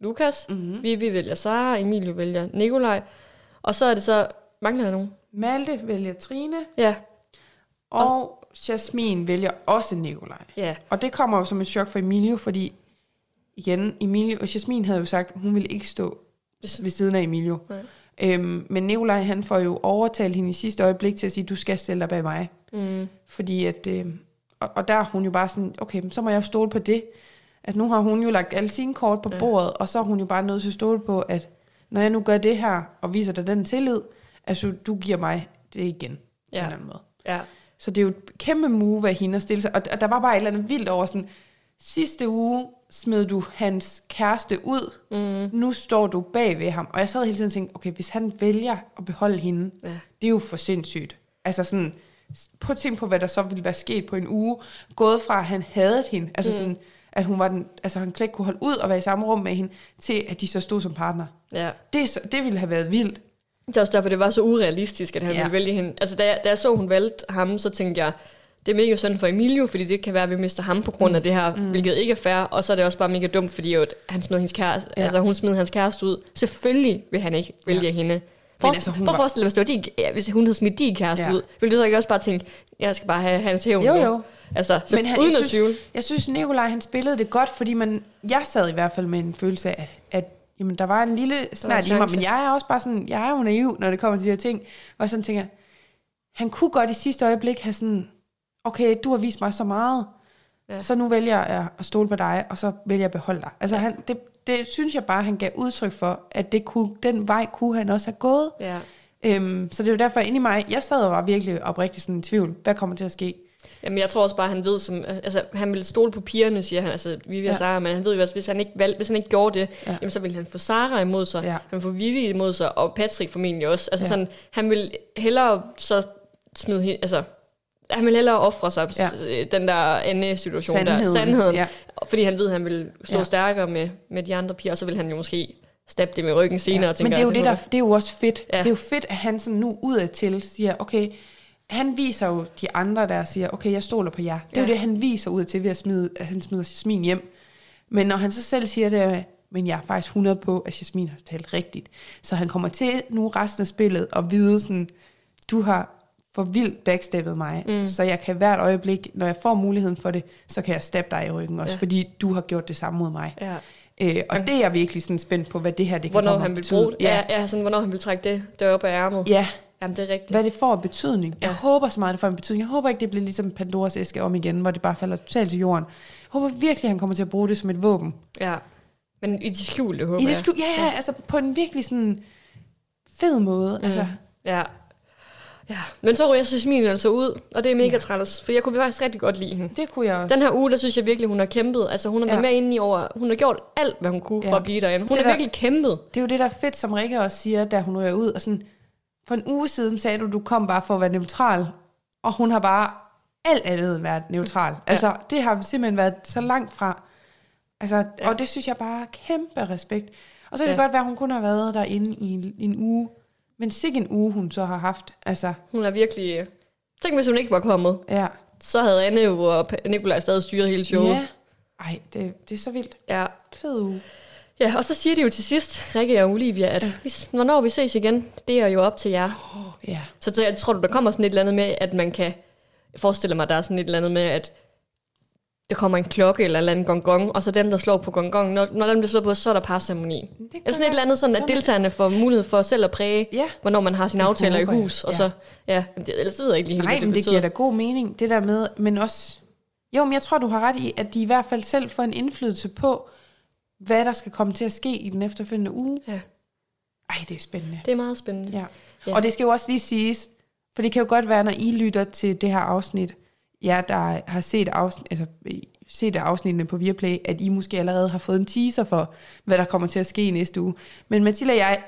[SPEAKER 2] Lukas, mm-hmm. Vivi vælger Sara, Emilio vælger Nikolaj, og så er det så... Mangler jeg nogen?
[SPEAKER 1] Malte vælger Trine,
[SPEAKER 2] Ja,
[SPEAKER 1] og Jasmin vælger også Nikolaj.
[SPEAKER 2] ja,
[SPEAKER 1] Og det kommer jo som et chok for Emilio, fordi igen, Emilio og Jasmin havde jo sagt, at hun ville ikke stå ved siden af Emilio.
[SPEAKER 2] Nej.
[SPEAKER 1] Øhm, men Nikolaj, han får jo overtalt hende i sidste øjeblik til at sige, du skal stille dig bag mig.
[SPEAKER 2] mm,
[SPEAKER 1] Fordi at, øh, og, og der er hun jo bare sådan, okay, så må jeg jo stole på det. At nu har hun jo lagt alle sine kort på
[SPEAKER 2] Ja.
[SPEAKER 1] bordet, og så er hun jo bare nødt til at stole på, at når jeg nu gør det her, og viser dig den tillid, altså du giver mig det igen. Ja. På en anden måde.
[SPEAKER 2] ja,
[SPEAKER 1] Så det er jo et kæmpe move af hende at stille sig. Og, og der var bare et eller andet vildt over sådan, sidste uge smed du hans kæreste ud,
[SPEAKER 2] mm,
[SPEAKER 1] nu står du bag ved ham. Og jeg sad hele tiden og tænkte, okay, hvis han vælger at beholde hende,
[SPEAKER 2] ja,
[SPEAKER 1] det er jo for sindssygt. Altså sådan, at tænke på, hvad der så ville være sket på en uge. Gået fra, at han hadede hende, altså mm. sådan, at hun var den, altså han slet ikke kunne holde ud og være i samme rum med hende, til at de så stod som partner.
[SPEAKER 2] ja.
[SPEAKER 1] Det, det ville have været vildt.
[SPEAKER 2] Det er også derfor, det var så urealistisk, at han
[SPEAKER 1] Ja.
[SPEAKER 2] ville vælge hende. Altså, da jeg, da jeg så, hun valgte ham, så tænkte jeg, det er mega synd for Emilio, fordi det kan være, at vi mister ham på grund af det her, mm. hvilket ikke er fair. Og så er det også bare mega dumt, fordi jo, han smed hendes kæreste,
[SPEAKER 1] Ja.
[SPEAKER 2] altså, hun smed hans kæreste ud. Selvfølgelig vil han ikke vælge
[SPEAKER 1] Ja.
[SPEAKER 2] hende. For,
[SPEAKER 1] altså, hun
[SPEAKER 2] for at
[SPEAKER 1] var-
[SPEAKER 2] forestille dig, hvis, det var din, ja, hvis hun havde smidt din kæreste
[SPEAKER 1] Ja.
[SPEAKER 2] ud, ville du så ikke også bare tænke, jeg skal bare have hans hævn
[SPEAKER 1] Jo, jo.
[SPEAKER 2] Altså, så
[SPEAKER 1] Men han,
[SPEAKER 2] uden
[SPEAKER 1] jeg, synes, jeg synes, Nikolaj han spillede det godt, fordi man, jeg sad i hvert fald med en følelse af, at jamen, der var en lille snart i mig, men jeg er også bare sådan, jeg er jo naiv, når det kommer til de her ting, og sådan tænker, han kunne godt i sidste øjeblik have sådan, okay, du har vist mig så meget, ja.
[SPEAKER 2] Ja.
[SPEAKER 1] så nu vælger jeg at stole på dig, og så vælger jeg at beholde dig. Altså, han, det, det synes jeg bare, han gav udtryk for, at det kunne, den vej kunne han også have gået.
[SPEAKER 2] Ja.
[SPEAKER 1] Øhm, så det er jo derfor inde i mig, jeg sad og var virkelig oprigtigt sådan i tvivl, hvad kommer til at ske?
[SPEAKER 2] Jamen, jeg tror også bare, han ved, som, altså, han vil stole på pigerne, siger han, altså Vivi og
[SPEAKER 1] Ja.
[SPEAKER 2] Sara, men han ved jo også, hvis han ikke, valg, hvis han ikke gjorde det,
[SPEAKER 1] Ja.
[SPEAKER 2] ja. jamen, så vil han få Sara imod sig,
[SPEAKER 1] Ja.
[SPEAKER 2] han vil få Vivi imod sig, og Patrick formentlig også. Altså
[SPEAKER 1] Ja.
[SPEAKER 2] sådan, han vil hellere så smide, altså, han vil hellere ofre sig
[SPEAKER 1] Ja.
[SPEAKER 2] ja. den der ende-situation der,
[SPEAKER 1] Sandheden.
[SPEAKER 2] sandheden,
[SPEAKER 1] Ja.
[SPEAKER 2] fordi han ved, at han vil stå
[SPEAKER 1] Ja.
[SPEAKER 2] stærkere med, med de andre piger, og så vil han jo måske stabbe det med ryggen senere.
[SPEAKER 1] Ja, men det er jo det, der, det er jo også fedt. Ja. Det er jo fedt, at han sådan nu udadtil siger, okay, han viser jo de andre, der siger, okay, jeg stoler på jer. Det er jo
[SPEAKER 2] Ja.
[SPEAKER 1] det, han viser udadtil ved at, smide, at han smider Jasmin hjem. Men når han så selv siger det, men jeg er faktisk 100 på, at Jasmin har talt rigtigt. Så han kommer til nu resten af spillet og vide sådan, du har for vildt backstabbet mig, mm. så jeg kan hvert øjeblik, når jeg får muligheden for det, så kan jeg stabbe dig i ryggen også, ja.
[SPEAKER 2] Ja.
[SPEAKER 1] fordi du har gjort det samme mod mig.
[SPEAKER 2] Ja.
[SPEAKER 1] Øh, og det er jeg virkelig sådan spændt på, hvad det her det kan
[SPEAKER 2] Hvornår
[SPEAKER 1] komme
[SPEAKER 2] han vil bruge det. Ja. Ja, sådan, hvornår han vil trække det der op af ærmet.
[SPEAKER 1] ja,
[SPEAKER 2] Jamen, det er rigtigt.
[SPEAKER 1] hvad det får af betydning. Jeg
[SPEAKER 2] Ja.
[SPEAKER 1] håber så meget, det får en betydning. Jeg håber ikke, det bliver ligesom Pandoras æske om igen, hvor det bare falder totalt til jorden. Jeg håber virkelig, han kommer til at bruge det som et våben.
[SPEAKER 2] Ja. Men i det skjulte, håber
[SPEAKER 1] I det
[SPEAKER 2] jeg.
[SPEAKER 1] skjul, ja, ja, altså på en virkelig sådan fed måde. Mm. Altså,
[SPEAKER 2] Ja. Ja, men så ryger Jasmin altså ud, og det er mega ja. træls, for jeg kunne faktisk rigtig godt lide hende.
[SPEAKER 1] det kunne jeg også.
[SPEAKER 2] Den her uge, der synes jeg virkelig, hun har kæmpet. Altså, hun har
[SPEAKER 1] Ja.
[SPEAKER 2] været med inde i over... Hun har gjort alt, hvad hun kunne
[SPEAKER 1] Ja.
[SPEAKER 2] for at blive derinde. Hun
[SPEAKER 1] Det
[SPEAKER 2] har
[SPEAKER 1] der-
[SPEAKER 2] virkelig kæmpet.
[SPEAKER 1] Det er jo det, der er fedt, som Rikke også siger, da hun ryger ud. Og sådan, for en uge siden sagde du, du kom bare for at være neutral, og hun har bare alt andet været neutral. Altså, det har simpelthen været så langt fra. Altså, ja. Og det synes jeg bare er kæmpe respekt. Og så kan det
[SPEAKER 2] Ja.
[SPEAKER 1] godt være, at hun kun har været derinde i en, i en uge. Men sikke en uge, hun så har haft. Altså,
[SPEAKER 2] Hun er virkelig... Tænk, hvis hun ikke var kommet.
[SPEAKER 1] ja.
[SPEAKER 2] Så havde Anne jo og Nikolaj stadig styret hele showet.
[SPEAKER 1] Ja. Ej, det, det er så vildt.
[SPEAKER 2] ja.
[SPEAKER 1] Fed uge.
[SPEAKER 2] Ja, og så siger de jo til sidst, Rikke og Olivia, at ja. hvis, hvornår vi ses igen, det er jo op til jer.
[SPEAKER 1] Ja.
[SPEAKER 2] Så, så jeg tror du, der kommer sådan et eller andet med, at man kan... Jeg forestiller mig, der er sådan et eller andet med, at der kommer en klokke eller en eller anden gong gong, og så dem, der slår på gong gong, når, når den bliver slået på, så er der parceremoni. Eller sådan et eller andet, sådan, at
[SPEAKER 1] er-
[SPEAKER 2] deltagerne får mulighed for selv at præge,
[SPEAKER 1] Ja.
[SPEAKER 2] hvornår man har sine aftaler i hus. Og
[SPEAKER 1] Ja.
[SPEAKER 2] så, ja, det, ellers ved jeg ikke lige helt,
[SPEAKER 1] Nej,
[SPEAKER 2] hvad det
[SPEAKER 1] men det giver da god mening, det der med, men også... Jo, men jeg tror, du har ret i, at de i hvert fald selv får en indflydelse på, hvad der skal komme til at ske i den efterfølgende uge.
[SPEAKER 2] Ja,
[SPEAKER 1] Ej, det er spændende.
[SPEAKER 2] det er meget spændende.
[SPEAKER 1] Ja.
[SPEAKER 2] Ja.
[SPEAKER 1] Og det skal jo også lige siges, for det kan jo godt være, når I lytter til det her afsnit, jer der har set, afsnit, altså, set afsnittene på Viaplay, at I måske allerede har fået en teaser for, hvad der kommer til at ske i næste uge. Men Mathilde og jeg,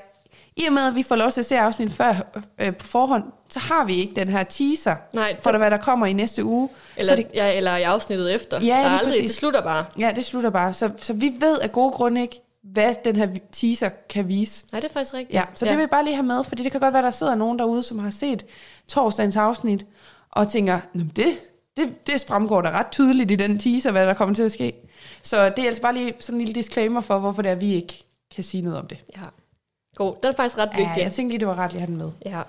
[SPEAKER 1] i og med, at vi får lov til at se afsnit før øh, på forhånd, så har vi ikke den her teaser
[SPEAKER 2] Nej,
[SPEAKER 1] for,
[SPEAKER 2] det-
[SPEAKER 1] hvad der kommer i næste uge.
[SPEAKER 2] Eller,
[SPEAKER 1] så det,
[SPEAKER 2] ja, eller i afsnittet efter.
[SPEAKER 1] Ja,
[SPEAKER 2] der er aldrig,
[SPEAKER 1] præcis.
[SPEAKER 2] det slutter bare.
[SPEAKER 1] ja, det slutter bare. Så, så vi ved af gode grunde ikke, hvad den her teaser kan vise.
[SPEAKER 2] Nej, det er faktisk rigtigt.
[SPEAKER 1] Ja, så det vil jeg bare lige have med, fordi det kan godt være, der sidder nogen derude, som har set torsdagens afsnit, og tænker, "Nå, men det, det, det fremgår da ret tydeligt i den teaser, hvad der kommer til at ske. Så det er altså bare lige sådan en lille disclaimer for, hvorfor det er, vi ikke kan sige noget om det.
[SPEAKER 2] ja. God, den er faktisk ret
[SPEAKER 1] Ja,
[SPEAKER 2] vigtig.
[SPEAKER 1] jeg tænkte lige, det var ret lige at have den med.
[SPEAKER 2] Ja.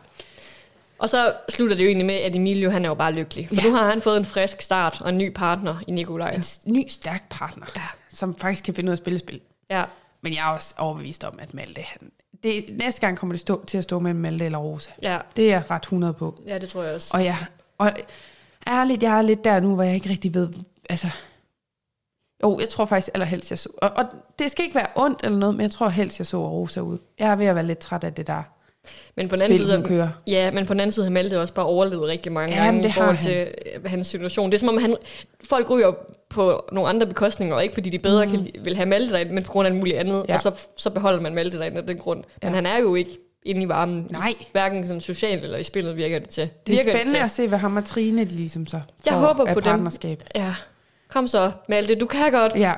[SPEAKER 2] Og så slutter det jo egentlig med, at Emilio han er jo bare lykkelig. For
[SPEAKER 1] Ja.
[SPEAKER 2] ja. nu har han fået en frisk start og en ny partner i Nikolaj.
[SPEAKER 1] En ny, stærk partner,
[SPEAKER 2] Ja.
[SPEAKER 1] som faktisk kan finde ud af at spille spil.
[SPEAKER 2] Ja.
[SPEAKER 1] Men jeg er også overbevist om, at Malte, han, det, næste gang kommer det stå, til at stå mellem Malte eller Rosa.
[SPEAKER 2] Ja.
[SPEAKER 1] Det er jeg ret 100 på.
[SPEAKER 2] ja, det tror jeg også.
[SPEAKER 1] Og ja, og ærligt, jeg er lidt der nu, hvor jeg ikke rigtig ved, altså, jo, jeg tror faktisk allerhelst, jeg så, og, og det skal ikke være ondt eller noget, men jeg tror helst, jeg så Rosa ud. Jeg er ved at være lidt træt af det der
[SPEAKER 2] Men på den anden side,
[SPEAKER 1] kører.
[SPEAKER 2] Ja, men på den anden side har Malte også bare overlevet rigtig mange
[SPEAKER 1] Ja,
[SPEAKER 2] gange
[SPEAKER 1] det
[SPEAKER 2] i forhold
[SPEAKER 1] har
[SPEAKER 2] til øh, hans situation. Det er som om, han, folk ryger på nogle andre bekostninger, og ikke fordi de bedre mm. kan, vil have Malte derinde, men på grund af alt muligt andet,
[SPEAKER 1] Ja.
[SPEAKER 2] og så, så beholder man Malte derinde af den grund. Men
[SPEAKER 1] Ja.
[SPEAKER 2] han er jo ikke inde i varmen,
[SPEAKER 1] Nej.
[SPEAKER 2] Hverken sådan socialt eller i spillet virker det til.
[SPEAKER 1] Det er
[SPEAKER 2] virker
[SPEAKER 1] spændende
[SPEAKER 2] til.
[SPEAKER 1] at se, hvad ham og Trine, de ligesom så
[SPEAKER 2] Jeg
[SPEAKER 1] får
[SPEAKER 2] håber
[SPEAKER 1] af
[SPEAKER 2] på dem. Ja, kom så, Malte, du kan godt.
[SPEAKER 1] Ja.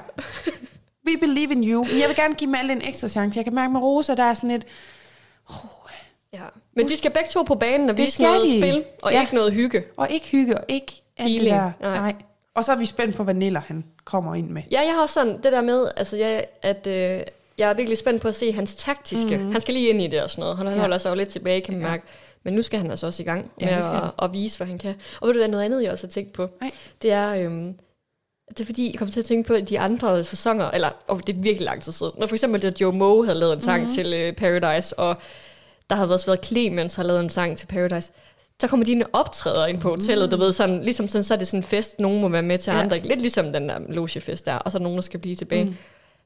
[SPEAKER 1] We believe in you. Jeg vil gerne give Malte en ekstra chance. Jeg kan mærke med Rosa, der er sådan et,
[SPEAKER 2] Ja. Men de skal begge to på banen og vise
[SPEAKER 1] skal
[SPEAKER 2] noget
[SPEAKER 1] de.
[SPEAKER 2] spil, og
[SPEAKER 1] Ja.
[SPEAKER 2] ikke noget hygge.
[SPEAKER 1] og ikke hygge, og ikke alt det der.
[SPEAKER 2] Nej.
[SPEAKER 1] Nej. Og så er vi spændt på, hvad Niller han kommer ind med.
[SPEAKER 2] Ja, jeg har også sådan det der med, altså jeg, at øh, jeg er virkelig spændt på at se hans taktiske. Mm. Han skal lige ind i det og sådan noget. Han.
[SPEAKER 1] Ja.
[SPEAKER 2] holder sig jo lidt tilbage, kan man
[SPEAKER 1] Ja.
[SPEAKER 2] mærke. Men nu skal han altså også i gang
[SPEAKER 1] Ja,
[SPEAKER 2] med
[SPEAKER 1] skal
[SPEAKER 2] at, at, vise, hvad han kan. Og ved du hvad, noget andet, jeg også har tænkt på?
[SPEAKER 1] Nej.
[SPEAKER 2] Det er, øhm, det er fordi, jeg kommer til at tænke på at de andre sæsoner, eller oh, det er virkelig lang tid siden. Når for eksempel, da Joe Moe havde lavet en sang
[SPEAKER 1] Mhm.
[SPEAKER 2] mm. til øh, Paradise, og der havde også været Clemens, har lavet en sang til Paradise. Så kommer og optræder ind på hotellet, du ved, sådan, ligesom sådan, så er det sådan en fest, nogen må være med til
[SPEAKER 1] Ja.
[SPEAKER 2] andre. Lidt ligesom den der logefest der, og så er der nogen, der skal blive tilbage. Mm.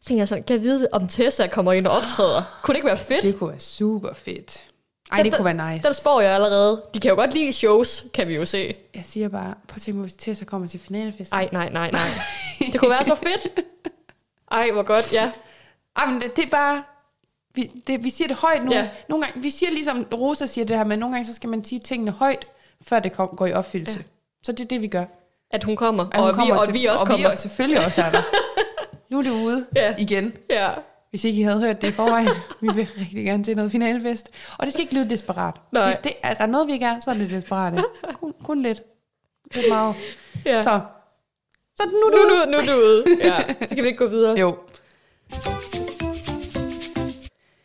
[SPEAKER 2] Så tænker jeg sådan, kan jeg vide, om Tessa kommer ind og optræder? Kunne det ikke være fedt?
[SPEAKER 1] Det kunne være super fedt. Ej, det kunne være nice.
[SPEAKER 2] Den spår jeg allerede. De kan jo godt lide shows, kan vi jo se.
[SPEAKER 1] Jeg siger bare, prøv at tænke på, hvis Tessa kommer til finalefesten.
[SPEAKER 2] Ej, nej, nej, nej. Det kunne være så fedt. Ej, hvor godt, ja.
[SPEAKER 1] Ej, men det, det er bare... Vi, det, vi siger det højt nu.
[SPEAKER 2] Ja.
[SPEAKER 1] Nogle gange, vi siger ligesom Rosa siger det her, men nogle gange så skal man sige tingene højt, før det kom, går i opfyldelse. Ja. Så det er det, vi gør.
[SPEAKER 2] At hun kommer,
[SPEAKER 1] At hun
[SPEAKER 2] og,
[SPEAKER 1] kommer
[SPEAKER 2] vi, og
[SPEAKER 1] til-
[SPEAKER 2] vi også
[SPEAKER 1] og
[SPEAKER 2] kommer.
[SPEAKER 1] vi er selvfølgelig også er der. Nu er det ude
[SPEAKER 2] Ja.
[SPEAKER 1] igen.
[SPEAKER 2] Ja.
[SPEAKER 1] Hvis ikke I havde hørt det i forvejen. vi vil rigtig gerne til noget finalefest. Og det skal ikke lyde desperat.
[SPEAKER 2] Nej.
[SPEAKER 1] Det, det, er der noget, vi ikke er, så er det desperat. Kun, kun lidt. Lidt meget.
[SPEAKER 2] ja.
[SPEAKER 1] Så, så nu er
[SPEAKER 2] Nu,
[SPEAKER 1] du
[SPEAKER 2] nu, nu er du ude. Ja, så kan vi ikke gå videre.
[SPEAKER 1] Jo,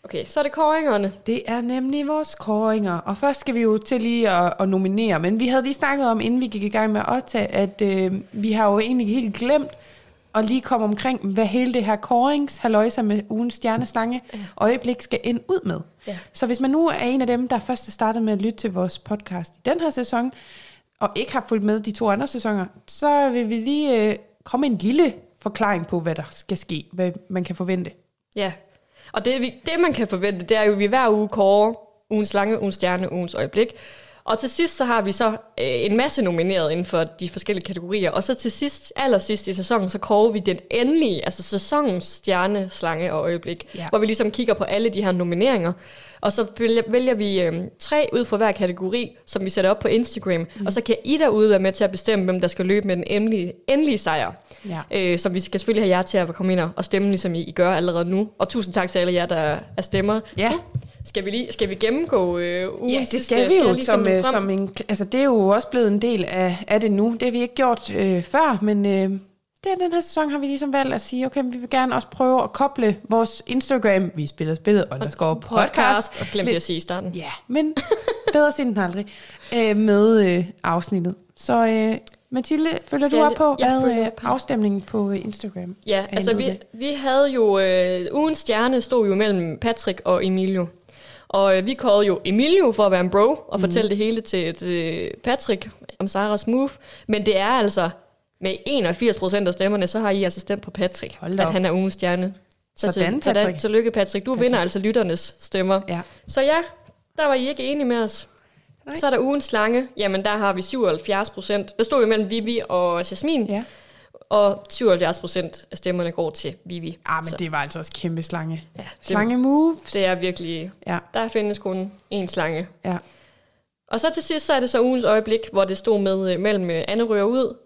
[SPEAKER 2] Okay, så er det kåringerne.
[SPEAKER 1] det er nemlig vores kåringer. Og først skal vi jo til lige at, at nominere. Men vi havde lige snakket om, inden vi gik i gang med at optage, at øh, vi har jo egentlig helt glemt at lige komme omkring, hvad hele det her kårings halløjser med ugens stjerneslange øjeblik skal ind ud med.
[SPEAKER 2] Ja.
[SPEAKER 1] Så hvis man nu er en af dem, der først er startet med at lytte til vores podcast i den her sæson, og ikke har fulgt med de to andre sæsoner, så vil vi lige øh, komme en lille forklaring på, hvad der skal ske, hvad man kan forvente.
[SPEAKER 2] Ja. Og det, vi, det, man kan forvente, det er jo, at vi hver uge kårer ugens lange, ugens stjerne, ugens øjeblik. Og til sidst, så har vi så øh, en masse nomineret inden for de forskellige kategorier. Og så til sidst, allersidst i sæsonen, så kårer vi den endelige, altså sæsonens stjerne, slange og øjeblik.
[SPEAKER 1] Ja.
[SPEAKER 2] Hvor vi ligesom kigger på alle de her nomineringer. Og så vælger, vi øh, tre ud fra hver kategori, som vi sætter op på Instagram. Mm. Og så kan I derude være med til at bestemme, hvem der skal løbe med den endelige, endelige sejr.
[SPEAKER 1] Ja.
[SPEAKER 2] Øh, så vi skal selvfølgelig have jer til at komme ind og stemme, ligesom I, I gør allerede nu. Og tusind tak til alle jer, der er stemmer.
[SPEAKER 1] Ja.
[SPEAKER 2] Skal vi, lige, skal vi gennemgå øh, ugens
[SPEAKER 1] Ja, det
[SPEAKER 2] sidste?
[SPEAKER 1] skal vi
[SPEAKER 2] jeg
[SPEAKER 1] jo
[SPEAKER 2] lige
[SPEAKER 1] som, øh, som en, altså det er jo også blevet en del af, af det nu. Det har vi ikke gjort øh, før, men øh, det den her sæson har vi ligesom valgt at sige, okay, vi vil gerne også prøve at koble vores Instagram, vi spiller spillet, underscore podcast,
[SPEAKER 2] podcast, og glemte
[SPEAKER 1] lidt-
[SPEAKER 2] jeg at sige i starten.
[SPEAKER 1] Ja, men bedre sent end aldrig, øh, med øh, afsnittet. Så øh, Mathilde, følger
[SPEAKER 2] Skal
[SPEAKER 1] du
[SPEAKER 2] jeg-
[SPEAKER 1] op på, hvad øh, afstemningen på øh, Instagram?
[SPEAKER 2] Ja, altså vi, vi havde jo, øh, ugens stjerne stod jo mellem Patrick og Emilio. Og øh, vi kårede jo Emilio for at være en bro, og
[SPEAKER 1] Mhm.
[SPEAKER 2] mm. fortælle det hele til, til Patrick om Sarahs move. Men det er altså, med 81% af stemmerne, så har I altså stemt på Patrick, at han er ugens stjerne. Så
[SPEAKER 1] Sådan,
[SPEAKER 2] til,
[SPEAKER 1] Patrick.
[SPEAKER 2] Sådan, tillykke Patrick. Du
[SPEAKER 1] Patrick.
[SPEAKER 2] vinder altså lytternes stemmer.
[SPEAKER 1] Ja.
[SPEAKER 2] Så ja, der var I ikke enige med os.
[SPEAKER 1] Nej.
[SPEAKER 2] Så er der ugens slange. Jamen, der har vi 77 procent. Der stod jo mellem Vivi og Jasmin.
[SPEAKER 1] Ja.
[SPEAKER 2] og 77 procent af stemmerne går til Vivi.
[SPEAKER 1] Ah, men
[SPEAKER 2] Så,
[SPEAKER 1] det var altså også kæmpe slange.
[SPEAKER 2] ja, det,
[SPEAKER 1] Slange moves.
[SPEAKER 2] det er virkelig...
[SPEAKER 1] Ja,
[SPEAKER 2] Der findes kun én slange.
[SPEAKER 1] ja.
[SPEAKER 2] Og så til sidst, så er det så ugens øjeblik, hvor det stod med øh, mellem øh, Anne rører ud,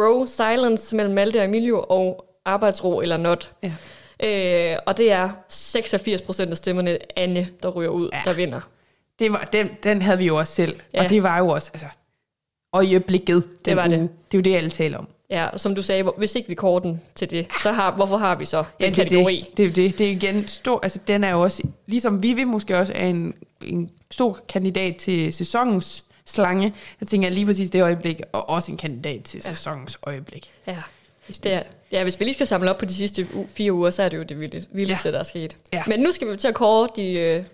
[SPEAKER 2] Bro, Silence mellem Malte og Emilio, og Arbejdsro eller Not.
[SPEAKER 1] ja.
[SPEAKER 2] Øh, og det er 86 procent af stemmerne Anne, der ryger ud,
[SPEAKER 1] Ja.
[SPEAKER 2] der vinder.
[SPEAKER 1] Det var, den, den havde vi jo også selv. Ja. Og det var jo også, altså, øjeblikket den
[SPEAKER 2] Det var det.
[SPEAKER 1] uge. Det er jo det, alle taler om.
[SPEAKER 2] Ja, og som du sagde, hvis ikke vi kårer den til det, så har, hvorfor har vi så den
[SPEAKER 1] Ja, det,
[SPEAKER 2] kategori?
[SPEAKER 1] det, det er jo det. Det er igen stor, altså den er jo også, ligesom Vivi måske også er en, en stor kandidat til sæsonens slange. Jeg tænker lige præcis det øjeblik, og også en kandidat til sæsonens øjeblik.
[SPEAKER 2] Ja. Det er, ja, hvis vi lige skal samle op på de sidste u- fire uger, så er det jo det vildeste, vildeste ja. der er sket.
[SPEAKER 1] Ja.
[SPEAKER 2] Men nu skal vi til at kåre de, øh,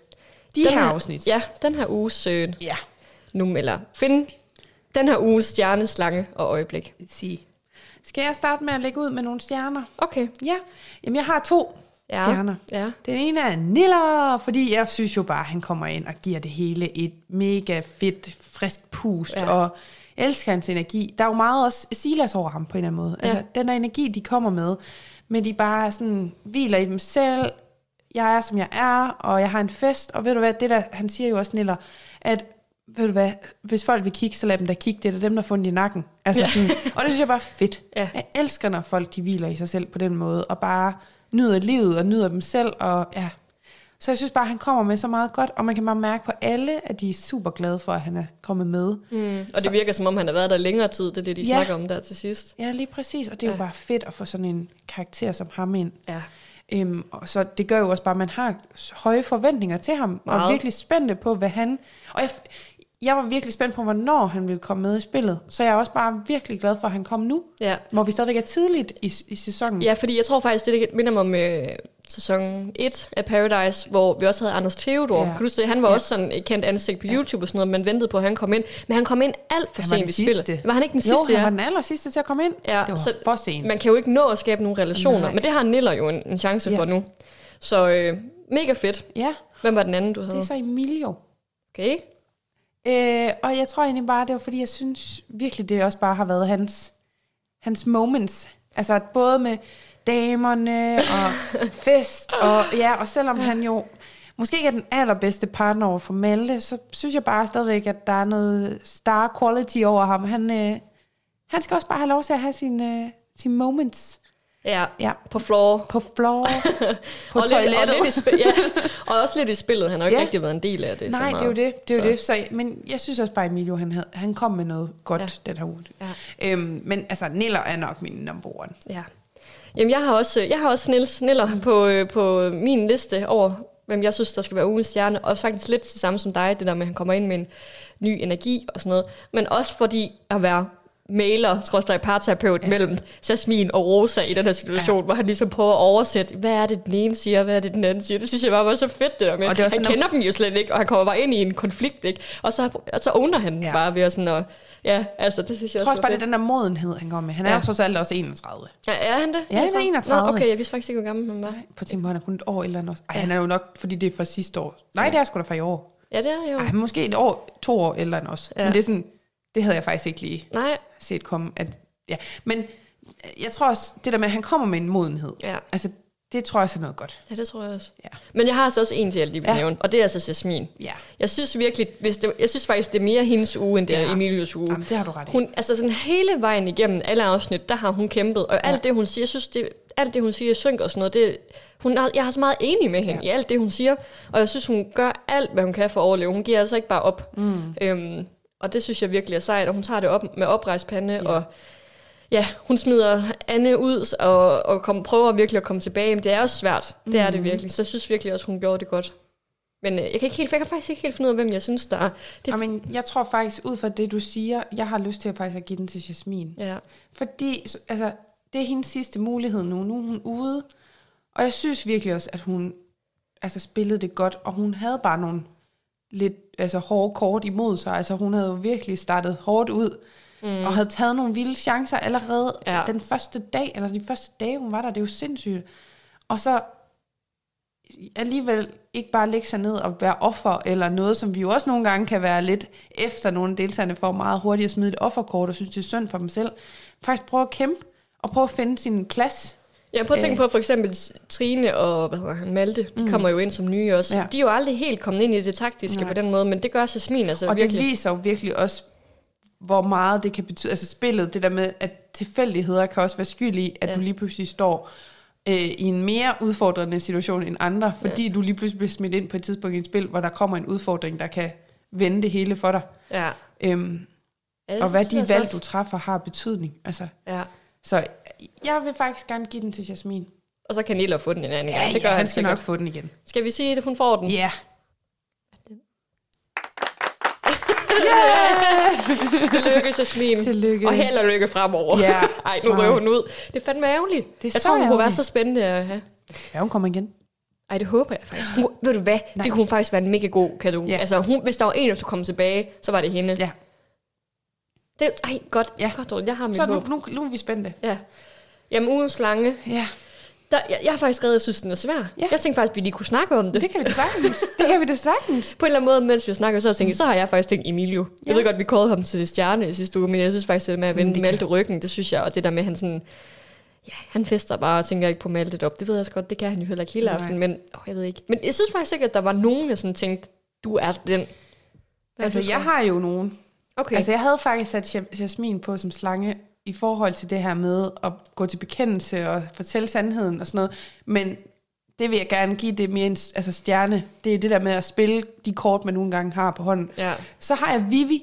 [SPEAKER 1] De
[SPEAKER 2] den
[SPEAKER 1] her afsnit.
[SPEAKER 2] Ja, den her uges øh,
[SPEAKER 1] Ja,
[SPEAKER 2] nu, eller finde den her uges stjerne, slange og øjeblik.
[SPEAKER 1] sige. Skal jeg starte med at lægge ud med nogle stjerner?
[SPEAKER 2] Okay.
[SPEAKER 1] Ja, jamen jeg har to
[SPEAKER 2] Ja.
[SPEAKER 1] stjerner.
[SPEAKER 2] Ja.
[SPEAKER 1] Den ene er Niller, fordi jeg synes jo bare, at han kommer ind og giver det hele et mega fedt, frisk pust, ja. Og elsker hans energi. Der er jo meget også Silas over ham på en eller anden måde.
[SPEAKER 2] Ja.
[SPEAKER 1] Altså, den der energi, de kommer med, men de bare sådan hviler i dem selv. Jeg er, som jeg er, og jeg har en fest, og ved du hvad, det der, han siger jo også, Niller, at ved du hvad, hvis folk vil kigge, så lad dem da kigge, det er dem, der har fundet i nakken. Altså
[SPEAKER 2] Ja.
[SPEAKER 1] sådan, og det synes jeg bare er fedt.
[SPEAKER 2] Ja.
[SPEAKER 1] Jeg elsker, når folk de hviler i sig selv på den måde, og bare nyder livet og nyder dem selv, og ja. Så jeg synes bare, at han kommer med så meget godt, og man kan bare mærke på alle, at de er super glade for, at han er kommet med.
[SPEAKER 2] Mm. Og det virker som om, han har været der længere tid, det er det, de
[SPEAKER 1] Ja.
[SPEAKER 2] snakker om der til sidst.
[SPEAKER 1] Ja, lige præcis, og det er ja. jo bare fedt at få sådan en karakter som ham ind.
[SPEAKER 2] Ja.
[SPEAKER 1] Øhm, og så det gør jo også bare, at man har høje forventninger til ham, og er virkelig spændte på, hvad han... Og jeg, jeg var virkelig spændt på, hvornår han ville komme med i spillet, så jeg er også bare virkelig glad for, at han kom nu,
[SPEAKER 2] Ja.
[SPEAKER 1] hvor vi stadigvæk er tidligt i, i sæsonen.
[SPEAKER 2] ja, fordi jeg tror faktisk, det det minder mig om øh, sæson 1 af Paradise, hvor vi også havde Anders Theodor.
[SPEAKER 1] Ja.
[SPEAKER 2] Ja. Kan du det? Han var
[SPEAKER 1] Ja.
[SPEAKER 2] ja. også sådan et kendt ansigt på YouTube og sådan noget, man ventede på, at han kom ind. Men han kom ind alt for sent i spillet. Var han ikke den
[SPEAKER 1] jo,
[SPEAKER 2] sidste?
[SPEAKER 1] han
[SPEAKER 2] ja?
[SPEAKER 1] var den aller sidste til at komme ind.
[SPEAKER 2] Ja,
[SPEAKER 1] det var
[SPEAKER 2] så
[SPEAKER 1] for sent.
[SPEAKER 2] Man kan jo ikke nå at skabe nogle relationer,
[SPEAKER 1] Nej.
[SPEAKER 2] men det har Niller jo en, en chance
[SPEAKER 1] Ja.
[SPEAKER 2] for nu. Så øh, mega fedt.
[SPEAKER 1] Ja,
[SPEAKER 2] Hvem var den anden, du
[SPEAKER 1] det
[SPEAKER 2] havde?
[SPEAKER 1] er så Emilio.
[SPEAKER 2] Okay.
[SPEAKER 1] Øh, og jeg tror egentlig bare, det var fordi, jeg synes virkelig, det også bare har været hans, hans moments. Altså både med damerne og fest. Og, ja, og selvom han jo måske ikke er den allerbedste partner over for Malte, så synes jeg bare stadigvæk, at der er noget star quality over ham. Han, øh, han skal også bare have lov til at have sine, øh, sine moments.
[SPEAKER 2] Ja,
[SPEAKER 1] Ja,
[SPEAKER 2] på floor.
[SPEAKER 1] på floor, på
[SPEAKER 2] og, lidt,
[SPEAKER 1] toilettet.
[SPEAKER 2] og, lidt spil, ja, og også lidt i spillet. Han har jo ikke
[SPEAKER 1] Ja.
[SPEAKER 2] rigtig været en del af det. så
[SPEAKER 1] Nej, det
[SPEAKER 2] meget.
[SPEAKER 1] er jo det. det, er jo
[SPEAKER 2] Så-
[SPEAKER 1] det. Så, men jeg synes også bare, Emilio, han, havde, han kom med noget godt ja.
[SPEAKER 2] Ja.
[SPEAKER 1] den her uge.
[SPEAKER 2] Ja.
[SPEAKER 1] Øhm, men altså, Niller er nok min number one.
[SPEAKER 2] Ja. Jamen, jeg har også, jeg har også Niels Niller mm. på, øh, på min liste over, hvem jeg synes, der skal være ugens stjerne. Og faktisk lidt det samme som dig, det der med, at han kommer ind med en ny energi og sådan noget. Men også fordi at være mailer, skrådstræk parterapeut ja. mellem Jasmin og Rosa i den her situation, ja. hvor han ligesom prøver at oversætte, hvad er det, den ene siger, hvad er det, den anden siger. Det synes jeg bare var så fedt, det der med.
[SPEAKER 1] Og det
[SPEAKER 2] han
[SPEAKER 1] sådan,
[SPEAKER 2] kender dem jo slet ikke, og han kommer bare ind i en konflikt, ikke? Og så, og så owner han
[SPEAKER 1] Ja.
[SPEAKER 2] ja. bare ved at sådan, og, ja, altså, det synes jeg,
[SPEAKER 1] Jeg tror også bare,
[SPEAKER 2] var
[SPEAKER 1] det er den der modenhed, han går med. Han er
[SPEAKER 2] Ja.
[SPEAKER 1] trods alt også 31.
[SPEAKER 2] Ja, er han det?
[SPEAKER 1] Ja, han er 31.
[SPEAKER 2] Nå, okay, jeg vidste faktisk ikke, hvor gammel han var.
[SPEAKER 1] Nej, på tænk på, han er kun et år eller andet. Ej, han er jo nok, fordi det er fra sidste år. Nej, det er sgu da fra i år.
[SPEAKER 2] Ja, det er jo.
[SPEAKER 1] Ej, måske et år, to år eller andet også. Ja.
[SPEAKER 2] Ja.
[SPEAKER 1] Men det er sådan, det havde jeg faktisk ikke lige
[SPEAKER 2] Nej,
[SPEAKER 1] set komme. At, ja. Men jeg tror også, det der med, at han kommer med en modenhed.
[SPEAKER 2] ja.
[SPEAKER 1] Altså, det tror jeg også er noget godt.
[SPEAKER 2] ja, det tror jeg også.
[SPEAKER 1] Ja.
[SPEAKER 2] Men jeg har altså også en til, jeg lige vil
[SPEAKER 1] Ja.
[SPEAKER 2] ja. nævne, og det er altså Jasmin.
[SPEAKER 1] Ja,
[SPEAKER 2] Jeg synes virkelig, hvis det, jeg synes faktisk, det er mere hendes uge, end det er
[SPEAKER 1] Ja.
[SPEAKER 2] Emilius uge.
[SPEAKER 1] Jamen, det har du ret i.
[SPEAKER 2] Hun, altså sådan hele vejen igennem alle afsnit, der har hun kæmpet, og alt det, hun siger, jeg synes, det, alt det, hun siger, synker og sådan noget, det, hun er, jeg er så meget enig med hende
[SPEAKER 1] Ja.
[SPEAKER 2] ja. i alt det, hun siger, og jeg synes, hun gør alt, hvad hun kan for at overleve. Hun giver altså ikke bare op. Mm. Øhm, og det synes jeg virkelig er sejt, og hun tager det op med oprejst pande,
[SPEAKER 1] Ja.
[SPEAKER 2] og ja, hun smider Anne ud og, og kom, prøver virkelig at komme tilbage, men det er også svært. Det er det virkelig, så jeg synes virkelig også, hun gjorde det godt. Men øh, jeg kan, ikke helt, jeg kan faktisk ikke helt finde ud af, hvem jeg synes, der er. Det,
[SPEAKER 1] Jamen, jeg tror faktisk, ud fra det, du siger, jeg har lyst til at faktisk at give den til Jasmin.
[SPEAKER 2] ja.
[SPEAKER 1] Fordi så- altså, det er hendes sidste mulighed nu. Nu er hun ude. Og jeg synes virkelig også, at hun altså, spillede det godt. Og hun havde bare nogle lidt altså, hårde kort imod sig. Altså, hun havde jo virkelig startet hårdt ud. Mm. Og havde taget nogle vilde chancer allerede ja. Den første dag, eller de første dage, hun var der. Det er jo sindssygt. Og så alligevel ikke bare lægge sig ned og være offer, eller noget, som vi jo også nogle gange kan være lidt efter nogle af deltagerne for meget hurtigt at smide et offerkort, og synes, det er synd for dem selv. Faktisk prøve at kæmpe, og prøve at finde sin plads.
[SPEAKER 2] Jeg prøver at tænke
[SPEAKER 1] Øh.
[SPEAKER 2] på, for eksempel Trine og hvad hedder han, Malte, de mm. kommer jo ind som nye også.
[SPEAKER 1] Ja.
[SPEAKER 2] Ja. De er jo aldrig helt kommet ind i det taktiske
[SPEAKER 1] Nej.
[SPEAKER 2] på den måde, men det gør Jasmin altså
[SPEAKER 1] og
[SPEAKER 2] virkelig.
[SPEAKER 1] det viser jo virkelig også, hvor meget det kan betyde. Altså spillet, det der med, at tilfældigheder kan også være skyld i, at ja.
[SPEAKER 2] Ja.
[SPEAKER 1] du lige pludselig står øh, i en mere udfordrende situation end andre, fordi ja. du lige pludselig bliver smidt ind på et tidspunkt i et spil, hvor der kommer en udfordring, der kan vende det hele for dig.
[SPEAKER 2] Ja.
[SPEAKER 1] Øhm,
[SPEAKER 2] ja
[SPEAKER 1] og hvad de valg,
[SPEAKER 2] også.
[SPEAKER 1] du træffer, har betydning. Altså,
[SPEAKER 2] Ja.
[SPEAKER 1] så jeg vil faktisk gerne give den til Jasmin.
[SPEAKER 2] Og så kan Nilla få den en anden
[SPEAKER 1] Ja,
[SPEAKER 2] gang. Det gør
[SPEAKER 1] ja,
[SPEAKER 2] han
[SPEAKER 1] han skal nok
[SPEAKER 2] sikkert.
[SPEAKER 1] få den igen.
[SPEAKER 2] Skal vi sige, at hun får den?
[SPEAKER 1] Ja.
[SPEAKER 2] Tillykke, Jasmin.
[SPEAKER 1] Tillykke.
[SPEAKER 2] Og held og lykke fremover.
[SPEAKER 1] Ja.
[SPEAKER 2] Ej, nu røver hun ud. Det er fandme ærgerligt.
[SPEAKER 1] Det er
[SPEAKER 2] jeg tror, hun kunne være
[SPEAKER 1] ærgerligt.
[SPEAKER 2] så spændende at have.
[SPEAKER 1] Ja, hun kommer igen.
[SPEAKER 2] Ej, det håber jeg faktisk. Hun, ved du hvad?
[SPEAKER 1] Nej.
[SPEAKER 2] Det kunne faktisk være en mega god kado.
[SPEAKER 1] Ja.
[SPEAKER 2] Altså, hun, hvis der var en, der skulle komme tilbage, så var det hende.
[SPEAKER 1] Ja.
[SPEAKER 2] Det, ej, godt.
[SPEAKER 1] Ja.
[SPEAKER 2] Godt. Jeg har mit
[SPEAKER 1] Så nu,
[SPEAKER 2] håb.
[SPEAKER 1] nu, nu er vi spændte.
[SPEAKER 2] Ja. Jamen, ugens slange.
[SPEAKER 1] Ja,
[SPEAKER 2] Der, jeg, jeg har faktisk skrevet, at jeg synes, den er svær.
[SPEAKER 1] Ja.
[SPEAKER 2] Jeg tænkte faktisk, at vi lige kunne snakke om det.
[SPEAKER 1] det kan vi da sagtens. Det kan vi da sagtens.
[SPEAKER 2] På en eller anden måde, mens vi snakker, så, tænkte, jeg, så har jeg faktisk tænkt Emilio. Jeg
[SPEAKER 1] Ja.
[SPEAKER 2] ved godt, vi kårede ham til det stjerne i sidste uge, men jeg synes faktisk, det med at
[SPEAKER 1] Men
[SPEAKER 2] vende
[SPEAKER 1] det
[SPEAKER 2] Malte ryggen, det synes jeg, og det der med, at han sådan, ja, han fester bare og tænker ikke på Malte op. Det ved jeg så godt, det kan han jo heller ikke hele
[SPEAKER 1] Nej.
[SPEAKER 2] aftenen, men åh, jeg ved ikke. Men jeg synes faktisk ikke, at der var nogen, der sådan tænkte, du er den. Hvad
[SPEAKER 1] Altså, jeg har jo nogen.
[SPEAKER 2] Okay.
[SPEAKER 1] Altså, jeg havde faktisk sat Ja- Jasmin på som slange i forhold til det her med at gå til bekendelse og fortælle sandheden og sådan noget. Men det vil jeg gerne give det mere en altså stjerne. Det er det der med at spille de kort, man nogle gange har på hånden.
[SPEAKER 2] ja.
[SPEAKER 1] Så har jeg Vivi,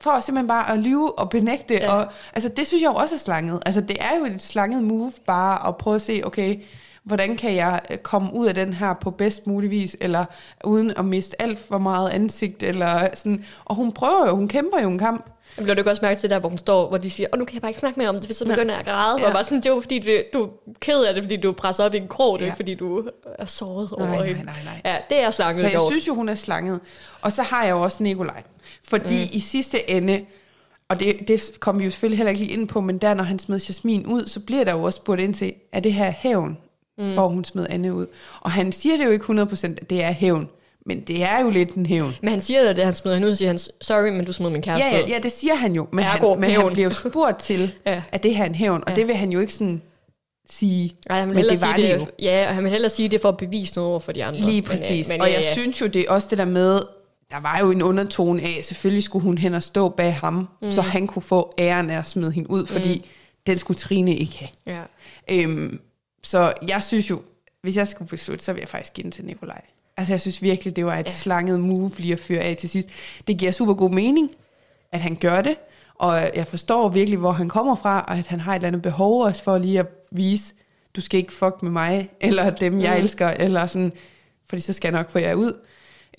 [SPEAKER 1] for simpelthen bare at lyve og benægte. Ja. Og, altså, det synes jeg jo også er slanget. Altså, det er jo et slanget move bare at prøve at se, okay, hvordan kan jeg øh, komme ud af den her på bedst mulig vis, eller uden at miste alt for meget ansigt, eller sådan. Og hun prøver jo, hun kæmper jo en kamp.
[SPEAKER 2] Jeg blev du også mærke til der, hvor hun står, hvor de siger, åh, nu kan jeg bare ikke snakke mere om det, for så begynder jeg at græde.
[SPEAKER 1] Ja.
[SPEAKER 2] Og bare sådan, det er jo fordi, du, du er ked af det, fordi du er presset op i en krog, det er
[SPEAKER 1] Ja.
[SPEAKER 2] fordi du er såret over
[SPEAKER 1] Nej, nej, nej, nej.
[SPEAKER 2] Ja, det er slanget
[SPEAKER 1] Så jeg
[SPEAKER 2] gjort.
[SPEAKER 1] synes jo, hun er slanget. Og så har jeg jo også Nikolaj. Fordi mm. i sidste ende, og det, det kom vi jo selvfølgelig heller ikke lige ind på, men der, når han smed Jasmin ud, så bliver der jo også spurgt ind til, er det her hævn, mm. for hun smed Anne ud? Og han siger det jo ikke 100%, at det er hævn. Men det er jo lidt en hævn.
[SPEAKER 2] Men han siger det, han smider hende ud, og siger han, sorry, men du smed min kæreste
[SPEAKER 1] Ja, ja, ja, det siger han jo. Men,
[SPEAKER 2] Ergo
[SPEAKER 1] han, men han bliver jo spurgt til,
[SPEAKER 2] Ja.
[SPEAKER 1] at det her er en hævn. Og
[SPEAKER 2] Ja.
[SPEAKER 1] det vil han jo ikke sådan sige.
[SPEAKER 2] Ej, han vil
[SPEAKER 1] men det var
[SPEAKER 2] sige
[SPEAKER 1] det
[SPEAKER 2] det,
[SPEAKER 1] jo.
[SPEAKER 2] Ja, og han vil hellere sige det for at bevise noget over for de andre.
[SPEAKER 1] Lige
[SPEAKER 2] Men, øh,
[SPEAKER 1] præcis.
[SPEAKER 2] Men,
[SPEAKER 1] og
[SPEAKER 2] ja,
[SPEAKER 1] jeg
[SPEAKER 2] ja.
[SPEAKER 1] synes jo, det er også det der med, der var jo en undertone af, selvfølgelig skulle hun hen og stå bag ham, mm. så han kunne få æren af at smide hende ud, fordi mm. den skulle Trine ikke have.
[SPEAKER 2] Ja.
[SPEAKER 1] Øhm, så jeg synes jo, hvis jeg skulle beslutte, så vil jeg faktisk give den til Nikolaj. Altså jeg synes virkelig, det var et ja. Slanget move lige at føre af til sidst. Det giver super god mening, at han gør det, og jeg forstår virkelig, hvor han kommer fra, og at han har et eller andet behov også for lige at vise, du skal ikke fuck med mig, eller dem, jeg
[SPEAKER 2] Mm.
[SPEAKER 1] elsker, eller sådan, fordi så skal jeg nok få jer ud.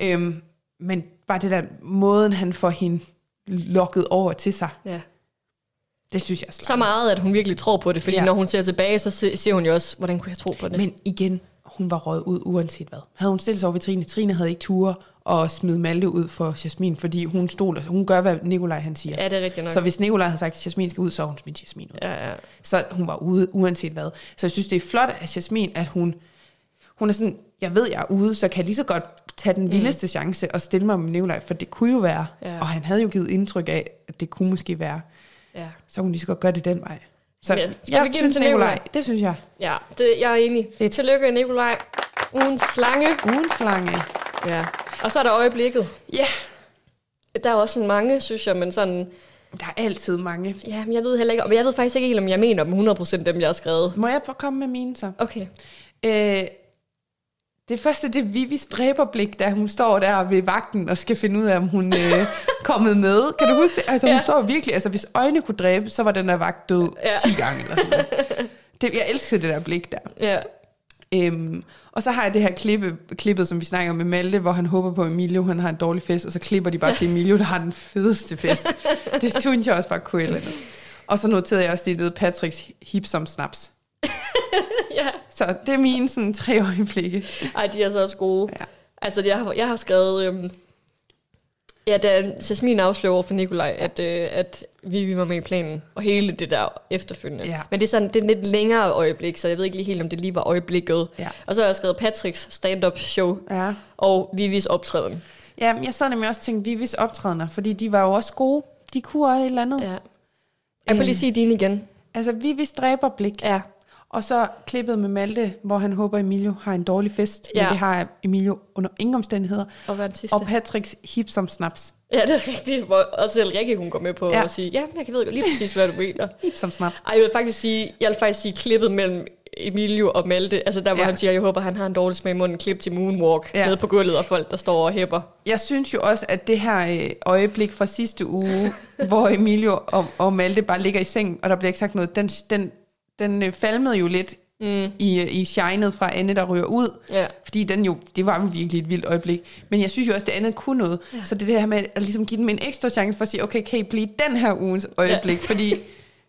[SPEAKER 1] Øhm, men bare det der, måden han får hende lokket over til sig,
[SPEAKER 2] ja.
[SPEAKER 1] det synes jeg er
[SPEAKER 2] Så
[SPEAKER 1] slanget.
[SPEAKER 2] meget, at hun virkelig tror på det, fordi
[SPEAKER 1] Ja.
[SPEAKER 2] når hun ser tilbage, så se- siger hun jo også, hvordan kunne jeg tro på det?
[SPEAKER 1] Men igen, hun var røget ud uanset hvad. Havde hun stillet sig over ved Trine, Trine havde ikke ture og smide Malte ud for Jasmin, fordi hun stoler, hun gør, hvad Nikolaj han siger.
[SPEAKER 2] ja, det er rigtigt nok.
[SPEAKER 1] Så hvis Nikolaj havde sagt, at Jasmin skal ud, så hun smidt Jasmin ud.
[SPEAKER 2] Ja, ja.
[SPEAKER 1] Så hun var ude, uanset hvad. Så jeg synes, det er flot af Jasmin, at hun, hun er sådan, jeg ved, jeg er ude, så kan jeg lige så godt tage den vildeste chance og stille mig med Nikolaj, for det kunne jo være.
[SPEAKER 2] Ja.
[SPEAKER 1] Og han havde jo givet indtryk af, at det kunne måske være.
[SPEAKER 2] ja.
[SPEAKER 1] Så hun lige så godt gøre det den vej. Så
[SPEAKER 2] Ja, skal
[SPEAKER 1] jeg
[SPEAKER 2] vi give
[SPEAKER 1] synes,
[SPEAKER 2] til
[SPEAKER 1] Nikolaj,
[SPEAKER 2] Nikolaj?
[SPEAKER 1] det synes jeg.
[SPEAKER 2] Ja, det, jeg er enig.
[SPEAKER 1] Fedt.
[SPEAKER 2] Tillykke, Nikolaj. Ugens slange.
[SPEAKER 1] Ugens slange.
[SPEAKER 2] Ja. Og så er der øjeblikket.
[SPEAKER 1] Ja,
[SPEAKER 2] Der er også mange, synes jeg, men sådan...
[SPEAKER 1] der er altid mange.
[SPEAKER 2] Ja, men jeg ved heller ikke, men jeg ved faktisk ikke helt, om jeg mener dem 100% dem, jeg har skrevet.
[SPEAKER 1] Må jeg komme med mine så?
[SPEAKER 2] Okay.
[SPEAKER 1] Øh, det første, det er Vivis dræberblik, da hun står der ved vagten og skal finde ud af, om hun er øh, kommet med. Kan du huske det? Altså, hun
[SPEAKER 2] Ja.
[SPEAKER 1] står virkelig, altså hvis øjne kunne dræbe, så var den der vagt død
[SPEAKER 2] Ja.
[SPEAKER 1] 10 gange eller sådan noget. det, Jeg elsker det der blik der.
[SPEAKER 2] Ja.
[SPEAKER 1] Øhm, og så har jeg det her klippe, klippet, som vi snakker om med Malte, hvor han håber på, at Emilio han har en dårlig fest, og så klipper de bare til Emilio, der har den fedeste fest. det synes jeg også bare kunne eller andet. Og så noterede jeg også det nede Patricks hipsom snaps.
[SPEAKER 2] Ja.
[SPEAKER 1] Så det er mine sådan tre øjeblikke.
[SPEAKER 2] Ej, de er så også gode.
[SPEAKER 1] Ja.
[SPEAKER 2] Altså, jeg har, jeg har skrevet... Øhm, ja, da Jasmin afslører over for Nikolaj, at, øh, at vi, vi var med i planen, og hele det der efterfølgende.
[SPEAKER 1] Ja.
[SPEAKER 2] Men det er sådan det er en lidt længere øjeblik, så jeg ved ikke lige helt, om det lige var øjeblikket.
[SPEAKER 1] Ja.
[SPEAKER 2] Og så har jeg skrevet Patricks stand-up show,
[SPEAKER 1] Ja.
[SPEAKER 2] og Vivis optræden.
[SPEAKER 1] Ja, jeg sad nemlig også og tænkte, Vivis optrædener, fordi de var jo også gode. De kunne også et eller andet.
[SPEAKER 2] Ja. Jeg kan lige sige dine igen.
[SPEAKER 1] Altså, vi vil stræber blik.
[SPEAKER 2] Ja,
[SPEAKER 1] Og så klippet med Malte, hvor han håber, Emilio har en dårlig fest. Ja. Men det har Emilio under ingen omstændigheder.
[SPEAKER 2] og?
[SPEAKER 1] Og Patricks hip som snaps.
[SPEAKER 2] Ja, det er rigtigt. Hvor også selv Rikke, hun går med på
[SPEAKER 1] Ja.
[SPEAKER 2] at sige, ja, jeg kan ved lige præcis, hvad du mener.
[SPEAKER 1] Hip som snaps.
[SPEAKER 2] Ej, jeg vil faktisk sige, jeg vil faktisk sige klippet mellem Emilio og Malte. Altså der, hvor
[SPEAKER 1] Ja.
[SPEAKER 2] han siger, jeg håber, han har en dårlig smag i munden. Klip til Moonwalk
[SPEAKER 1] Ja.
[SPEAKER 2] nede på gulvet, og folk, der står og hæpper.
[SPEAKER 1] Jeg synes jo også, at det her øh, øjeblik fra sidste uge, hvor Emilio og, og Malte bare ligger i sengen, og der bliver ikke sagt noget, den, den, den øh, falmede jo lidt mm. i, øh, i shinet fra Anne, der ryger ud.
[SPEAKER 2] Ja.
[SPEAKER 1] Fordi den jo, det var jo virkelig et vildt øjeblik. Men jeg synes jo også, det andet kunne noget. Ja. Så det er det her med at ligesom give dem en ekstra chance for at sige, okay, kan I blive den her ugens øjeblik? Ja. Fordi,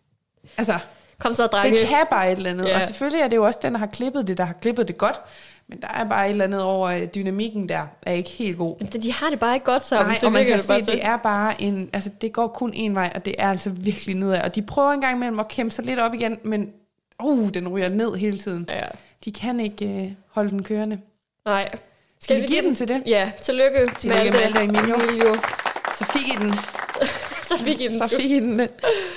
[SPEAKER 1] altså,
[SPEAKER 2] Kom så, drenge.
[SPEAKER 1] det kan bare et eller andet. Ja. Og selvfølgelig er det jo også den, der har klippet det, der har klippet det godt. Men der er bare et eller andet over øh, dynamikken der, er ikke helt god.
[SPEAKER 2] Men de har det bare ikke godt sammen.
[SPEAKER 1] Nej,
[SPEAKER 2] det
[SPEAKER 1] og man kan
[SPEAKER 2] det
[SPEAKER 1] se, det er bare en, altså det går kun en vej, og det er altså virkelig nedad. Og de prøver engang imellem at kæmpe sig lidt op igen, men uh, den ryger ned hele tiden.
[SPEAKER 2] Ja.
[SPEAKER 1] De kan ikke øh, holde den kørende.
[SPEAKER 2] Nej.
[SPEAKER 1] Skal vi give den til det?
[SPEAKER 2] Ja, tillykke,
[SPEAKER 1] Tillykke, Malte og Emilio.
[SPEAKER 2] Emilio.
[SPEAKER 1] Så fik I den.
[SPEAKER 2] Så fik I den
[SPEAKER 1] Så
[SPEAKER 2] sgu.
[SPEAKER 1] fik I den.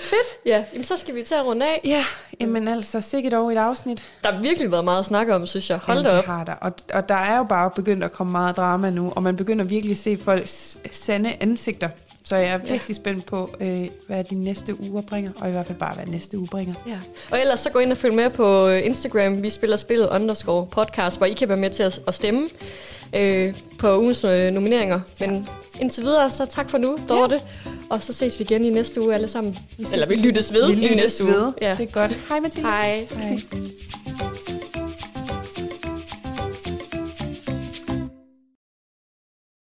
[SPEAKER 1] Fedt.
[SPEAKER 2] Ja, jamen så skal vi til at runde af.
[SPEAKER 1] Ja, jamen altså, sikkert over et afsnit.
[SPEAKER 2] Der har virkelig været meget at snakke om, synes jeg. Hold
[SPEAKER 1] Jamen,
[SPEAKER 2] da op.
[SPEAKER 1] Har der. Og, og der er jo bare begyndt at komme meget drama nu, og man begynder virkelig at se folks sande ansigter. Så jeg er virkelig spændt på, øh, hvad de næste uger bringer, og i hvert fald bare, hvad næste uge bringer.
[SPEAKER 2] Ja. Og ellers så gå ind og følg med på øh, Instagram. Vi spiller spillet underscore podcast, hvor I kan være med til at, stemme øh, på ugens øh, nomineringer. Men indtil videre, så tak for nu, Dorte. Og så ses vi igen i næste uge alle sammen. Eller vi lyttes ved
[SPEAKER 1] Vi
[SPEAKER 2] i
[SPEAKER 1] lyttes
[SPEAKER 2] næste uge.
[SPEAKER 1] ved.
[SPEAKER 2] Ja.
[SPEAKER 1] Det er godt. Hej Mathilde.
[SPEAKER 2] Hej.
[SPEAKER 1] Hej.